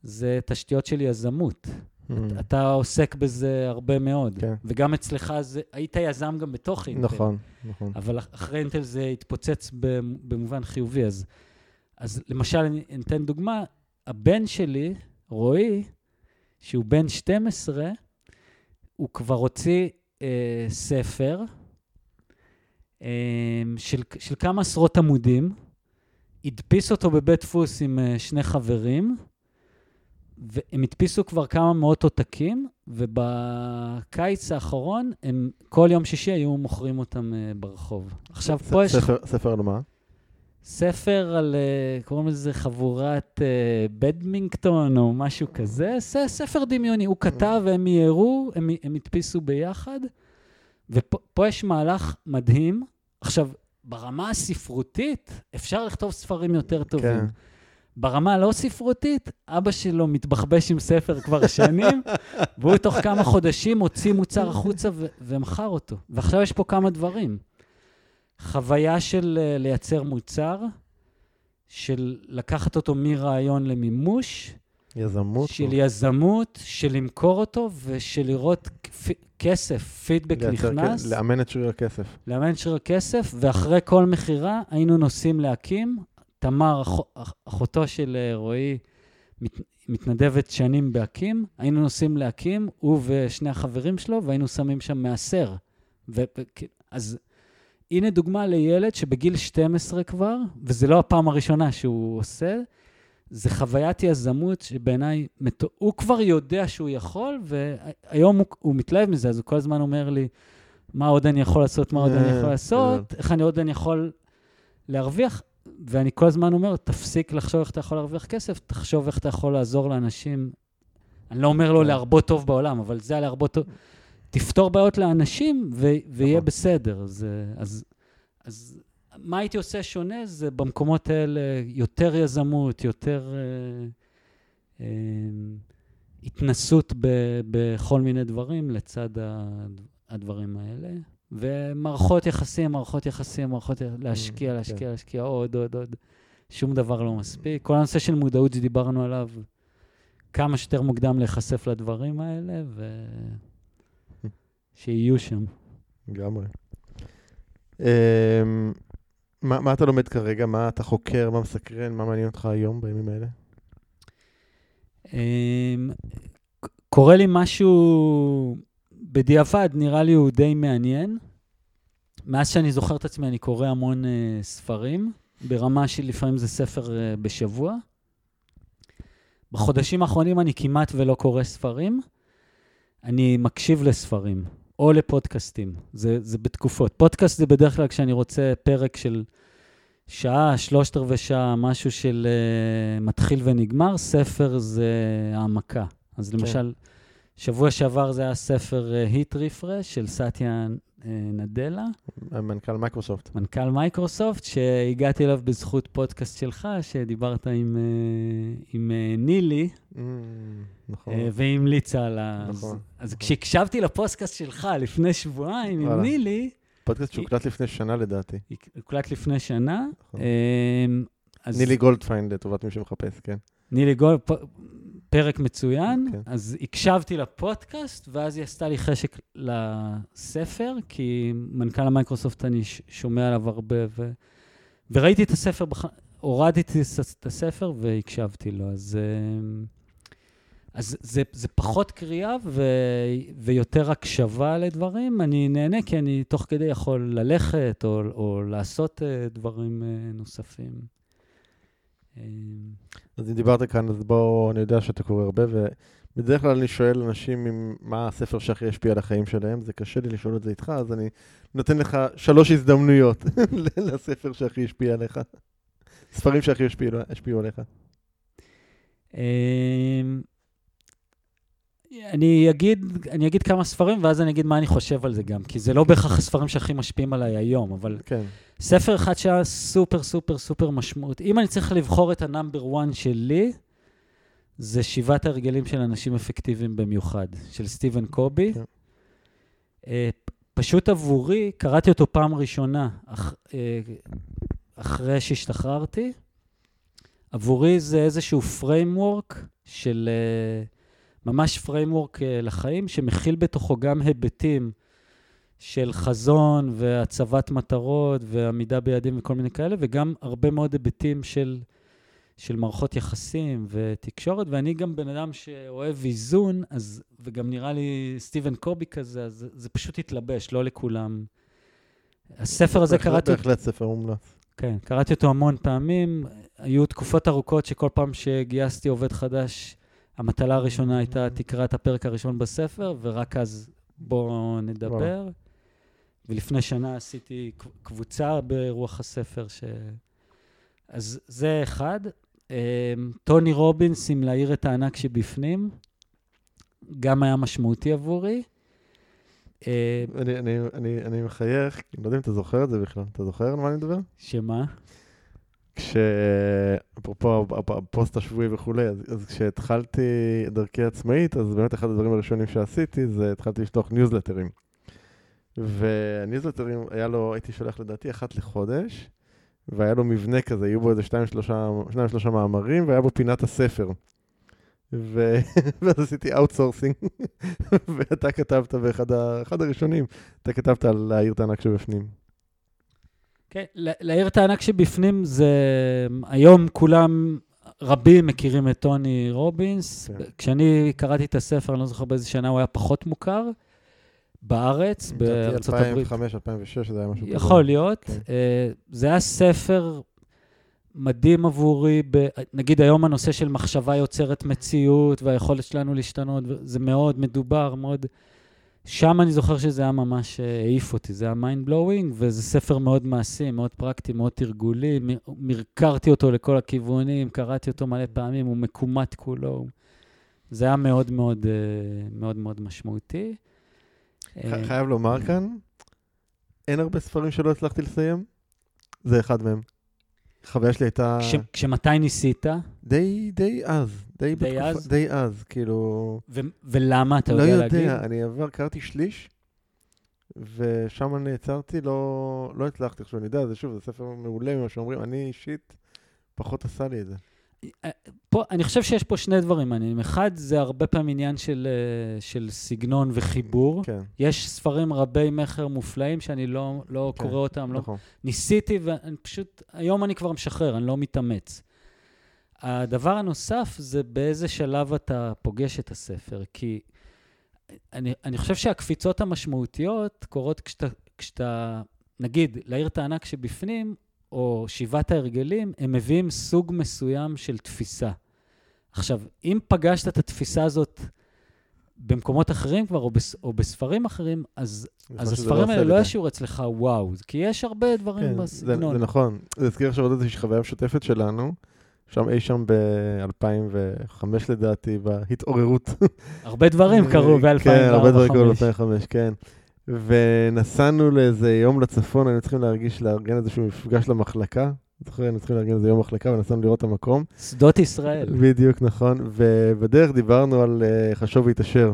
זה תשתיות של יזמות. Mm, אתה עוסק בזה הרבה מאוד. כן. וגם אצלך, זה, היית יזם גם בתוך אינטל. נכון, נכון. אבל אח- אחרי אינטל זה התפוצץ במ- במובן חיובי. אז, אז למשל, אני אתן דוגמה, הבן שלי, רועי, שהוא בן 12, הוא כבר הוציא אה, ספר אה, של, של כמה עשרות עמודים, הדפיס אותו בבית דפוס עם אה, שני חברים, והם הדפיסו כבר כמה מאות עותקים, ובקיץ האחרון, הם כל יום שישי היו מוכרים אותם uh, ברחוב. עכשיו, ס- פה יש ספר, ספר על מה? ספר על, uh, קוראים לזה חבורת uh, בדמינגטון או משהו כזה, ספר דמיוני. הוא כתב, הם יראו, הם, הם הדפיסו ביחד, ופה פה יש מהלך מדהים. עכשיו, ברמה הספרותית, אפשר לכתוב ספרים יותר טובים. כן. ברמה הלא ספרותית, אבא שלו מתבחבש עם ספר כבר שנים, והוא תוך כמה חודשים הוציא מוצר החוצה ומכר אותו. ועכשיו יש פה כמה דברים. חוויה של אה, לייצר מוצר, של לקחת אותו מרעיון למימוש, יזמות? של או- יזמות, של למכור אותו ושל לראות כ- כסף, פידבק לייצר נכנס. כ- לאמן את שריר הכסף. לאמן שריר כסף, ואחרי כל מכירה היינו נוסעים להקים. תמר, אח, אח, אחותו של אה, רועי, מת, מתנדבת שנים בהקים, היינו נוסעים להקים, הוא ושני החברים שלו, והיינו שמים שם מעשר. ו, אז הנה דוגמה לילד שבגיל 12 כבר, וזה לא הפעם הראשונה שהוא עושה, זה חוויית יזמות שבעיניי, מטו- הוא כבר יודע שהוא יכול, והיום הוא, הוא מתלהב מזה, אז הוא כל הזמן אומר לי, מה עוד אני יכול לעשות, מה עוד אני יכול אה, לעשות, איך אני עוד אני יכול להרוויח. ואני כל הזמן אומר, תפסיק לחשוב איך אתה יכול להרוויח כסף, תחשוב איך אתה יכול לעזור לאנשים. אני לא אומר לו כן. להרבות טוב בעולם, אבל זה להרבות טוב. תפתור בעיות לאנשים ו- ויהיה נכון. בסדר. אז, אז, אז מה הייתי עושה שונה? זה במקומות האלה יותר יזמות, יותר אה, אה, התנסות ב- בכל מיני דברים לצד הדברים האלה. ומערכות יחסים, מערכות יחסים, מערכות יחסים, להשקיע, כן. להשקיע, להשקיע עוד, עוד, עוד. שום דבר לא מספיק. כל הנושא של מודעות שדיברנו עליו, כמה שיותר מוקדם להיחשף לדברים האלה, ושיהיו שם. לגמרי. אמ, מה מה אתה לומד כרגע? מה אתה חוקר? מה מסקרן? מה מעניין אותך היום, בימים האלה? אמ, קורה לי משהו בדיעבד, נראה לי הוא די מעניין. מאז שאני זוכר את עצמי, אני קורא המון uh, ספרים, ברמה של לפעמים זה ספר uh, בשבוע. בחודשים האחרונים אני כמעט ולא קורא ספרים, אני מקשיב לספרים, או לפודקאסטים, זה, זה בתקופות. פודקאסט זה בדרך כלל כשאני רוצה פרק של שעה, שלושת רבעי שעה, משהו של uh, מתחיל ונגמר, ספר זה העמקה. אז למשל, שבוע שעבר זה היה ספר Hit Refresh של סאטיה נאדלה, מנכ"ל מייקרוסופט. מנכ"ל מייקרוסופט, שהגעתי אליו בזכות פודקאסט שלך, שדיברת עם, אה, עם אה, נילי, אמ, נכון. אה, והיא המליצה על ה... נכון, אז, נכון. כשהקשבתי לפודקאסט שלך לפני שבועיים עם. נילי, פודקאסט שהוקלט לפני שנה לדעתי. הוקלט לפני שנה, נכון. אה, אז נילי גולדפיינד, לטובת מי שמחפש, כן. נילי גול, פ, פרק מצוין, כן. אז הקשבתי לפודקאסט, ואז היא עשתה לי חשק לספר, כי מנכ"ל המייקרוסופט, אני שומע עליו הרבה, ו... וראיתי את הספר, בח... הורדתי את הספר והקשבתי לו, אז, אה, אז זה, זה פחות קריאה ו... ויותר הקשבה לדברים. אני נהנה כי אני תוך כדי יכול ללכת או, או לעשות אה, דברים אה, נוספים. אה, אז אם דיברת כאן, אז בואו, אני יודע שאתה קורא הרבה, ובדרך כלל אני שואל אנשים עם מה הספר שהכי השפיע על החיים שלהם, זה קשה לי לשאול את זה איתך, אז אני נותן לך שלוש הזדמנויות לספר שהכי השפיע עליך. ספרים שהכי השפיעו, השפיעו עליך. אני אגיד, אני אגיד כמה ספרים, ואז אני אגיד מה אני חושב על זה גם, כי זה לא בהכרח הספרים שהכי משפיעים עליי היום, אבל כן. ספר אחד שהיה סופר סופר סופר משמעותי. אם אני צריך לבחור את ה number 1 שלי, זה שבעת ההרגלים של אנשים אפקטיביים במיוחד, של סטיבן קובי. כן. אה, פשוט עבורי, קראתי אותו פעם ראשונה, אח, אה, אחרי שהשתחררתי. עבורי זה איזשהו framework של, אה, ממש framework אה, לחיים, שמכיל בתוכו גם היבטים של חזון והצבת מטרות ועמידה ביעדים וכל מיני כאלה, וגם הרבה מאוד היבטים של, של מערכות יחסים ותקשורת, ואני גם בן אדם שאוהב איזון, אז, וגם נראה לי סטיבן קובי כזה, אז זה פשוט התלבש, לא לכולם. הספר הזה קראתי... בהחלט ספר מומלץ. כן, קראתי אותו המון פעמים. היו תקופות ארוכות שכל פעם שגייסתי עובד חדש, המטלה הראשונה הייתה, תקרא את הפרק הראשון בספר, ורק אז בואו נדבר. וואו. ולפני שנה עשיתי קבוצה ברוח הספר, ש... אז זה אחד. אמ, טוני רובינס, אם להעיר את הענק שבפנים, גם היה משמעותי עבורי. אה, אני, אני, אני, אני מחייך, אני לא יודע אם אתה זוכר את זה בכלל. אתה זוכר על מה אני מדבר? שמה? כש... אפרופו הפוסט השבועי וכולי, אז, אז כשהתחלתי דרכי עצמאית, אז באמת אחד הדברים הראשונים שעשיתי זה התחלתי לשלוח ניוזלטרים. והניוזלטרים, היה לו, הייתי שולח לדעתי אחת לחודש, והיה לו מבנה כזה, היו בו איזה שניים שלושה, שניים שלושה מאמרים, והיה בו פינת הספר. ו... ואז עשיתי outsourcing, ואתה כתבת באחד ה... הראשונים, אתה כתבת על להעיר את הענק שבפנים. כן, להעיר הענק שבפנים זה... היום כולם, רבים מכירים את טוני רובינס. כן. כשאני קראתי את הספר, אני לא זוכר באיזה שנה הוא היה פחות מוכר. בארץ, בארצות הברית. 2005, 2006, זה היה משהו כזה. יכול להיות. כן. אה, זה היה ספר מדהים עבורי, ב, נגיד היום הנושא של מחשבה יוצרת מציאות והיכולת שלנו להשתנות, זה מאוד מדובר, מאוד... שם אני זוכר שזה היה ממש אה, העיף אותי, זה היה mind blowing, וזה ספר מאוד מעשי, מאוד פרקטי, מאוד תרגולי, מרקרתי אותו לכל הכיוונים, קראתי אותו מלא פעמים, הוא מקומט כולו. זה היה מאוד מאוד אה, מאוד, מאוד משמעותי. חייב לומר כאן, אין הרבה ספרים שלא הצלחתי לסיים, זה אחד מהם. החוויה שלי הייתה... כש, כשמתי ניסית? די, די אז. די, די בתקופה, אז? די אז, כאילו... ו- ולמה, אתה יודע להגיד? לא יודע, אני עבר, קראתי שליש, ושם נעצרתי, לא, לא הצלחתי. עכשיו, אני יודע, זה שוב, זה ספר מעולה ממה שאומרים, אני אישית, פחות עשה לי את זה. פה, אני חושב שיש פה שני דברים מעניינים. אחד, זה הרבה פעמים עניין של, אה, של סגנון וחיבור. כן. יש ספרים רבי מכר מופלאים שאני לא, לא כן, קורא אותם. לא- נכון. לא, ניסיתי, ואני פשוט, היום אני כבר משחרר, אני לא מתאמץ. הדבר הנוסף זה באיזה שלב אתה פוגש את הספר, כי אני, אני חושב שהקפיצות המשמעותיות קורות כשאתה, כשאתה, נגיד, להעיר הענק שבפנים, או שבעת ההרגלים, הם מביאים סוג מסוים של תפיסה. עכשיו, אם פגשת את התפיסה הזאת במקומות אחרים כבר, או, בס, או בספרים אחרים, אז, אז הספרים לא האלה לא ישאירו אצלך וואו, כי יש הרבה דברים כן, בסגנון. זה, זה נכון. זה הזכיר עכשיו עוד איזושהי חוויה משותפת שלנו, שם אי שם ב-2005 לדעתי, בהתעוררות. הרבה דברים קרו ב-2005. כן, הרבה דברים קרו ב-2005, כן. ונסענו לאיזה יום לצפון, היינו צריכים להרגיש, לארגן איזשהו מפגש למחלקה. זוכר, היינו צריכים לארגן איזה יום מחלקה ונסענו לראות את המקום. שדות ישראל. בדיוק, נכון. ובדרך דיברנו על uh, חשוב והתעשר.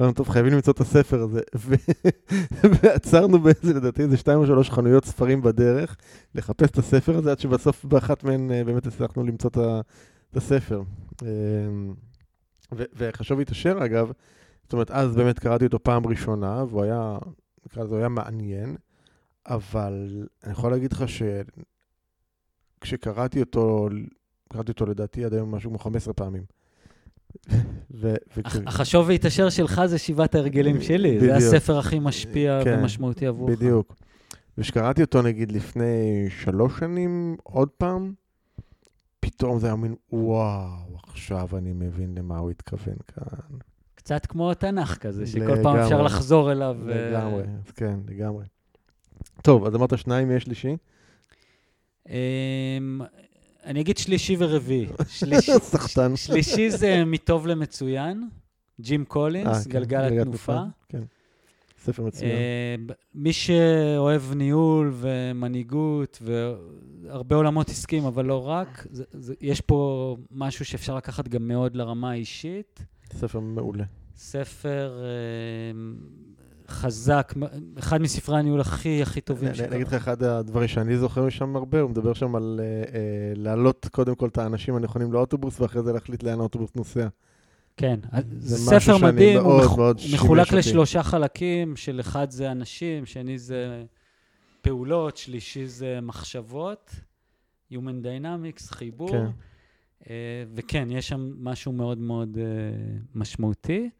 אמרנו, טוב, חייבים למצוא את הספר הזה. ועצרנו באיזה, לדעתי, איזה שתיים או שלוש חנויות ספרים בדרך, לחפש את הספר הזה, עד שבסוף באחת מהן uh, באמת הצלחנו למצוא את הספר. Uh, וחשוב והתעשר, אגב, זאת אומרת, אז באמת קראתי אותו פעם ראשונה, והוא היה, נקרא לזה, הוא היה מעניין, אבל אני יכול להגיד לך שכשקראתי אותו, קראתי אותו לדעתי עד היום משהו כמו 15 פעמים. ו- החשוב והתעשר שלך זה שבעת ההרגלים שלי, בדיוק. זה הספר הכי משפיע כן, ומשמעותי עבורך. בדיוק. וכשקראתי אותו נגיד לפני שלוש שנים, עוד פעם, פתאום זה היה מין, וואו, עכשיו אני מבין למה הוא התכוון כאן. קצת כמו תנ"ך כזה, שכל פעם אפשר לחזור אליו. אה, לגמרי, כן, לגמרי. טוב, אז אמרת שניים, יש שלישי? אמ, אני אגיד שלישי ורביעי. סחטן. שלישי זה מטוב למצוין, ג'ים קולינס, אה, כן, גלגל התנופה. כן, ספר מצוין. אה, מי שאוהב ניהול ומנהיגות והרבה עולמות עסקיים, אבל לא רק, יש פה משהו שאפשר לקחת גם מאוד לרמה האישית. ספר מעולה. ספר אה, חזק, אחד מספרי הניהול הכי הכי טובים שקרה. אני אגיד לך, אחד הדברים שאני זוכר משם הרבה, הוא מדבר שם על אה, אה, להעלות קודם כל את האנשים הנכונים לאוטובוס, ואחרי זה להחליט לאן האוטובוס נוסע. כן, זה ספר מדהים, מאוד, הוא מאוד מחולק לשלושה חלקים, של אחד זה אנשים, שני זה פעולות, שלישי זה מחשבות, Human Dynamics, חיבור. כן. אה, וכן, יש שם משהו מאוד מאוד אה, משמעותי.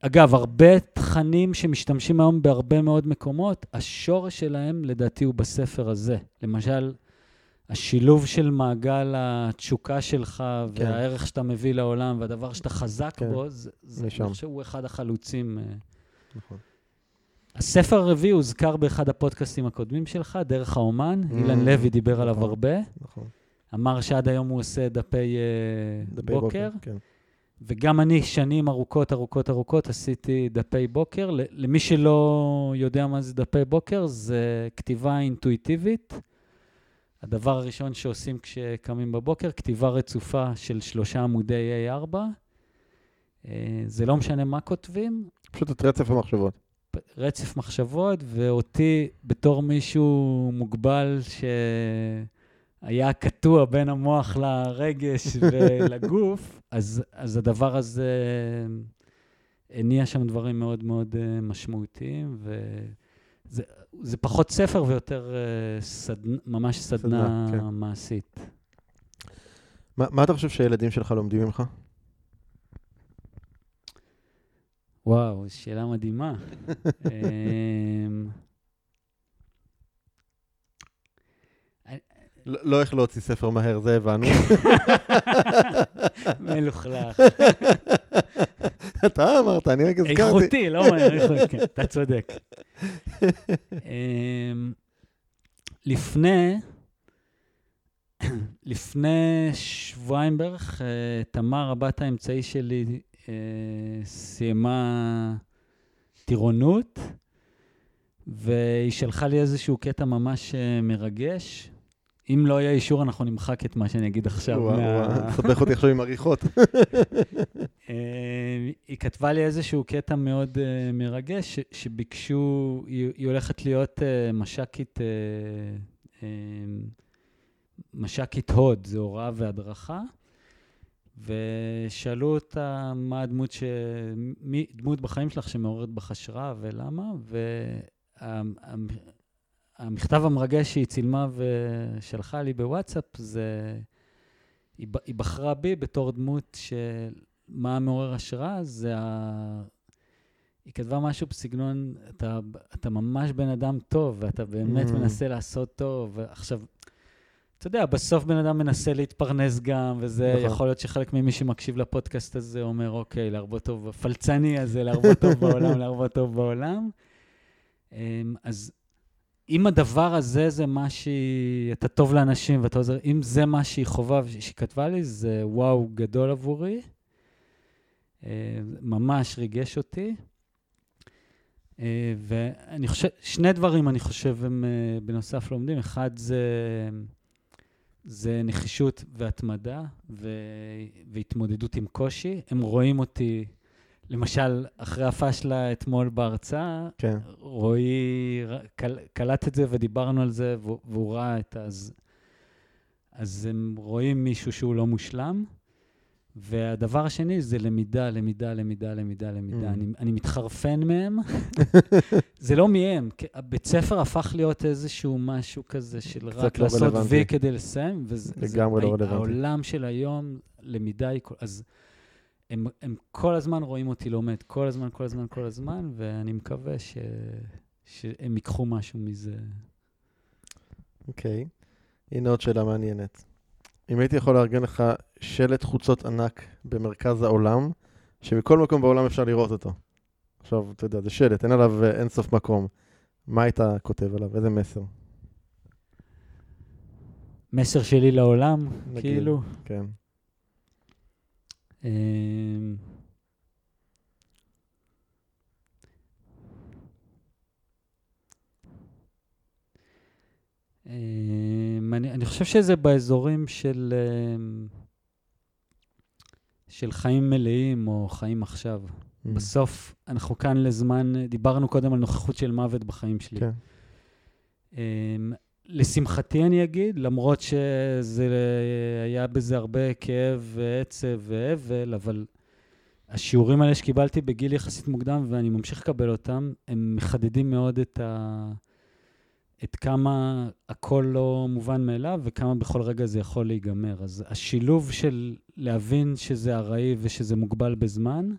אגב, הרבה תכנים שמשתמשים היום בהרבה מאוד מקומות, השורש שלהם לדעתי הוא בספר הזה. למשל, השילוב של מעגל התשוקה שלך כן. והערך שאתה מביא לעולם והדבר שאתה חזק כן, בו, זה, זה. אני חושב שהוא אחד החלוצים. אה. נכון. הספר הרביעי הוזכר באחד הפודקאסטים הקודמים שלך, דרך האומן. Mm, אילן לוי דיבר עליו נכון. הרבה. נכון. אמר שעד היום הוא עושה דפי, אה, דפי בוקר, כן. וגם אני שנים ארוכות, ארוכות, ארוכות עשיתי דפי בוקר. למי שלא יודע מה זה דפי בוקר, זה כתיבה אינטואיטיבית. הדבר הראשון שעושים כשקמים בבוקר, כתיבה רצופה של שלושה עמודי A4. אה, זה לא משנה מה כותבים, פשוט את רצף המחשבות. רצף מחשבות, ואותי בתור מישהו מוגבל שהיה קטוע בין המוח לרגש ולגוף, אז, אז הדבר הזה הניע שם דברים מאוד מאוד אה, משמעותיים, וזה זה פחות ספר ויותר אה, סדנ, ממש סדנה, סדנה, כן. מעשית. מה, מה אתה חושב שהילדים שלך לומדים ממך? וואו, שאלה מדהימה. לא לא איך להוציא ספר מהר, זה הבנו. מלוכלך. אתה אמרת, אני רק הזכרתי. איכותי, לא מהר, איכותי, כן, אתה צודק. אמ, לפני, לפני שבועיים בערך, אה, תמר, הבת האמצעי שלי, אה, סיימה טירונות, והיא שלחה לי איזשהו קטע ממש אה, מרגש. אם לא יהיה אישור, אנחנו נמחק את מה שאני אגיד עכשיו. וואו, תסבך אותי עכשיו עם עריכות. אה, היא כתבה לי איזשהו קטע מאוד אה, מרגש, שביקשו, היא הולכת להיות אה, מש"קית, מש"קית הוד, זה הוראה והדרכה, ושאלו אותה מה הדמות, ש... מי דמות בחיים שלך שמעוררת בך השראה ולמה, והמכתב המרגש שהיא צילמה ושלחה לי בוואטסאפ זה... היא בחרה בי בתור דמות של מה מעורר השראה, זה ה... היא כתבה משהו בסגנון, אתה, אתה ממש בן אדם טוב, ואתה באמת Mm. מנסה לעשות טוב. ועכשיו, אתה יודע, בסוף בן אדם מנסה להתפרנס גם, וזה נכון. יכול להיות שחלק ממי שמקשיב לפודקאסט הזה אומר, אוקיי, להרבות טוב, הפלצני הזה, להרבות טוב בעולם, להרבות טוב בעולם. אמ, אז אם הדבר הזה זה מה שהיא, אתה טוב לאנשים ואתה עוזר, אם זה מה שהיא חובה ושהיא כתבה לי, זה וואו גדול עבורי. אה, ממש ריגש אותי. אה, ואני חושב, שני דברים אני חושב הם אה, בנוסף לומדים. אחד זה, זה נחישות והתמדה והתמודדות עם קושי. הם רואים אותי, למשל, אחרי הפאשלה אתמול בהרצאה, כן. רועי קל, קלט את זה ודיברנו על זה, והוא, והוא ראה את ה... אז, אז הם רואים מישהו שהוא לא מושלם. והדבר השני זה למידה, למידה, למידה, למידה, למידה. Mm. אני, אני מתחרפן מהם. זה לא מהם. כי הבית ספר הפך להיות איזשהו משהו כזה של רק לא לעשות רלוונטי. וי כדי לסיים. וזה, זה- לגמרי לא הי- רלוונטי. העולם של היום, למידה היא... אז הם, הם כל הזמן רואים אותי לומד, כל הזמן, כל הזמן, כל הזמן, ואני מקווה ש, שהם ייקחו משהו מזה. אוקיי. הנה עוד שאלה מעניינת. אם הייתי יכול לארגן לך שלט חוצות ענק במרכז העולם, שמכל מקום בעולם אפשר לראות אותו. עכשיו, אתה יודע, זה שלט, אין עליו אה, אין סוף מקום. מה היית כותב עליו? איזה מסר? מסר שלי לעולם, נגיד. כאילו. כן. אמ, אמ, אני, אני חושב שזה באזורים של, אמ, של חיים מלאים או חיים עכשיו. Mm. בסוף אנחנו כאן לזמן, דיברנו קודם על נוכחות של מוות בחיים שלי. כן. לשמחתי אני אגיד, למרות שזה היה בזה הרבה כאב ועצב ואבל, אבל השיעורים האלה שקיבלתי בגיל יחסית מוקדם, ואני ממשיך לקבל אותם, הם מחדדים מאוד את, ה... את כמה הכל לא מובן מאליו וכמה בכל רגע זה יכול להיגמר. אז השילוב של להבין שזה ארעי ושזה מוגבל בזמן,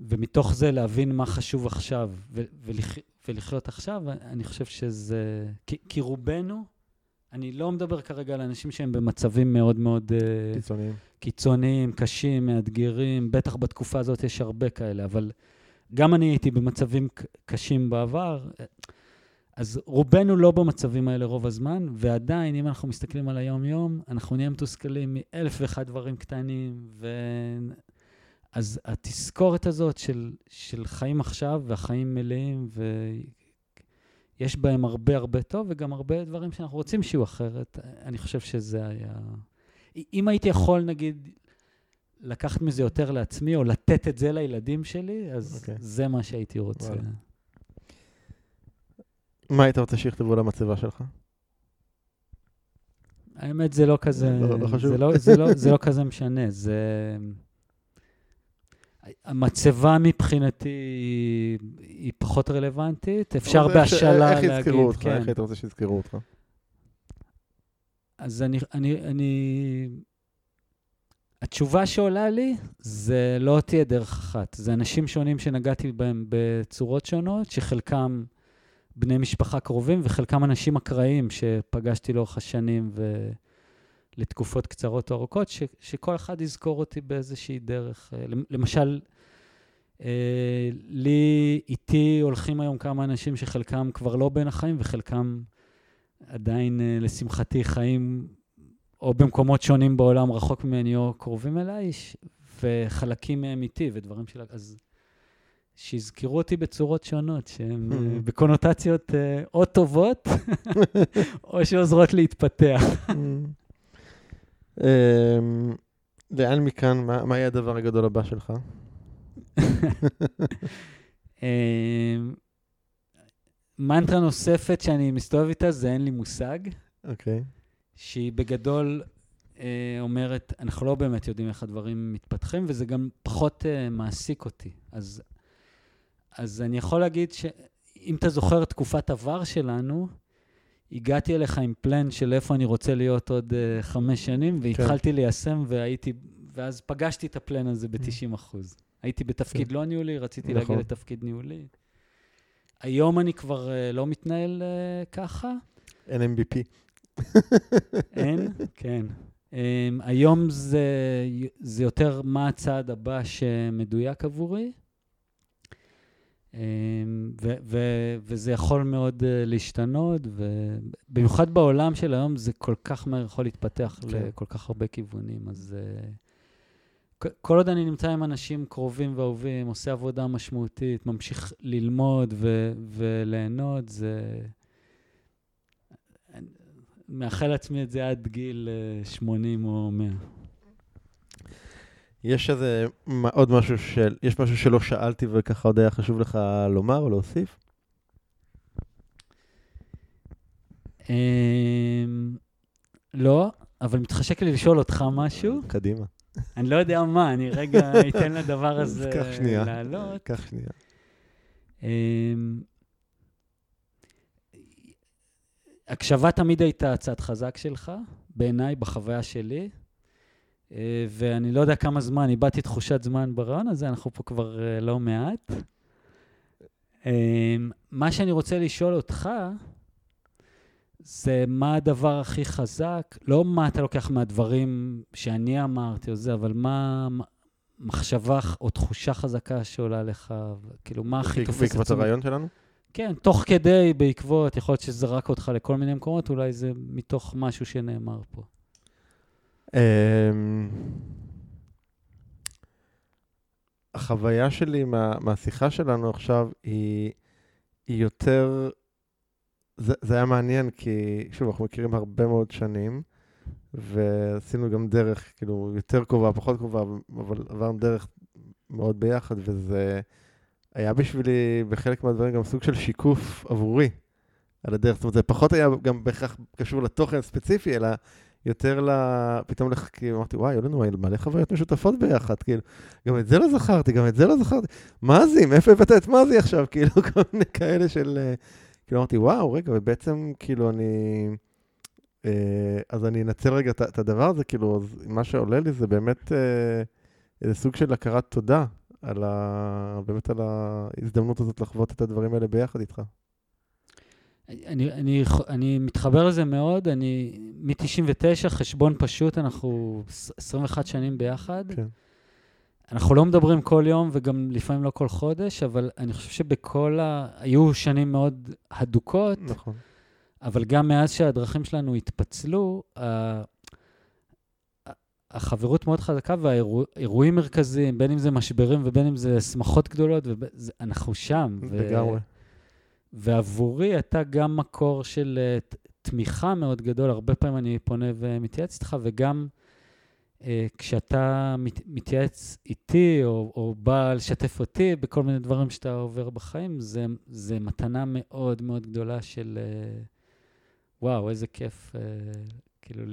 ומתוך זה להבין מה חשוב עכשיו ו- ולח- ולחיות עכשיו, אני חושב שזה... כי, כי רובנו, אני לא מדבר כרגע על אנשים שהם במצבים מאוד מאוד אה, קיצוניים. קיצוניים, קשים, מאתגרים, בטח בתקופה הזאת יש הרבה כאלה, אבל גם אני הייתי במצבים קשים בעבר, אז רובנו לא במצבים האלה רוב הזמן, ועדיין, אם אנחנו מסתכלים על היום-יום, אנחנו נהיה מתוסכלים מאלף ואחד דברים קטנים, ו... אז התזכורת הזאת של, של חיים עכשיו, והחיים מלאים, ויש בהם הרבה הרבה טוב, וגם הרבה דברים שאנחנו רוצים שיהיו אחרת, אני חושב שזה היה... אם הייתי יכול, נגיד, לקחת מזה יותר לעצמי, או לתת את זה לילדים שלי, אז אוקיי. okay. זה מה שהייתי רוצה. וואלה. מה היית רוצה שיכתבו למצבה שלך? האמת, זה לא כזה... לא- לא חשוב. זה לא, זה לא, זה לא כזה משנה. זה... המצבה מבחינתי היא, היא פחות רלוונטית, אפשר אבל איך ש- בהשאלה איך להגיד, יזכרו אותך? כן. איך היית רוצה שיזכרו אותך? אז אני, אני, אני... התשובה שעולה לי זה לא תהיה דרך אחת. זה אנשים שונים שנגעתי בהם בצורות שונות, שחלקם בני משפחה קרובים וחלקם אנשים אקראיים שפגשתי לאורך השנים ולתקופות קצרות או ארוכות, ש, שכל אחד יזכור אותי באיזושהי דרך. אה, למ- למשל, אה, לי, איתי הולכים היום כמה אנשים שחלקם כבר לא בין החיים וחלקם עדיין, אה, לשמחתי, חיים או במקומות שונים בעולם, רחוק ממני או קרובים אליי, וחלקים מהם איתי ודברים של... אז שיזכרו אותי בצורות שונות, שהן אה, בקונוטציות או טובות, או שעוזרות להתפתח. אמ, לאן מכאן, מה מה יהיה הדבר הגדול הבא שלך? אה, מנטרה נוספת שאני מסתובב איתה זה אין לי מושג, אוקיי. שהיא בגדול אה, אומרת, אנחנו לא באמת יודעים איך הדברים מתפתחים, וזה גם פחות אה, מעסיק אותי. אז, אז אני יכול להגיד שאם אתה זוכר תקופת עבר שלנו, הגעתי אליך עם פלן של איפה אני רוצה להיות עוד uh, חמש שנים, והתחלתי ליישם, והייתי, ואז פגשתי את הפלן הזה ב-90 אחוז. הייתי בתפקיד כן. לא ניהולי, רציתי נכון. להגיע לתפקיד ניהולי. היום אני כבר uh, לא מתנהל uh, ככה, אין MVP. אין, כן. Um, היום זה, זה יותר מה הצעד הבא שמדויק עבורי, ו, ו, וזה יכול מאוד uh, להשתנות, ובמיוחד בעולם של היום זה כל כך מהר יכול להתפתח כן. לכל כך הרבה כיוונים, אז כ- כל עוד אני נמצא עם אנשים קרובים ואהובים, עושה עבודה משמעותית, ממשיך ללמוד ו, וליהנות, זה... מאחל לעצמי את זה עד גיל אה, 80 או 100. יש איזה, עוד משהו של, יש משהו שלא שאלתי וככה עוד היה חשוב לך לומר או להוסיף? אמ, לא, אבל מתחשק לי לשאול אותך משהו. קדימה, אני לא יודע מה, אני רגע אתן לדבר הזה קח שנייה. לעלות. קח שנייה. אמ, הקשבה תמיד הייתה צד חזק שלך, בעיניי, בחוויה שלי, ואני לא יודע כמה זמן, איבדתי תחושת זמן ברעיון הזה, אנחנו פה כבר אה, לא מעט. אמ, מה שאני רוצה לשאול אותך, זה מה הדבר הכי חזק, לא מה אתה לוקח מהדברים שאני אמרתי או זה, אבל מה מחשבה או תחושה חזקה שעולה לך, כאילו, מה הכי תופס את בעקבות תשומת הרעיון שלנו? כן, תוך כדי, בעקבות, יכול להיות שזה זרק אותך לכל מיני מקומות, אולי זה מתוך משהו שנאמר פה. אמ, החוויה שלי מה, מהשיחה שלנו עכשיו היא, היא יותר... זה, זה היה מעניין כי, שוב, אנחנו מכירים הרבה מאוד שנים, ועשינו גם דרך, כאילו, יותר קרובה, פחות קרובה, אבל עברנו דרך מאוד ביחד, וזה היה בשבילי, בחלק מהדברים, גם סוג של שיקוף עבורי על הדרך. זאת אומרת, זה פחות היה גם בהכרח קשור לתוכן הספציפי, אלא יותר ל... פתאום לך, כאילו, אמרתי, וואי, היו לנו מלא חוויות משותפות ביחד, כאילו, גם את זה לא זכרתי, גם את זה לא זכרתי. מה זה, מאיפה הבאת את מה זה עכשיו? כאילו, כל מיני כאלה של... אה, כאילו אמרתי, וואו, רגע, ובעצם, כאילו, אני... אה, אז אני אנצל רגע את, את הדבר הזה, כאילו, אז מה שעולה לי זה באמת אה, איזה סוג של הכרת תודה על ה... באמת על ההזדמנות הזאת לחוות את הדברים האלה ביחד איתך. אני, אני, אני מתחבר לזה מאוד, אני מ-99, חשבון פשוט, אנחנו 21 שנים ביחד. כן. אנחנו לא מדברים כל יום וגם לפעמים לא כל חודש, אבל אני חושב שבכל ה... היו שנים מאוד הדוקות. נכון. אבל גם מאז שהדרכים שלנו התפצלו, החברות מאוד חזקה והאירועים מרכזיים, בין אם זה משברים ובין אם זה שמחות גדולות, אנחנו שם. לגמרי. ו... ועבורי אתה גם מקור של uh, תמיכה מאוד גדול. הרבה פעמים אני פונה ומתייעץ איתך, וגם uh, כשאתה מת, מתייעץ איתי או, או בא לשתף אותי בכל מיני דברים שאתה עובר בחיים, זה, זה מתנה מאוד מאוד גדולה של... Uh, וואו, איזה כיף, אה, כאילו,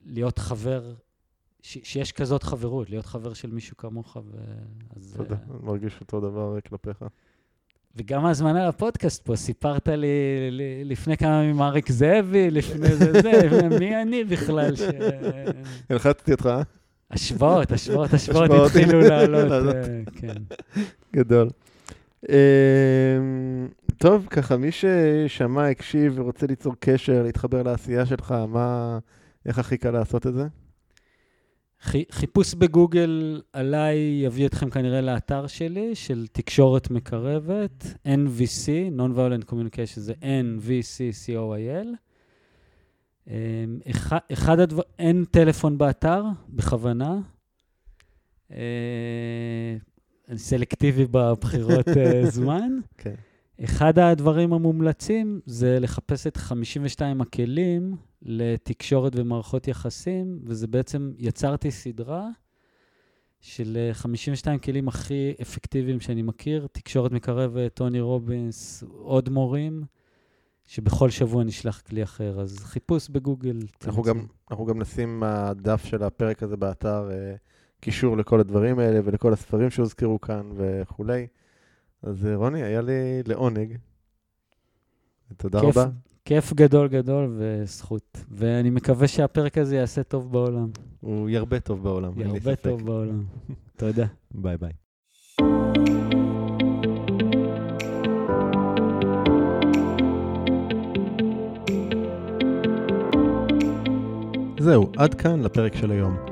להיות חבר, ש, שיש כזאת חברות, להיות חבר של מישהו כמוך. ו... אז, תודה, אה, מרגיש אותו דבר כלפיך. וגם ההזמנה לפודקאסט פה, סיפרת לי לפני כמה ימים אריק זאבי, לפני זה, זה, מי אני בכלל ש... הלחצתי אותך, אה? השוואות, השוואות, השוואות התחילו לעלות, אה, כן. גדול. אמ, טוב, ככה, מי ששמע, הקשיב ורוצה ליצור קשר, להתחבר לעשייה שלך, מה, איך הכי קל לעשות את זה? חיפוש בגוגל עליי יביא אתכם כנראה לאתר שלי, של תקשורת מקרבת, NVC, Non-Violent Communication, זה NVC-COIL. אמ, אחד הדברים, אין טלפון באתר, בכוונה. אה, אני סלקטיבי בבחירות אה, זמן. כן. אחד הדברים המומלצים זה לחפש את 52 הכלים לתקשורת ומערכות יחסים, וזה בעצם, יצרתי סדרה של 52 אה, כלים הכי אפקטיביים שאני מכיר, תקשורת מקרבת, טוני רובינס, עוד מורים, שבכל שבוע נשלח כלי אחר. אז חיפוש בגוגל. אנחנו גם, אנחנו גם נשים מהדף של הפרק הזה באתר אה, קישור לכל הדברים האלה ולכל הספרים שהוזכרו כאן וכולי. אז אה, רוני, היה לי לעונג. תודה כיף, רבה. כיף גדול גדול וזכות. ואני מקווה שהפרק הזה יעשה טוב בעולם. הוא ירבה טוב בעולם, אין לי ספק. ירבה טוב בעולם. תודה. ביי ביי. זהו, עד כאן לפרק של היום.